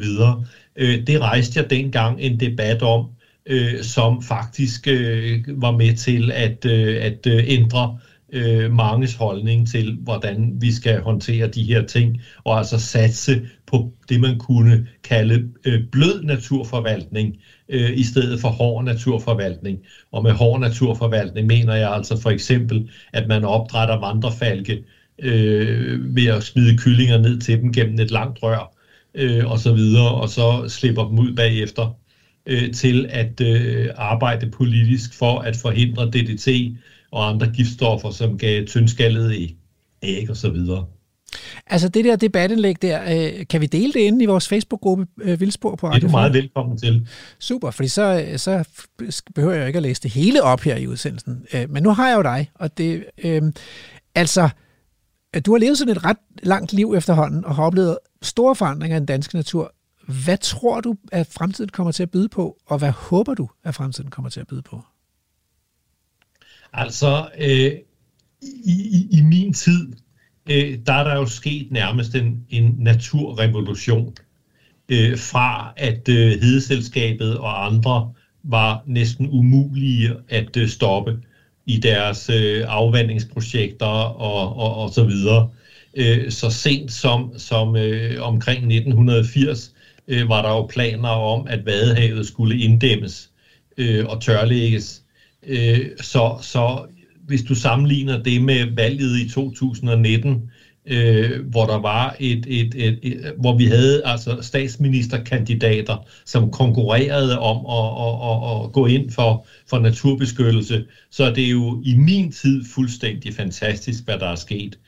videre, Øh, det rejste jeg dengang en debat om, øh, som faktisk øh, var med til at, øh, at øh, ændre øh, manges holdning til, hvordan vi skal håndtere de her ting, og altså satse på det, man kunne kalde øh, blød naturforvaltning, øh, i stedet for hård naturforvaltning. Og med hård naturforvaltning mener jeg altså for eksempel, at man opdrætter vandrefalke øh, ved at smide kyllinger ned til dem gennem et langt rør, øh, og så videre, og så slipper dem ud bagefter øh, til at øh, arbejde politisk for at forhindre DDT og andre giftstoffer, som gav tyndskallede æg og så videre. Altså det der debatindlæg der, øh, kan vi dele det inde i vores Facebook-gruppe øh, Vildspor på Radio Det er du meget velkommen til. Super, fordi så, så behøver jeg ikke at læse det hele op her i udsendelsen. Øh, men nu har jeg jo dig, og det, øh, altså, du har levet sådan et ret langt liv efterhånden, og har oplevet store forandringer i den danske natur. Hvad tror du, at fremtiden kommer til at byde på, og hvad håber du, at fremtiden kommer til at byde på? Altså, øh, i, i, i min tid, øh, der er der jo sket nærmest en, en naturrevolution. Øh, fra at øh, hedeselskabet og andre var næsten umulige at øh, stoppe i deres øh, afvandingsprojekter og, og, og så videre. Øh, så sent som, som øh, omkring 1980 øh, var der jo planer om, at Vadehavet skulle inddæmmes øh, og tørlægges. Øh, så, så hvis du sammenligner det med valget i 2019, øh, hvor der var et, et, et, et, hvor vi havde altså statsministerkandidater, som konkurrerede om at, at, at, at gå ind for, for naturbeskyttelse, så det er jo i min tid fuldstændig fantastisk, hvad der er sket.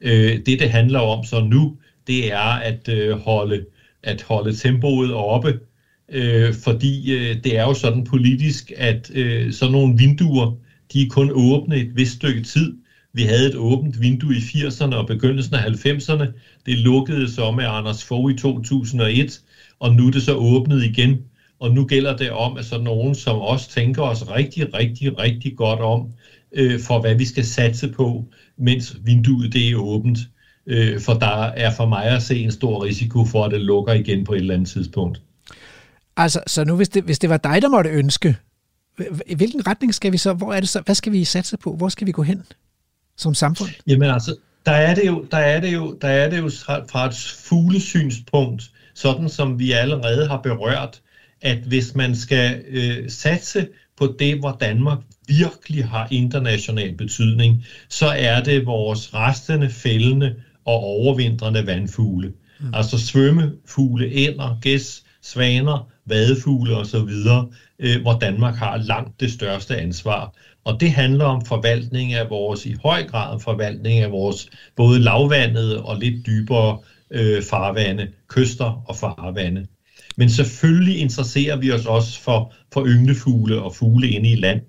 Øh, det, det handler om så nu, det er at øh, holde at holde tempoet oppe, øh, fordi øh, det er jo sådan politisk, at øh, sådan nogle vinduer, de er kun åbne et vist stykke tid. Vi havde et åbent vindue i 80'erne og begyndelsen af 90'erne. Det lukkede så med Anders Fogh i 2001, og nu er det så åbnet igen. Og nu gælder det om, at så nogen som os tænker os rigtig, rigtig, rigtig godt om, øh, for hvad vi skal satse på, mens vinduet det er åbent. Øh, for der er for mig at se en stor risiko for, at det lukker igen på et eller andet tidspunkt. Altså, så nu hvis det, hvis det var dig, der måtte ønske, i hvilken retning skal vi så, hvor er det så, hvad skal vi satse på? Hvor skal vi gå hen som samfund? Jamen altså, der er det jo, der er det jo, der er det jo fra et fuglesynspunkt, sådan som vi allerede har berørt, at hvis man skal øh, satse på det, hvor Danmark virkelig har international betydning, så er det vores restende, fældende og overvintrende vandfugle. Mm. Altså svømmefugle, ænder, gæs, svaner, vadefugle osv., øh, hvor Danmark har langt det største ansvar. Og det handler om forvaltning af vores, i høj grad forvaltning af vores både lavvandede og lidt dybere øh, farvande, kyster og farvande. Men selvfølgelig interesserer vi os også for, for ynglefugle og fugle inde i land.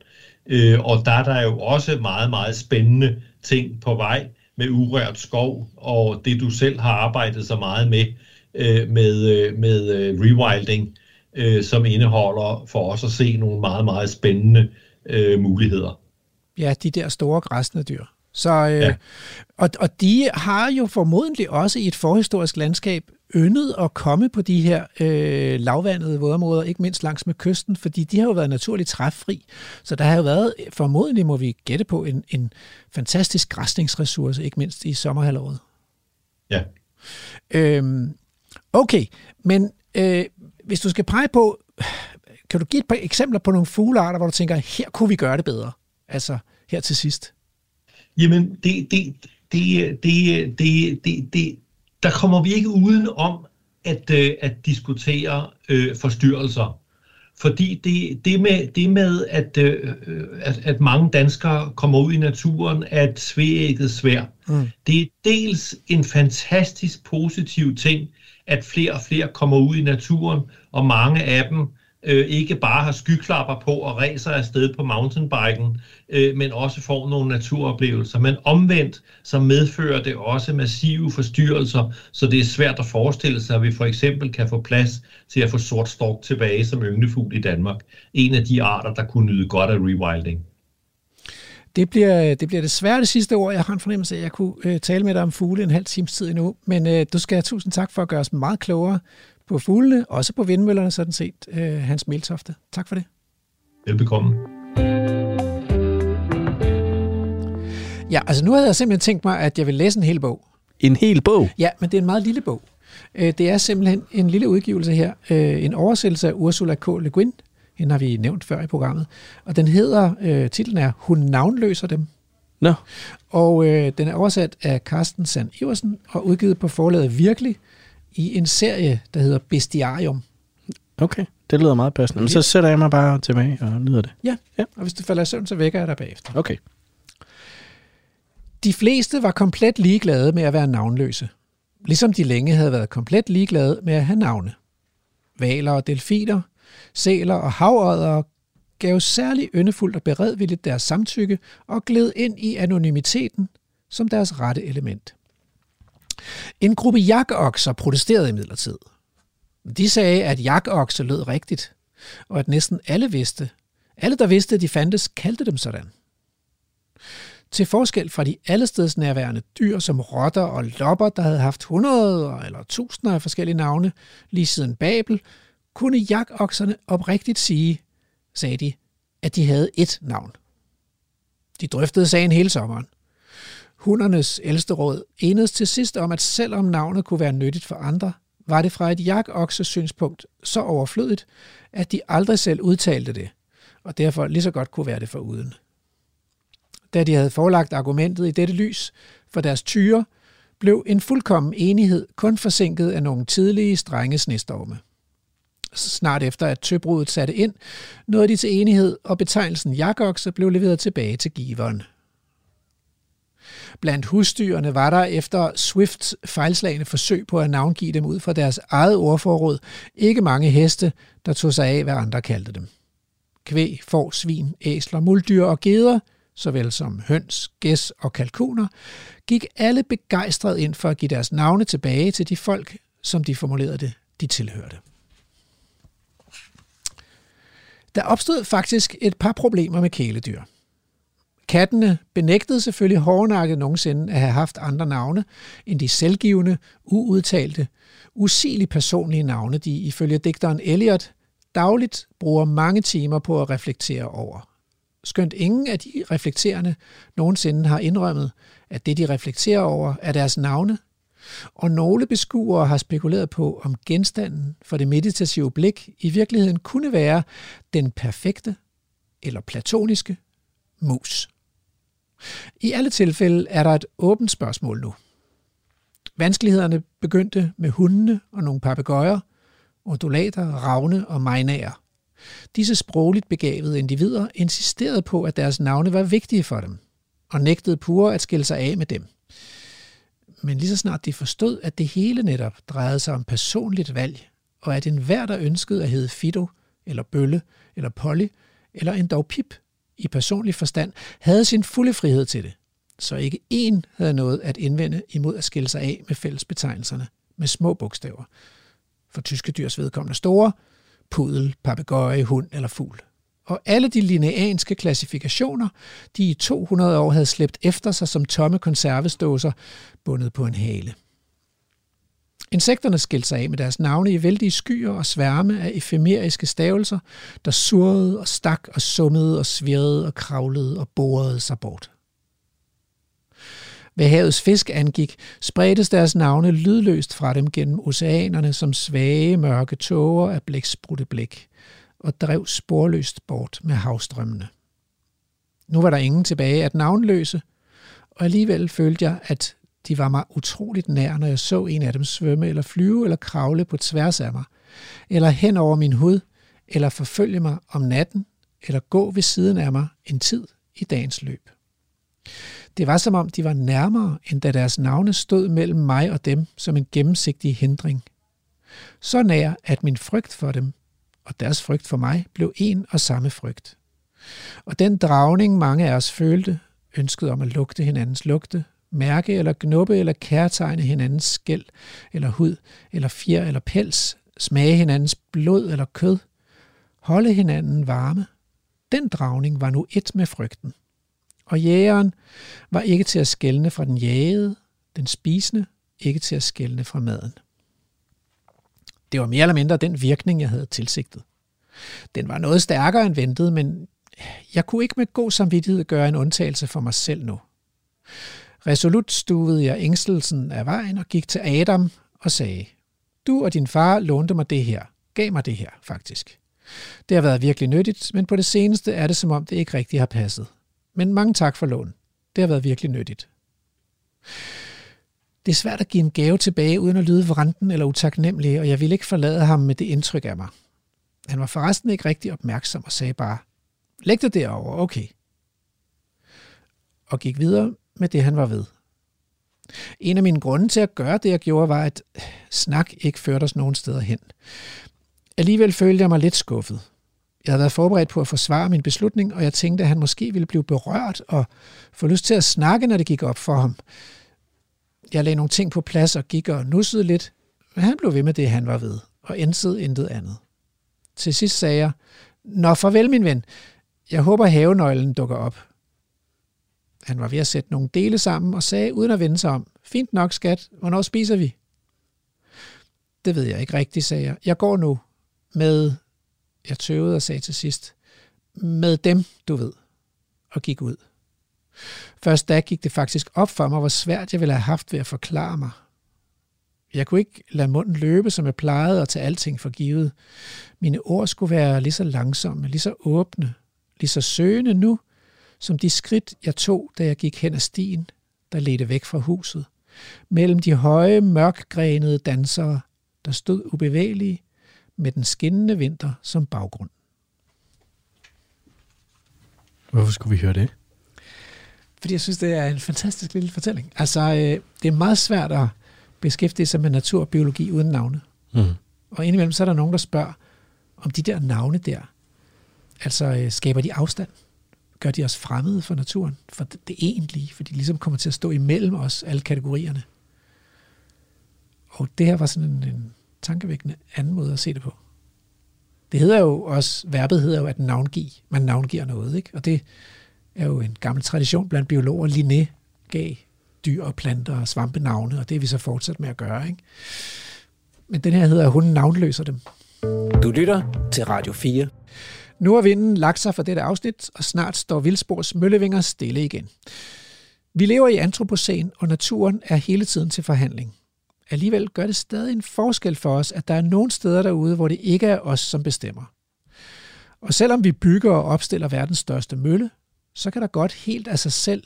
Øh, og der er der jo også meget, meget spændende ting på vej med urørt skov, og det du selv har arbejdet så meget med, øh, med, øh, med øh, rewilding, øh, som indeholder for os at se nogle meget, meget spændende øh, muligheder. Ja, de der store græsne dyr. Så, øh, ja. og, og de har jo formodentlig også i et forhistorisk landskab yndet at komme på de her øh, lavvandede vådområder, ikke mindst langs med kysten, fordi de har jo været naturligt træffri. Så der har jo været, formodentlig må vi gætte på, en, en fantastisk græsningsressource, ikke mindst i sommerhalvåret. Ja. Øhm, okay, men øh, hvis du skal pege på, kan du give et par eksempler på nogle fuglearter, hvor du tænker, her kunne vi gøre det bedre? Altså her til sidst. Jamen, det, det, det, det, det, det, det, der kommer vi ikke uden om at, øh, at diskutere øh, forstyrrelser. Fordi det, det, med, det med, at, øh, at, at mange danskere kommer ud i naturen, er et svægget svær. Mm. Det er dels en fantastisk positiv ting, at flere og flere kommer ud i naturen, og mange af dem øh, ikke bare har skyklapper på og ræser afsted på mountainbiken, øh, men også får nogle naturoplevelser. Men omvendt, så medfører det også massive forstyrrelser, så det er svært at forestille sig, at vi for eksempel kan få plads til at få sort stork tilbage som ynglefugl i Danmark. En af de arter, der kunne nyde godt af rewilding. Det bliver, det bliver desværre det sidste ord. Jeg har en fornemmelse af, at jeg kunne øh, tale med dig om fugle en halv times tid endnu. Men øh, du skal have tusind tak for at gøre os meget klogere på fuglene, også på vindmøllerne sådan set, øh, Hans Meltofte. Tak for det. Velbekomme. Ja, altså nu havde jeg simpelthen tænkt mig, at jeg vil læse en hel bog. En hel bog? Ja, men det er en meget lille bog. Øh, det er simpelthen en lille udgivelse her. Øh, en oversættelse af Ursula K. Le Guin. Hende har vi nævnt før i programmet. Og den hedder, titlen er Hun navnløser dem. Nå. Og øh, den er oversat af Carsten Sand Iversen og udgivet på forlaget Virkelig, i en serie, der hedder Bestiarium. Okay, det lyder meget passende. Men så sætter jeg mig bare tilbage og nyder det. Ja, ja. og hvis du falder i søvn, så vækker jeg dig bagefter. Okay. De fleste var komplet ligeglade med at være navnløse. Ligesom de længe havde været komplet ligeglade med at have navne. Valer og delfiner, sæler og havodder gav særlig yndefuldt og beredvilligt deres samtykke og gled ind i anonymiteten som deres rette element. En gruppe jakokser protesterede imidlertid. De sagde, at jakokser lød rigtigt, og at næsten alle vidste, alle der vidste, at de fandtes, kaldte dem sådan. Til forskel fra de allestedsnærværende dyr som rotter og lopper, der havde haft hundreder eller tusinder af forskellige navne lige siden Babel, kunne jakokserne oprigtigt sige, sagde de, at de havde ét navn. De drøftede sagen hele sommeren. Hundernes ældste råd enedes til sidst om, at selvom navnet kunne være nyttigt for andre, var det fra et jakokses synspunkt så overflødigt, at de aldrig selv udtalte det, og derfor lige så godt kunne være det for uden. Da de havde forelagt argumentet i dette lys for deres tyre, blev en fuldkommen enighed kun forsinket af nogle tidlige strenge snestorme. Snart efter at tøbruddet satte ind, nåede de til enighed, og betegnelsen jakokse blev leveret tilbage til giveren. Blandt husdyrene var der efter Swifts fejlslagende forsøg på at navngive dem ud fra deres eget ordforråd ikke mange heste, der tog sig af, hvad andre kaldte dem. Kvæg, får, svin, æsler, muldyr og geder, såvel som høns, gæs og kalkuner, gik alle begejstret ind for at give deres navne tilbage til de folk, som de formulerede det, de tilhørte. Der opstod faktisk et par problemer med kæledyr. Kattene benægtede selvfølgelig hårdnakket nogensinde at have haft andre navne end de selvgivende, uudtalte, usigeligt personlige navne, de ifølge digteren Eliot dagligt bruger mange timer på at reflektere over. Skønt ingen af de reflekterende nogensinde har indrømmet, at det de reflekterer over er deres navne, og nogle beskuere har spekuleret på, om genstanden for det meditative blik i virkeligheden kunne være den perfekte eller platoniske mus. I alle tilfælde er der et åbent spørgsmål nu. Vanskelighederne begyndte med hundene og nogle papegøjer, undulater, ravne og majnager. Disse sprogligt begavede individer insisterede på, at deres navne var vigtige for dem, og nægtede pure at skille sig af med dem. Men lige så snart de forstod, at det hele netop drejede sig om personligt valg, og at enhver, der ønskede at hedde Fido, eller Bølle, eller Polly, eller endda Pip i personlig forstand, havde sin fulde frihed til det. Så ikke én havde noget at indvende imod at skille sig af med fællesbetegnelserne med små bogstaver. For tyske dyrs vedkommende store, pudel, papegøje, hund eller fugl. Og alle de lineanske klassifikationer, de i 200 år havde slæbt efter sig som tomme konservesdåser bundet på en hale. Insekterne skilte sig af med deres navne i vældige skyer og sværme af efemeriske stavelser, der surrede og stak og summede og svirrede og kravlede og borede sig bort. Hvad havets fisk angik, spredtes deres navne lydløst fra dem gennem oceanerne som svage, mørke tåger af blæksprutte blæk, og drev sporløst bort med havstrømmene. Nu var der ingen tilbage at navnløse, og alligevel følte jeg, at de var mig utroligt nær, når jeg så en af dem svømme eller flyve eller kravle på tværs af mig, eller hen over min hud, eller forfølge mig om natten, eller gå ved siden af mig en tid i dagens løb. Det var som om, de var nærmere, end da deres navne stod mellem mig og dem som en gennemsigtig hindring. Så nær, at min frygt for dem og deres frygt for mig blev en og samme frygt. Og den dragning, mange af os følte, ønsket om at lugte hinandens lugte, mærke eller knuppe eller kærtegne hinandens skæld eller hud eller fjer eller pels, smage hinandens blod eller kød, holde hinanden varme. Den dragning var nu et med frygten. Og jægeren var ikke til at skælne fra den jagede, den spisende, ikke til at skælne fra maden. Det var mere eller mindre den virkning, jeg havde tilsigtet. Den var noget stærkere end ventet, men jeg kunne ikke med god samvittighed gøre en undtagelse for mig selv nu. Resolut stuvede jeg ængstelsen af vejen og gik til Adam og sagde, du og din far lånte mig det her, gav mig det her faktisk. Det har været virkelig nyttigt, men på det seneste er det som om det ikke rigtig har passet. Men mange tak for lån. Det har været virkelig nyttigt. Det er svært at give en gave tilbage uden at lyde vranden eller utaknemmelig, og jeg ville ikke forlade ham med det indtryk af mig. Han var forresten ikke rigtig opmærksom og sagde bare, læg det derover, okay. Og gik videre med det, han var ved. En af mine grunde til at gøre det, jeg gjorde, var, at snak ikke førte os nogen steder hen. Alligevel følte jeg mig lidt skuffet. Jeg havde været forberedt på at forsvare min beslutning, og jeg tænkte, at han måske ville blive berørt og få lyst til at snakke, når det gik op for ham. Jeg lagde nogle ting på plads og gik og nussede lidt, men han blev ved med det, han var ved, og indsede intet andet. Til sidst sagde jeg, Nå, farvel min ven. Jeg håber havenøglen dukker op. Han var ved at sætte nogle dele sammen og sagde uden at vende sig om, fint nok skat, hvornår spiser vi? Det ved jeg ikke rigtigt, sagde jeg. Jeg går nu med, jeg tøvede og sagde til sidst, med dem, du ved, og gik ud. Først da gik det faktisk op for mig, hvor svært jeg ville have haft ved at forklare mig. Jeg kunne ikke lade munden løbe, som jeg plejede, og tage alting for givet. Mine ord skulle være lige så langsomme, lige så åbne, lige så søgende nu, som de skridt, jeg tog, da jeg gik hen ad stien, der ledte væk fra huset, mellem de høje, mørkgrenede dansere, der stod ubevægelige med den skinnende vinter som baggrund. Hvorfor skulle vi høre det? Fordi jeg synes, det er en fantastisk lille fortælling. Altså, øh, det er meget svært at beskæftige sig med natur og biologi uden navne. Mm. Og indimellem så er der nogen, der spørger, om de der navne der, altså øh, skaber de afstand? Gør de os fremmede for naturen? For det, det egentlige, for de ligesom kommer til at stå imellem os, alle kategorierne. Og det her var sådan en, en tankevækkende anden måde at se det på. Det hedder jo også, verbet hedder jo at navngive. Man navngiver noget, ikke? Og det er jo en gammel tradition blandt biologer. Linné gav dyr og planter og svampe navne, og det er vi så fortsat med at gøre, ikke? Men den her hedder, hun navnløser dem. Du lytter til Radio 4. Nu har vinden lagt sig for dette afsnit, og snart står Vildspors møllevinger stille igen. Vi lever i antropocen, og naturen er hele tiden til forhandling. Alligevel gør det stadig en forskel for os, at der er nogle steder derude, hvor det ikke er os, som bestemmer. Og selvom vi bygger og opstiller verdens største mølle, så kan der godt helt af sig selv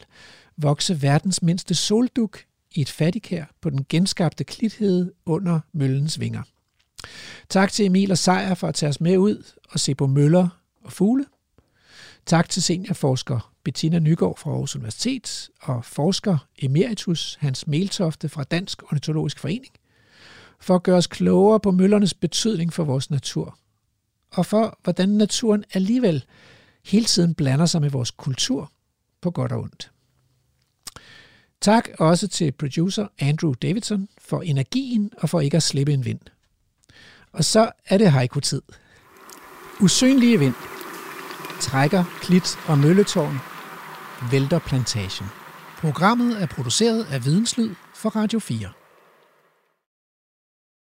vokse verdens mindste solduk i et fattigkær på den genskabte klithede under møllens vinger. Tak til Emil og Sejer for at tage os med ud og se på møller og fugle. Tak til seniorforsker Bettina Nygaard fra Aarhus Universitet og forsker emeritus Hans Meltofte fra Dansk Ornitologisk Forening for at gøre os klogere på møllernes betydning for vores natur, og for hvordan naturen alligevel hele tiden blander sig med vores kultur på godt og ondt. Tak også til producer Andrew Davidson for energien og for ikke at slippe en vind. Og så er det haiku-tid. Usynlige vind. Trækker klit og mølletårn. Vælter plantagen. Programmet er produceret af Videnslyd for Radio 4.